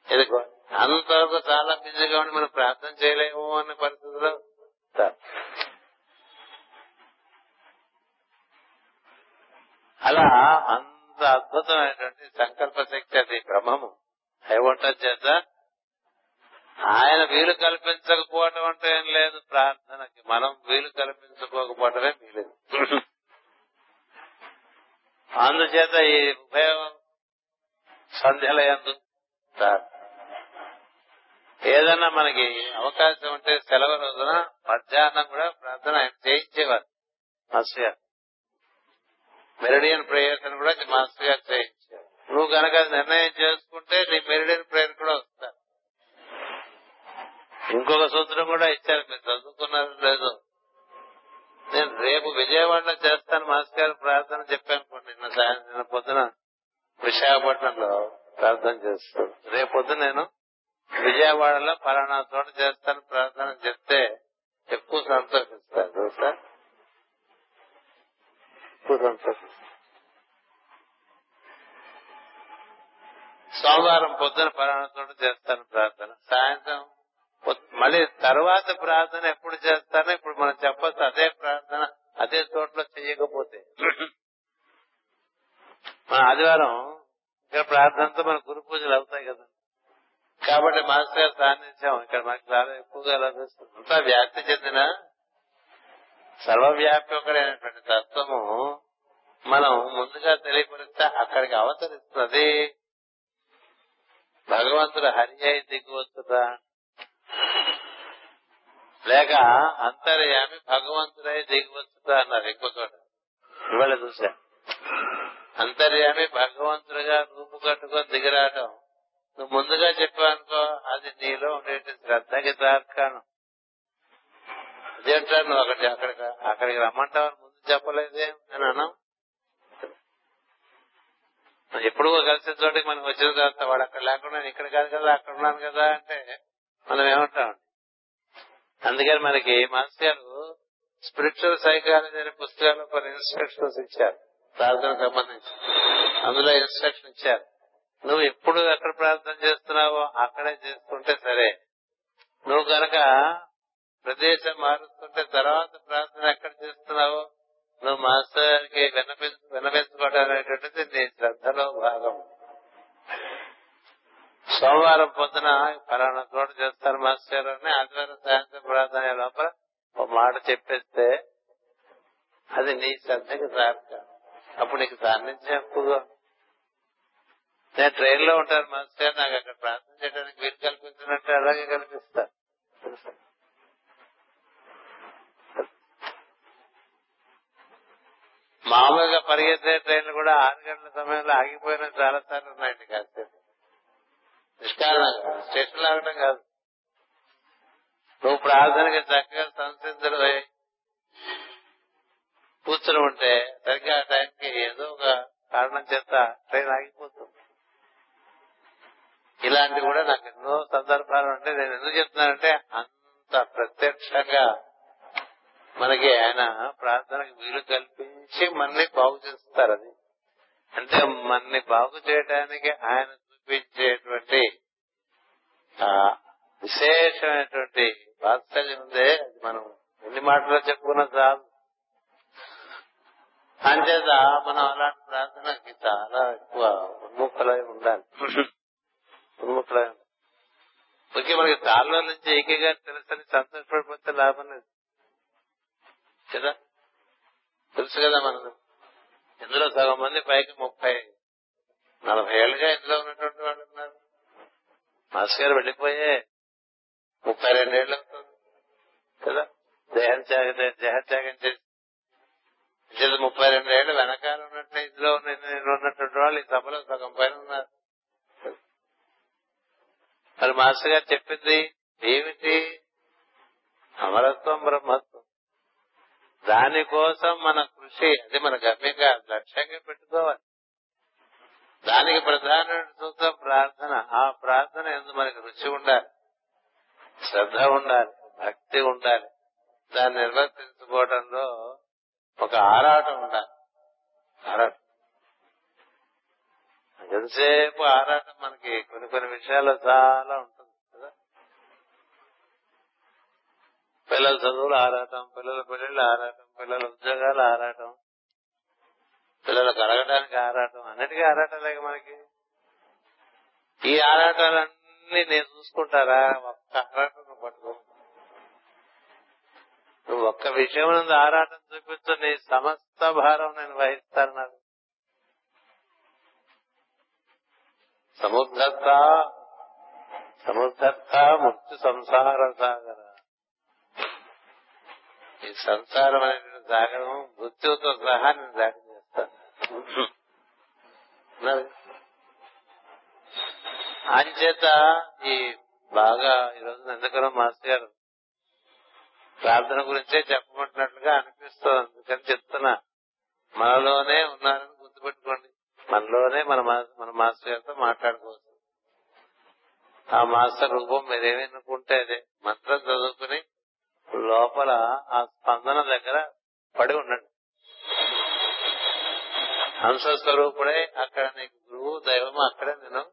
ఇది అంతవరకు చాలా బిజీగా ఉండి మనం ప్రార్థన చేయలేము అన్న పరిస్థితిలో అలా అంత అద్భుతమైనటువంటి సంకల్ప శక్తి అది బ్రహ్మము. ఏమంటారు చేత? ఆయన వీలు కల్పించకపోవటం అంటే ఏం లేదు. ప్రార్థనకి మనం వీలు కల్పించుకోకపోవటమే వీలేదు. అందుచేత ఈ ఉపయోగం సంధ్యల యందు ఏదన్నా మనకి అవకాశం ఉంటే సెలవు రోజున మధ్యాహ్నం కూడా ప్రార్థన ఆయన చేయించేవారు. మాస్టర్ గారు. మెరిడియన్ ప్రేయర్స్ అని కూడా మాస్టర్ గారు చేయించారు. నువ్వు కనుక నిర్ణయం చేసుకుంటే నీ మెరిడియన్ ప్రేయర్ కూడా వస్తారు ఇంకొక సూత్రం కూడా ఇచ్చారు మీరు చదువుకున్నారు లేదు. నేను రేపు విజయవాడలో చేస్తాను మాస్టర్ గారు ప్రార్థన చెప్పాను నిన్న సాయంత్రం నిన్న పొద్దున విశాఖపట్నంలో ప్రార్థన చేస్తాను. రేపు పొద్దున నేను విజయవాడలో పలానా చోట చేస్తాను ప్రార్థన చెప్తే ఎక్కువ సంతోషిస్తారు సార్ ఎక్కువ సోమవారం పొద్దున పలానాతో చేస్తాను ప్రార్థన. సాయంత్రం మళ్ళీ తర్వాత ప్రార్థన ఎప్పుడు చేస్తానో ఇప్పుడు మనం చెప్పొచ్చు అదే ప్రార్థన అదే చోట్ల చేయకపోతే. మన ఆదివారం ఇక్కడ ప్రార్థనతో మన గురు పూజలు అవుతాయి కదా. కాబట్టి మాస్టర్ గారు సాన్నిధ్యం ఇక్కడ మనకి చాలా ఎక్కువగా లభిస్తుంది. అంతా వ్యాప్తి చెందిన సర్వవ్యాపకుడైనటువంటి తత్వము మనం ముందుగా తెలియపరిస్తే అక్కడికి అవతరిస్తుంది. భగవంతుడు హరి అయి దిగువచ్చుదా లేక అంతర్యామి భగవంతుడై దిగువచ్చుదా అన్నారు ఎక్కువ చోట. ఇవాళ చూసా అంతర్యామి భగవంతుడిగా రూపు కట్టుకొని దిగిరావటం నువ్వు ముందుగా చెప్పావనుకో అది నీలో ఉండేటి శ్రద్ధకి తార్కాణం అదేంటా నువ్వు అక్కడికి అక్కడికి అక్కడికి రమ్మంటావని ముందు చెప్పలేదే అని అన్నాం ఎప్పుడు కలిసిన చోటికి మనం వచ్చిన తర్వాత వాడు అక్కడ లేకుండా ఇక్కడ కాదు కదా అక్కడ ఉన్నాను కదా అంటే మనం ఏమంటాం? అందుకని మనకి మాస్టర్ గారు స్పిరిచువల్ సైకాలజీ అనే పుస్తకాల్లో కొన్ని ఇన్స్ట్రక్షన్స్ ఇచ్చారు ప్రార్థనకు సంబంధించి. అందులో ఇన్స్ట్రక్షన్ ఇచ్చారు. నువ్వు ఎప్పుడు ఎక్కడ ప్రార్థన చేస్తున్నావో అక్కడే చేసుకుంటే సరే. నువ్వు కనుక ప్రదేశం మారుస్తుంటే తర్వాత ప్రార్థన ఎక్కడ చేస్తున్నావు? నువ్వు మాస్టర్కి గారికి వినపించుకోవడం అనేటువంటిది నీ శ్రద్ధలో భాగం. సోమవారం పొద్దున ఫలానా చోట చేస్తారు మాస్టర్ అని ఆదివారం సాయంత్రం ప్రార్థన లోపల ఒక మాట చెప్పేస్తే అది నీ శ్రద్ధకి సార్థ అప్పుడు నీకు సాన్నిధ్యం ఎక్కువగా. నేను ట్రైన్లో ఉంటాను మాస్టర్ నాకు అక్కడ ప్రార్థన చేయడానికి వీలు కల్పించినట్టు అలాగే కల్పిస్తా. మామూలుగా పరిగెత్తే ట్రైన్లు కూడా ఆరు గంటల సమయంలో ఆగిపోయిన చాలా సార్లు ఉన్నాయండి కాసేపు. నిష్కారణంగా. స్టేషన్ ఆగడం కాదు. నువ్వు ప్రార్థనకి చక్కగా సంసిద్ధులు కూర్చుని ఉంటే సరిగ్గా ఆ టైంకి ఏదో ఒక కారణం చేత ట్రైన్ ఆగిపోతుంది. ఇలాంటివి కూడా నాకు ఎన్నో సందర్భాలు ఉంటాయి నేను ఎందుకు చెప్తున్నానంటే అంత ప్రత్యక్షంగా మనకి ఆయన ప్రార్థనకి వీలు కల్పించి మనని బాగు చేస్తారు అది. అంటే మనని బాగు చేయడానికి ఆయన చూపించేటువంటి ఆ విశేషమైనటువంటి వాత్సల్యం ఉందే అది మనం ఎన్ని మాటలు చెప్పుకున్నా చాలు. అంచేత మనం అలాంటి ప్రార్థనకి చాలా ఎక్కువ ఉన్ముఖలై ఉండాలి. ఉన్ముఖలై ఉండాలి. ఓకే మనకి తాళ్ళ నుంచి ఏకీగా తెలుసని సంతోషపడిపోతే లాభం లేదు. కదా? తెలుసు కదా మనకు? ఇందులో సగం మంది పైకి ముప్పై నలభై ఏళ్ళుగా ఇందులో ఉన్నటువంటి వాళ్ళు ఉన్నారు. మాస్ గారు వెళ్ళిపోయే ముప్పై రెండేళ్ళు అవుతుంది. కదా? దేహత్యాగం దేహత్యాగం చేసి ముప్పై రెండేళ్ళు వెనకాల ఉన్నట్టు ఇందులో ఉన్న- ఉన్నటువంటి వాళ్ళు ఈ సభలో సగం పైన ఉన్నారు. మరి మాస్టర్ గారు చెప్పింది ఏమిటి? అమరత్వం బ్రహ్మత్వం దానికోసం మన కృషి అది మన గమ్యంగా లక్ష్యంగా పెట్టుకోవాలి. దానికి ప్రధాన సూత్రం ప్రార్థన. ఆ ప్రార్థన ఎందుకు మనకి రుచి ఉండాలి. శ్రద్ధ ఉండాలి. భక్తి ఉండాలి. దాన్ని నిర్వర్తించుకోవడంలో ఒక ఆరాటం ఉండాలి. ఆరాటం. ఎంతసేపు ఆరాటం మనకి? కొన్ని కొన్ని విషయాల్లో చాలా ఉంటుంది కదా పిల్లల చదువులు ఆరాటం పిల్లల పెళ్ళిళ్ళు ఆరాటం పిల్లల ఉద్యోగాలు ఆరాటం పిల్లలు కలగడానికి ఆరాటం అన్నిటికీ ఆరాటం లేక మనకి. ఈ ఆరాటాలన్నీ నేను చూసుకుంటారా? ఒక్క ఆరాటం పట్టుకో. నువ్వు ఒక్క విషయం నుండి ఆరాటం చూపించు నీ సమస్త భారం నేను వహిస్తాను సముద్రత సముద్ధత ముక్తి సంసార సాగర. ఈ సంసారం అనేది సాగరం మృత్యుతో సహా నేను దాడి చేస్తాను. అంచేత ఈ బాగా ఈ రోజున ఎందుకనో మాస్టర్ గారు ప్రార్థన గురించే చెప్పమంటున్నట్లుగా అనిపిస్తుంది. అందుకని చెప్తున్నా. మనలోనే ఉన్నారని గుర్తుపెట్టుకోండి. మనలోనే మన మా- మన మాస్టర్ గారితో మాట్లాడుకోవచ్చు. ఆ మాస్టర్ రూపం మీరేమనుకుంటే అదే. మంత్రం చదువుకుని లోపల ఆ స్పందన దగ్గర పడి ఉండండి. హంస స్వరూపుడే అక్కడ నీకు గురువు దైవం అక్కడే నేను.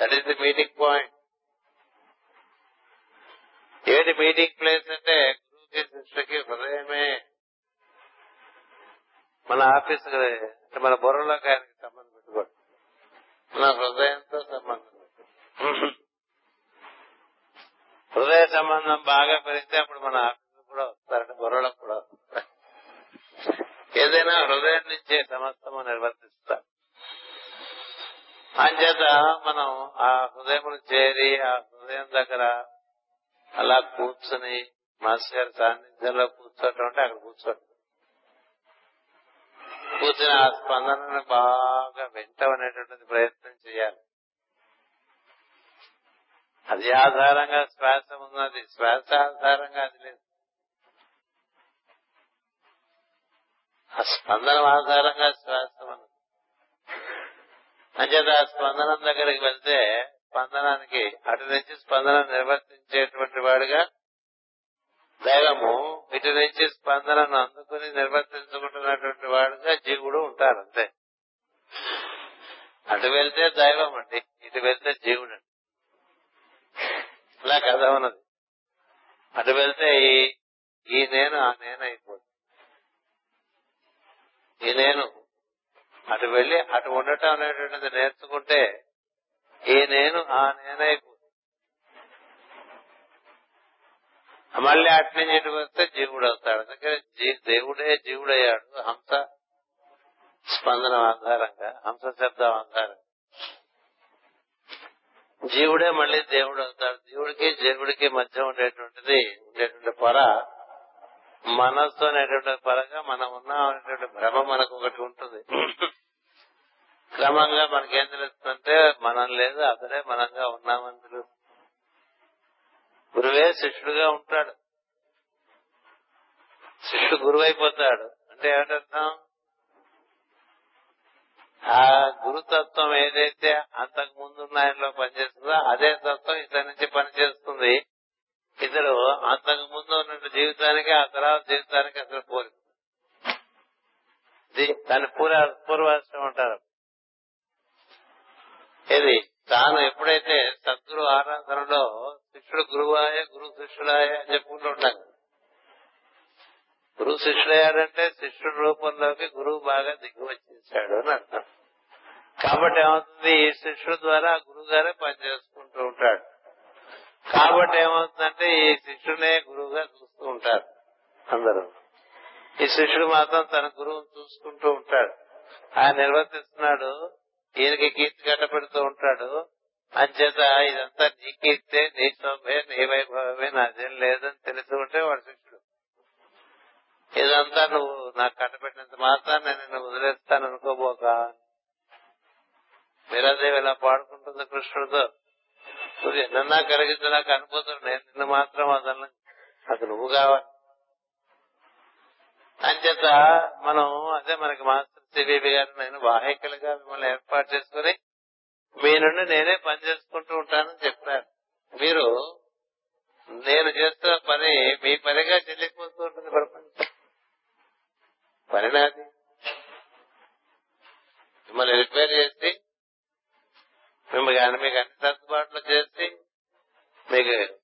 That is the meeting point ఏది మీటింగ్ ప్లేస్ అంటే గురువుకి శిష్యుకి హృదయమే. మన ఆఫీస్ అంటే మన బుర్రలోకి ఆయనకి సంబంధం పెట్టుకోండి. మన హృదయంతో సంబంధం హృదయ సంబంధం బాగా పెరిగితే అప్పుడు మన ఆఫీస్ కూడా వస్తారంటే బుర్రలకు కూడా వస్తారు ఏదైనా హృదయం నుంచే సమస్తము నిర్వర్తిస్తారు అంచేత మనం ఆ హృదయం చేరి ఆ హృదయం దగ్గర అలా కూర్చుని మాస్టర్ గారి సాన్నిధ్యంలో కూర్చోటం అంటే అక్కడ కూర్చోటం కూర్చుని ఆ స్పందనను బాగా వింటమనేటువంటిది ప్రయత్నం చేయాలి. అది ఆధారంగా శ్వాస ఉన్నది. శ్వాస ఆధారంగా అది లేదు. ఆ స్పందన ఆధారంగా శ్వాస ఉన్నది. అంచేత ఆ స్పందనం దగ్గరికి వెళ్తే స్పందనానికి అటు నుంచి స్పందన నిర్వర్తించేటువంటి వాడుగా దైవము ఇటు నుంచి స్పందనను అందుకుని నిర్వర్తించుకుంటున్నటువంటి వాడుగా జీవుడు ఉంటారు అంతే. అటు వెళ్తే దైవం అండి ఇటు వెళ్తే జీవుడు అండి ఇలా కథ ఉన్నది. అటు వెళ్తే ఈ ఈ నేను ఆ నేను అయిపోతుంది. ఈ నేను అటు వెళ్ళి అటు ఉండటం అనేటువంటిది నేర్చుకుంటే ఈ నేను ఆ నేనైపోతుంది మళ్ళీ అటు నుంచి ఇటు వస్తే జీవుడు అవుతాడు. అందుకని దేవుడే జీవుడయ్యాడు. హంస స్పందన ఆధారంగా హంస శబ్దం ఆధారంగా. జీవుడే మళ్ళీ దేవుడు అవుతాడు. దేవుడికి జీవుడికి మధ్య ఉండేటువంటిది ఉండేటువంటి పొర మనస్సు అనేటువంటి పొరగా మనం ఉన్నాం అనేటువంటి భ్రమ మనకు ఒకటి ఉంటుంది. క్రమంగా మనకేం తెలుస్తుందంటే మనం లేదు అతడే మనంగా ఉన్నామని తెలుస్తుంది. గురువే శిష్యుడుగా ఉంటాడు. శిష్యుడు గురువు అయిపోతాడు అంటే ఏమిటర్థం? ఆ గురుతత్వం ఏదైతే అంతకు ముందు ఆయనలో పనిచేస్తుందో అదే తత్వం ఇతని నుంచి పనిచేస్తుంది. ఇతడు అంతకు ముందు ఉన్న జీవితానికి ఆ తర్వాత జీవితానికి అసలు పోలి దాని పూర్వ పూర్వాశ్రమం ఉంటారు ఇది తాను ఎప్పుడైతే సద్గురు ఆరాధనలో శిష్యుడు గురువాయ గురు శిష్యుడాయ అని చెప్పుకుంటూ ఉంటాను గురువు శిష్యుడయ్యాడంటే శిష్యుడు రూపంలోకి గురువు బాగా దిగి వచ్చేసాడు అని అర్థం. కాబట్టి ఏమవుతుంది? ఈ శిష్యుడు ద్వారా గురువు గారే పనిచేసుకుంటూ ఉంటాడు. కాబట్టి ఏమవుతుందంటే ఈ శిష్యునే గురువుగా చూస్తూ ఉంటారు అందరూ. ఈ శిష్యుడు మాత్రం తన గురువును చూసుకుంటూ ఉంటాడు. ఆయన నిర్వర్తిస్తున్నాడు. ఈయనకి కీర్తి కట్టబెడుతూ ఉంటాడు. అంచేత ఇదంతా నీ కీర్తే నీ శోభే నీ వైభవమే నాదేం లేదని తెలిసి ఉంటే వాడు శిష్యుడు. ఇదంతా నువ్వు నాకు కట్టబెట్టినంత మాత్రం నేను నిన్ను వదిలేస్తాను అనుకోబోక మీరాదేవి ఇలా పాడుకుంటుంది కృష్ణుడితో. నువ్వు ఎన్నన్నా కలిగింది నాకు అనుభూతులు నేను నిన్ను మాత్రం అదన అది నువ్వు కావాలి. అంచేత మనం అదే మనకి మాస్టర్ సిబిబి గారు నేను వాహికలుగా మిమ్మల్ని ఏర్పాటు చేసుకుని మీ నుండి నేనే పని చేసుకుంటూ ఉంటానని చెప్పారు. మీరు నేను చేస్తున్న పని మీ పనిగా చెల్లిపోతూ ఉంటుంది ప్రపంచం. పని నాది మిమ్మల్ని రిపేర్ చేసి మిమ్మల్ని మీకు అన్ని సర్దుబాట్లు చేసి మీకు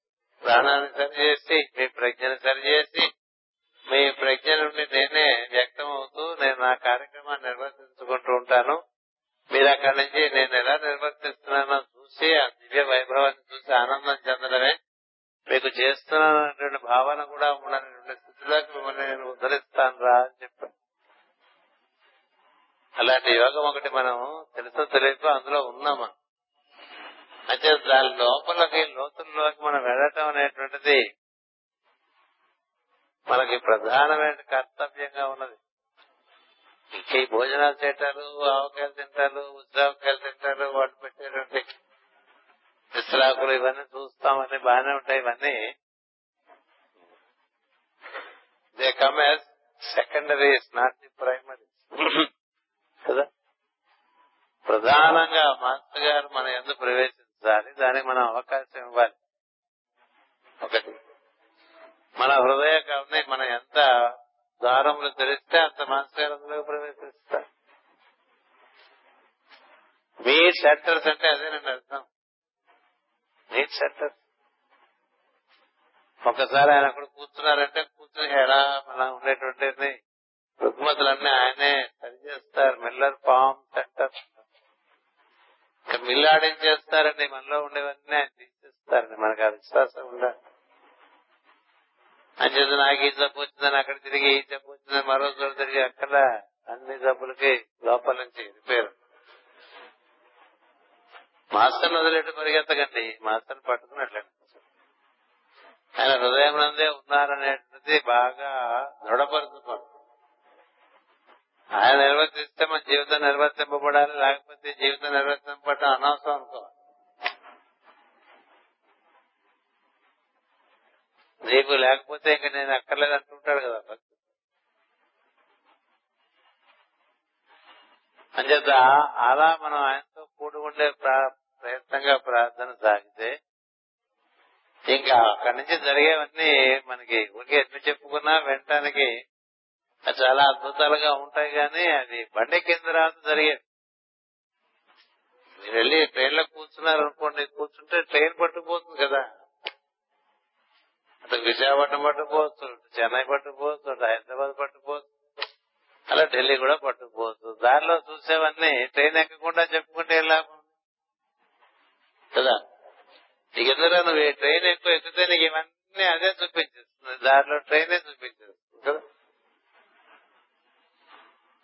ప్రాణాన్ని సరిచేసి మీ ప్రజ్ఞను సరిచేసి మీ ప్రజ్ఞ నుండి నేనే వ్యక్తం అవుతూ నేను నా కార్యక్రమాన్ని నిర్వర్తించుకుంటూ ఉంటాను. మీరు అక్కడి నుంచి నేను ఎలా నిర్వర్తిస్తున్నానో చూసి ఆ దివ్య వైభవాన్ని చూసి ఆనందం చెందడమే. మీకు చేస్తున్నానటువంటి భావన కూడా ఉండనటువంటి స్థితిలోకి మిమ్మల్ని నేను ఉద్ధరిస్తాను రా అని చెప్పాను. అలాంటి యోగం ఒకటి మనం తెలుసో తెలియక అందులో ఉన్నాం మనం అంటే దాని లోపలకి లోతుల్లోకి మనం వెళ్ళటం అనేటువంటిది మనకి ప్రధానమైన కర్తవ్యంగా ఉన్నది. ఈ భోజనాలు చేయటాలు ఆవకాయలు తింటారు ఉద్రావకాయలు తింటారు వాటి పెట్టేటువంటి విశ్రాకులు ఇవన్నీ చూస్తామని బాగానే ఉంటాయి. ఇవన్నీ they come as secondary not the primary కదా? ప్రధానంగా మాస్టర్ గారు మన ఎందుకు ప్రవేశించాలి. దానికి మనం అవకాశం ఇవ్వాలి. ఒకటి. మన హృదయ కవిని మనం ఎంత ద్వారములు తెరిస్తే అంత మాస్టర్ గారు అందులో ప్రవేశిస్తారు. మీ షట్టర్స్ అంటే అదేనండి అర్థం. మీ షట్టర్స్ ఒకసారి ఆయన అక్కడ కూర్చున్నారంటే కూర్చుని ఎలా మన ఉండేటువంటి రుగ్మతులన్నీ ఆయనే సరి చేస్తారు మిల్లర్ పామ్ సెంటర్. మిల్లాడించేస్తారండి మనలో ఉండేవన్నీ ఆయన తీసేస్తారండి. మనకు ఆ విశ్వాసం ఉండాలి. అంచేది నాకు ఈ జబ్బు వచ్చిందని అక్కడ తిరిగి ఈ జబ్బు వచ్చిందని మరో చోట తిరిగి అక్కడ అన్ని జబ్బులకి లోపల నుంచి రిపేరు. మాస్టర్ని వదిలేట్టు పరిగెత్తకండి. మాస్టర్ని పట్టుకున్నట్లండి ఆయన హృదయం నందే ఉన్నారనేటువంటిది బాగా దృఢపరుచుకోండి ఆయన నిర్వర్తిస్తే మన జీవితం నిర్వర్తింపబడాలి లేకపోతే జీవితం నిర్వర్తింపడం అనవసరం అనుకోవాలి. నీకు లేకపోతే ఇంక నేను అక్కర్లేదు అంటుంటాడు కదా భక్తి అంచేత అలా మనం ఆయనతో కూడి ఉండే ప్రయత్నంగా ప్రార్థన సాగితే ఇంకా అక్కడి నుంచి జరిగేవన్నీ మనకి ఊరికే ఎట్లు చెప్పుకున్నా వినటానికి చాలా అద్భుతాలుగా ఉంటాయి కానీ అది బండెక్కిన తర్వాత జరిగేది. మీరు వెళ్ళి ట్రైన్లో కూర్చున్నారు అనుకోండి కూర్చుంటే ట్రైన్ పట్టుకుపోతుంది కదా. అటు విశాఖపట్నం పట్టుకుపోవచ్చు చెన్నై పట్టుకుపోవచ్చు హైదరాబాద్ పట్టుకుపోవచ్చు అలా ఢిల్లీ కూడా పట్టుకుపోవచ్చు. దారిలో చూసేవన్నీ ట్రైన్ ఎక్కకుండా చెప్పుకుంటే లాభం కదా. నీకు ఎందుకు నువ్వు? ట్రైన్ ఎక్కువ ఎక్కితే నీకు ఇవన్నీ అదే చూపించేస్తుంది. దాంట్లో ట్రైనే చూపించేస్తుంది. కదా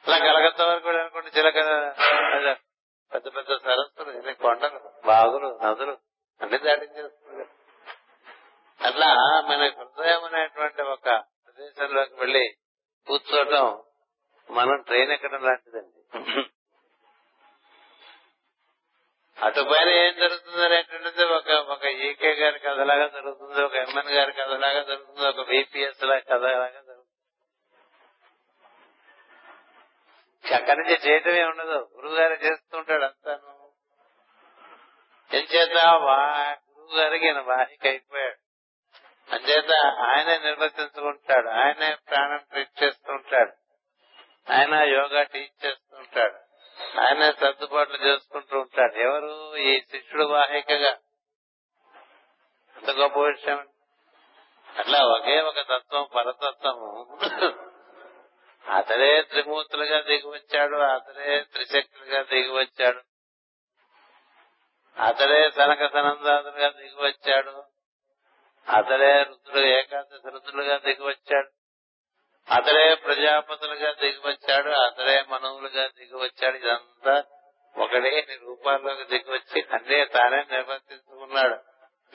అలా కలకత్తా వరకు అనుకోండి చిలక పెద్ద పెద్ద సరస్సులు ఎన్ని కొండలు బాగులు నదులు అన్ని దాటించేస్తుంది. అట్లా మన హృదయం అనేటువంటి ఒక ప్రదేశంలోకి వెళ్ళి కూర్చోవటం మనం ట్రైన్ ఎక్కడం లాంటిదండి. అటు పైన ఏం జరుగుతుంది అనేటువంటిది ఒక ఒక ఈకే గారి కథలాగా జరుగుతుంది ఒక ఎంఎన్ గారి కథలాగా జరుగుతుంది ఒక బీపీఎస్ లా కథలాగా జరుగుతుంది. అక్కడి నుంచి చేయటమే ఉండదు. గురువు గారు చేస్తుంటాడు అంతాను. ఏం చేత గురువు గారికి ఈయన బాహిక అయిపోయాడు. అంచేత ఆయనే నిర్వర్తించుకుంటాడు. ఆయనే ప్రాణం ట్రీట్ చేస్తుంటాడు. ఆయన యోగా టీచ్ చేస్తుంటాడు. ఆయన సర్దుబాట్లు చేసుకుంటూ ఉంటాడు. ఎవరు? ఈ శిష్యుడు వాహికగా. అంత గొప్ప విషయం. అట్లా ఒకే ఒక తత్వం పరతత్వము. అతడే త్రిమూర్తులుగా దిగి వచ్చాడు అతడే త్రిశక్తులుగా దిగి వచ్చాడు అతడే సనక సనందాదులుగా దిగి వచ్చాడు అతడే రుద్రుడు ఏకాదశి రుద్రులుగా దిగి వచ్చాడు అతడే ప్రజాపతులుగా దిగివచ్చాడు అతడే మనవులుగా దిగివచ్చాడు. ఇదంతా ఒకడే రూపాల్లోకి దిగివచ్చి వచ్చి తానే నిర్వర్తించుకున్నాడు.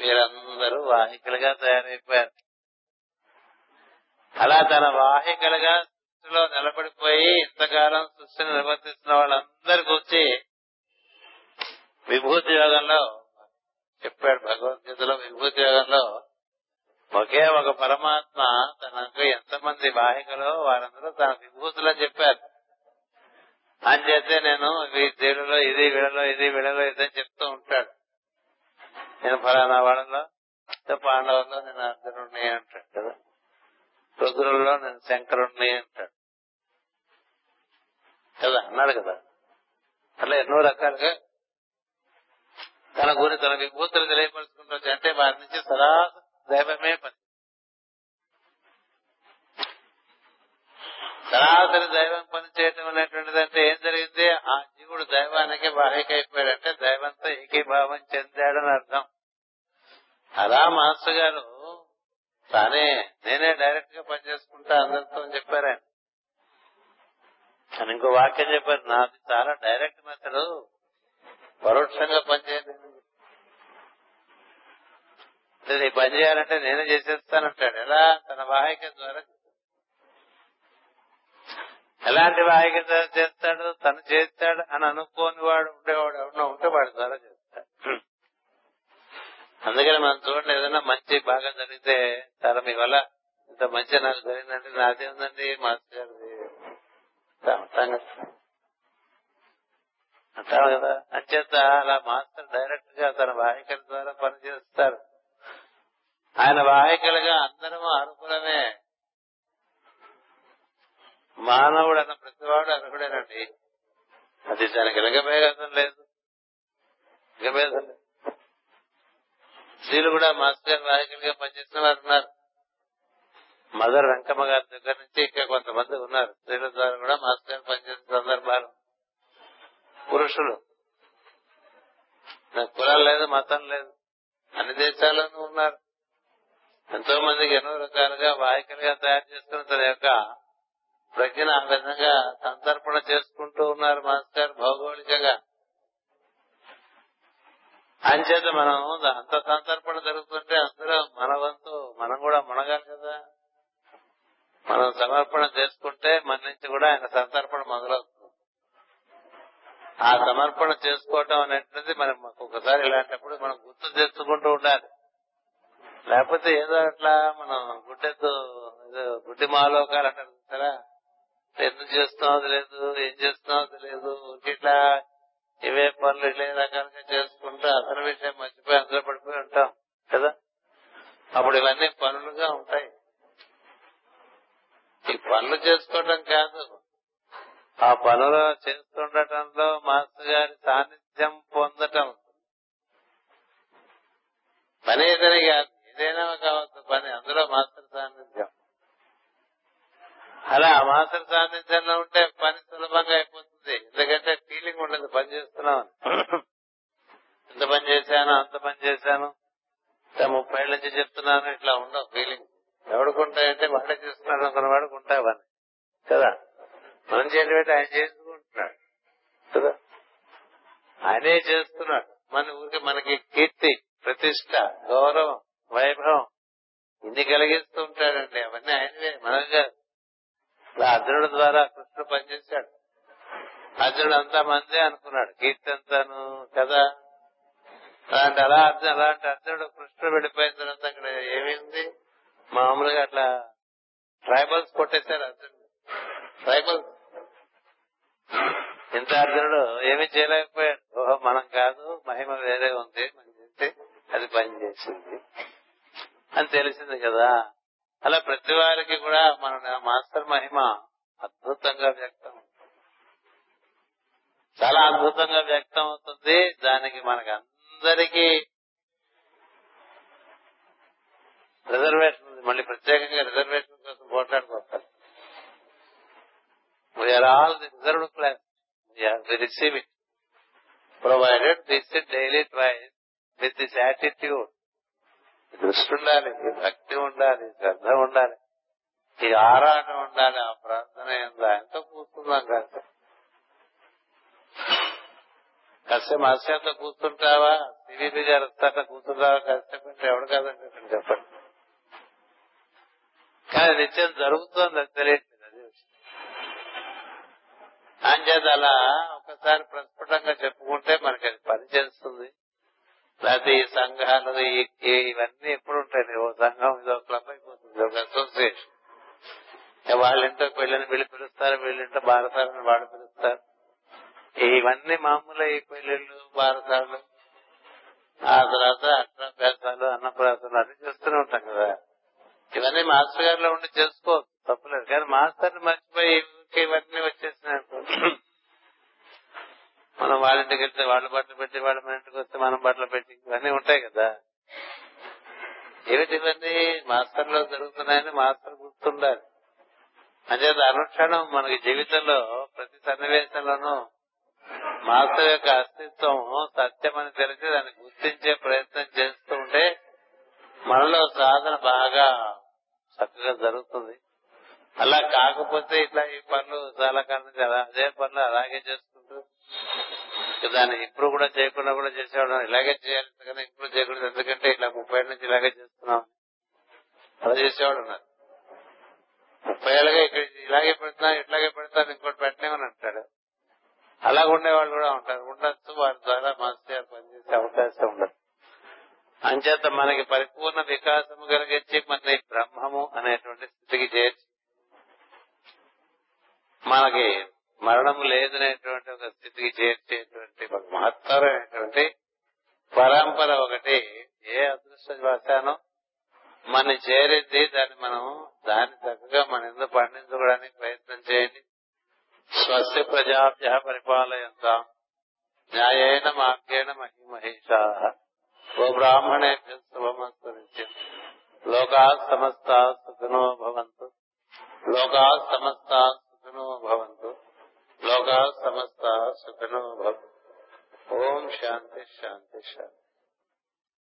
వీరందరూ వాహికలుగా తయారైపోయారు. అలా తన వాహికలుగా సృష్టిలో నిలబడిపోయి ఇంతకాలం సృష్టిని నిర్వర్తిస్తున్న వాళ్ళందరికీ వచ్చి విభూతి యోగంలో చెప్పాడు భగవద్గీతలో. విభూతి యోగంలో ఒకే ఒక పరమాత్మ తనకు ఎంతమంది బాహికలో వారందరూ తన విభూతులని చెప్పారు. అంచేతే నేను ఈ దేవుడిలో ఇది వీళ్ళలో ఇది వీళ్ళలో ఇదే చెప్తూ ఉంటాడు. నేను ఫలానా వాళ్ళలో పాండవుల్లో నేను అర్జునుడిని అంటాడు కదా. రుద్రుల్లో నేను శంకరుణ్ణి అంటాడు. కదా అన్నాడు కదా. అట్లా ఎన్నో రకాలుగా తన గురి తన విభూతులు తెలియపరుచుకుంటూ అంటే వారి నుంచి సరాసరి దైవమే పని. సరాసరి దైవం పని చేయటం అనేటువంటిది అంటే ఏం జరిగింది? ఆ జీవుడు దైవానికి బాహికైపోయాడంటే దైవంతో ఏకీభావం చెందాడని అర్థం. అలా మాస్టర్ గారు తానే నేనే డైరెక్ట్గా పనిచేసుకుంటా అందరితో చెప్పారని చెప్పారు ఆయన. అని ఇంకో వాక్యం చెప్పారు నాది చాలా డైరెక్ట్ మెథడ్ పరోక్షంగా పనిచేయండి నీ పని చేయాలంటే నేనే చేసేస్తానంటాడు. ఎలా? తన వాహిక ద్వారా ఎలాంటి వాహిక ద్వారా చేస్తాడు? తను చేస్తాడు అని అనుకోని వాడు ఉండేవాడు ఎవరినో ఉంటే వాడి ద్వారా చేస్తాడు. అందుకని మనం చూడండి ఏదైనా మంచి బాగా జరిగితే చాలా మీ వల్ల ఇంత మంచి నాకు జరిగిందంటే నాదే ఉందండి మాస్టర్ గారిది. అంటాం కదా. అంచేత అలా మాస్టర్ డైరెక్ట్గా తన వాహికల ద్వారా పనిచేస్తారు. ఆయన వాహికలుగా అందరం అర్హులమే మానవుడు అన్న ప్రతివాడు అర్హుడేనండి అది దానికి లింగభేదం లేదు. లింగభేదం లేదు. స్త్రీలు కూడా మాస్టర్ గారు వాహికలుగా పనిచేసిన వారు ఉన్నారు మదర్ వెంకమ్మ గారి దగ్గర నుంచి ఇంకా కొంతమంది ఉన్నారు. స్త్రీల ద్వారా కూడా మాస్టర్ గారు పనిచేసిన సందర్భాలు. పురుషులు. నాకు కులం లేదు మతం లేదు. అన్ని దేశాల్లోనూ ఉన్నారు. ఎంతో మందికి ఎన్నో రకాలుగా వాహికలుగా తయారు చేసుకుని తన యొక్క ప్రజ్ఞను ఆ విధంగా సంతర్పణ చేసుకుంటూ ఉన్నారు మాస్టర్ భౌగోళికంగా. అంచేత మనం అంత సంతర్పణ జరుగుతుంటే అందులో మన వంతు మనం కూడా మునగాలి కదా. మనం సమర్పణ చేసుకుంటే మన నుంచి కూడా ఆయన సంతర్పణ మొదలవుతుంది. ఆ సమర్పణ చేసుకోవటం అనేటువంటిది మనం ఒక్కొక్కసారి ఇలాంటప్పుడు మనం గుర్తు తెచ్చుకుంటూ ఉండాలి. లేకపోతే ఏదో అట్లా మనం గుడ్డెత్తు ఏదో గుడ్డి మాలోకాలు అంటారు సరే ఎందుకు చేస్తున్నావు లేదు ఏం చేస్తున్నావు లేదు ఇట్లా ఇవే పనులు ఇట్లా రకాలుగా చేసుకుంటూ అసలు విషయం మర్చిపోయి అందులో పడిపోయి ఉంటాం కదా? అప్పుడు ఇవన్నీ పనులుగా ఉంటాయి. ఈ పనులు చేసుకోవటం కాదు. ఆ పనులు చేస్తుండటంలో మాస్టర్ గారి సాన్నిధ్యం పొందటం. పని ఏదైనా ఏదైనా కావచ్చు పని అందులో మాస్టర్ సాన్నిధ్యం. అలా మాస్టర్ సాన్నిధ్యంలో ఉంటే పని సులభంగా అయిపోతుంది. ఎందుకంటే ఫీలింగ్ ఉండదు పని చేస్తున్నాం ఎంత పని చేశాను అంత పని చేశాను. ముప్పై ఏళ్ళ నుంచి చెప్తున్నాను ఇట్లా ఉండవు ఫీలింగ్ ఎవడుకుంటాయంటే వాడే చేస్తున్నాడు అనుకున్న వాడికి ఉంటావని కదా? మనం చేయడం ఆయన చేసుకుంటున్నాడు. కదా? ఆయనే చేస్తున్నాడు. మన ఊరికి మనకి కీర్తి ప్రతిష్ట గౌరవం. వైభవం. ఇన్ని కలిగిస్తూ ఉంటాడండి అవన్నీ ఆయనవే మనం కాదు. అర్జునుడు ద్వారా కృష్ణుడు పనిచేశాడు. అర్జునుడు అంతా మందే అనుకున్నాడు. కీర్తి అంతాను కదా? అలాంటి అలా అర్జున్ అలాంటి అర్జునుడు కృష్ణుడు వెళ్ళిపోయిన తర్వాత అక్కడ ఏమైంది? మామూలుగా అట్లా ట్రైబల్స్ కొట్టేశారు అర్జునుడు. ట్రైబల్స్. ఇంత అర్జునుడు ఏమీ చేయలేకపోయాడు. ఓహో మనం కాదు మహిమ వేరే ఉంది మనం చేస్తే అది పనిచేసింది. అని తెలిసింది కదా. అలా ప్రతి వారికి కూడా మన మాస్టర్ మహిమ అద్భుతంగా వ్యక్తం చాలా అద్భుతంగా వ్యక్తం అవుతుంది. దానికి మనకి అందరికీ రిజర్వేషన్ ఉంది. మళ్ళీ ప్రత్యేకంగా రిజర్వేషన్ కోసం పోట్లాడుకోవాలి we are all the reserved class we receive it provided this daily tries with this attitude దృష్టి ఉండాలి భక్తి ఉండాలి శ్రద్ధ ఉండాలి ఈ ఆరాటం ఉండాలి ఆ ప్రార్థన ఎంత ఎంతో కూర్చుందాం కాస్త. కాసేపు ఆశయంతో కూర్చుంటావా? సివిపి గారు వస్తాక కూర్చుంటావా కాసేపు అంటే ఎవడు కాదండి చెప్పండి. కానీ నిత్యం జరుగుతోంది అది తెలియట్లేదు అది అంచేత అలా ఒకసారి ప్రస్ఫుటంగా చెప్పుకుంటే మనకి అది పని చేస్తుంది. లేకపోతే ఈ సంఘాలు ఇవన్నీ ఎప్పుడు ఉంటాయి ఓ సంఘం ఇదో క్లబ్ అయిపోతుంది ఒక అసోసియేషన్ వాళ్ళింటో పెళ్ళిని వీళ్ళు పిలుస్తారు వీళ్ళింటో భారతాలని వాళ్ళు పిలుస్తారు. ఇవన్నీ మామూలు ఈ పెళ్ళిళ్ళు భారతాలు. ఆ తర్వాత అక్షరాభ్యాసాలు అన్నప్రాసాలు అన్ని చేస్తూనే ఉంటాం కదా. ఇవన్నీ మాస్టర్ గారిలో ఉండి చేసుకోవచ్చు తప్పలేదు. కానీ మాస్టర్ని మర్చిపోయి ఇవన్నీ వచ్చేసినాయి మనం వాళ్ళ ఇంటికి వెళ్తే వాళ్ళు బట్టలు పెట్టి వాళ్ళ మన ఇంటికి వస్తే మనం బట్టలు పెట్టి ఇవన్నీ ఉంటాయి కదా. ఏమిటి ఇవన్నీ మాస్టర్లో జరుగుతున్నాయని మాస్టర్ గుర్తుండాలి. అంచేత అనుక్షణం మనకి జీవితంలో ప్రతి సన్నివేశంలోనూ మాస్టర్ యొక్క అస్తిత్వం సత్యమని తెలిసి దాన్ని గుర్తించే ప్రయత్నం చేస్తూ ఉంటే మనలో సాధన బాగా చక్కగా జరుగుతుంది. అలా కాకపోతే ఇట్లా ఈ పనులు చాలా కారణం అదే పనులు అలాగే చేసుకుంటూ దాన్ని ఇంప్రూవ్ కూడా చేయకుండా కూడా చేసేవాడు. ఇలాగే చేయాలి ఇంతకన్నా ఇంప్రూవ్ చేయకూడదు. ఎందుకంటే ఇట్లా ముప్పై ఏళ్ళ నుంచి ఇలాగే చేస్తున్నాం. అలా చేసేవాడు ఉన్నారు ముప్పై ఏళ్ళగా ఇక్కడ ఇలాగే పెడుతున్నాను ఇట్లాగే పెడతాను ఇంకోటి పెట్టలేమని అంటాడు. అలా ఉండేవాళ్ళు కూడా ఉంటారు. ఉండొచ్చు వారి ద్వారా మాస్టర్ పనిచేసే అవకాశం ఉండదు. అంచేత మనకి పరిపూర్ణ వికాసము కలిగించి మన బ్రహ్మము అనేటువంటి స్థితికి చేర్చి మనకి మరణం లేదనేటువంటి ఒక స్థితికి చేర్చేటువంటి ఒక మహత్తరమైనటువంటి పరంపర ఒకటి. ఏ అదృష్టవశానో మన చేరింది దాన్ని మనం దాన్ని చక్కగా మన ఎందుకు పండించుకోవడానికి ప్రయత్నం చేయండి. స్వస్య ప్రజాభ్య పరిపాలయంతాం. న్యాయేన మార్గేణ మహిమహేషా. ఓ బ్రాహ్మణే శుభమస్తు నిత్యం. లోకా సమస్త సుఖినో భవంతు. లోకా సమస్త సుఖినో భవంతు. లోకా సమస్త సుఖినో భవంతు. ఓం శాంతి శాంతి శాంతి.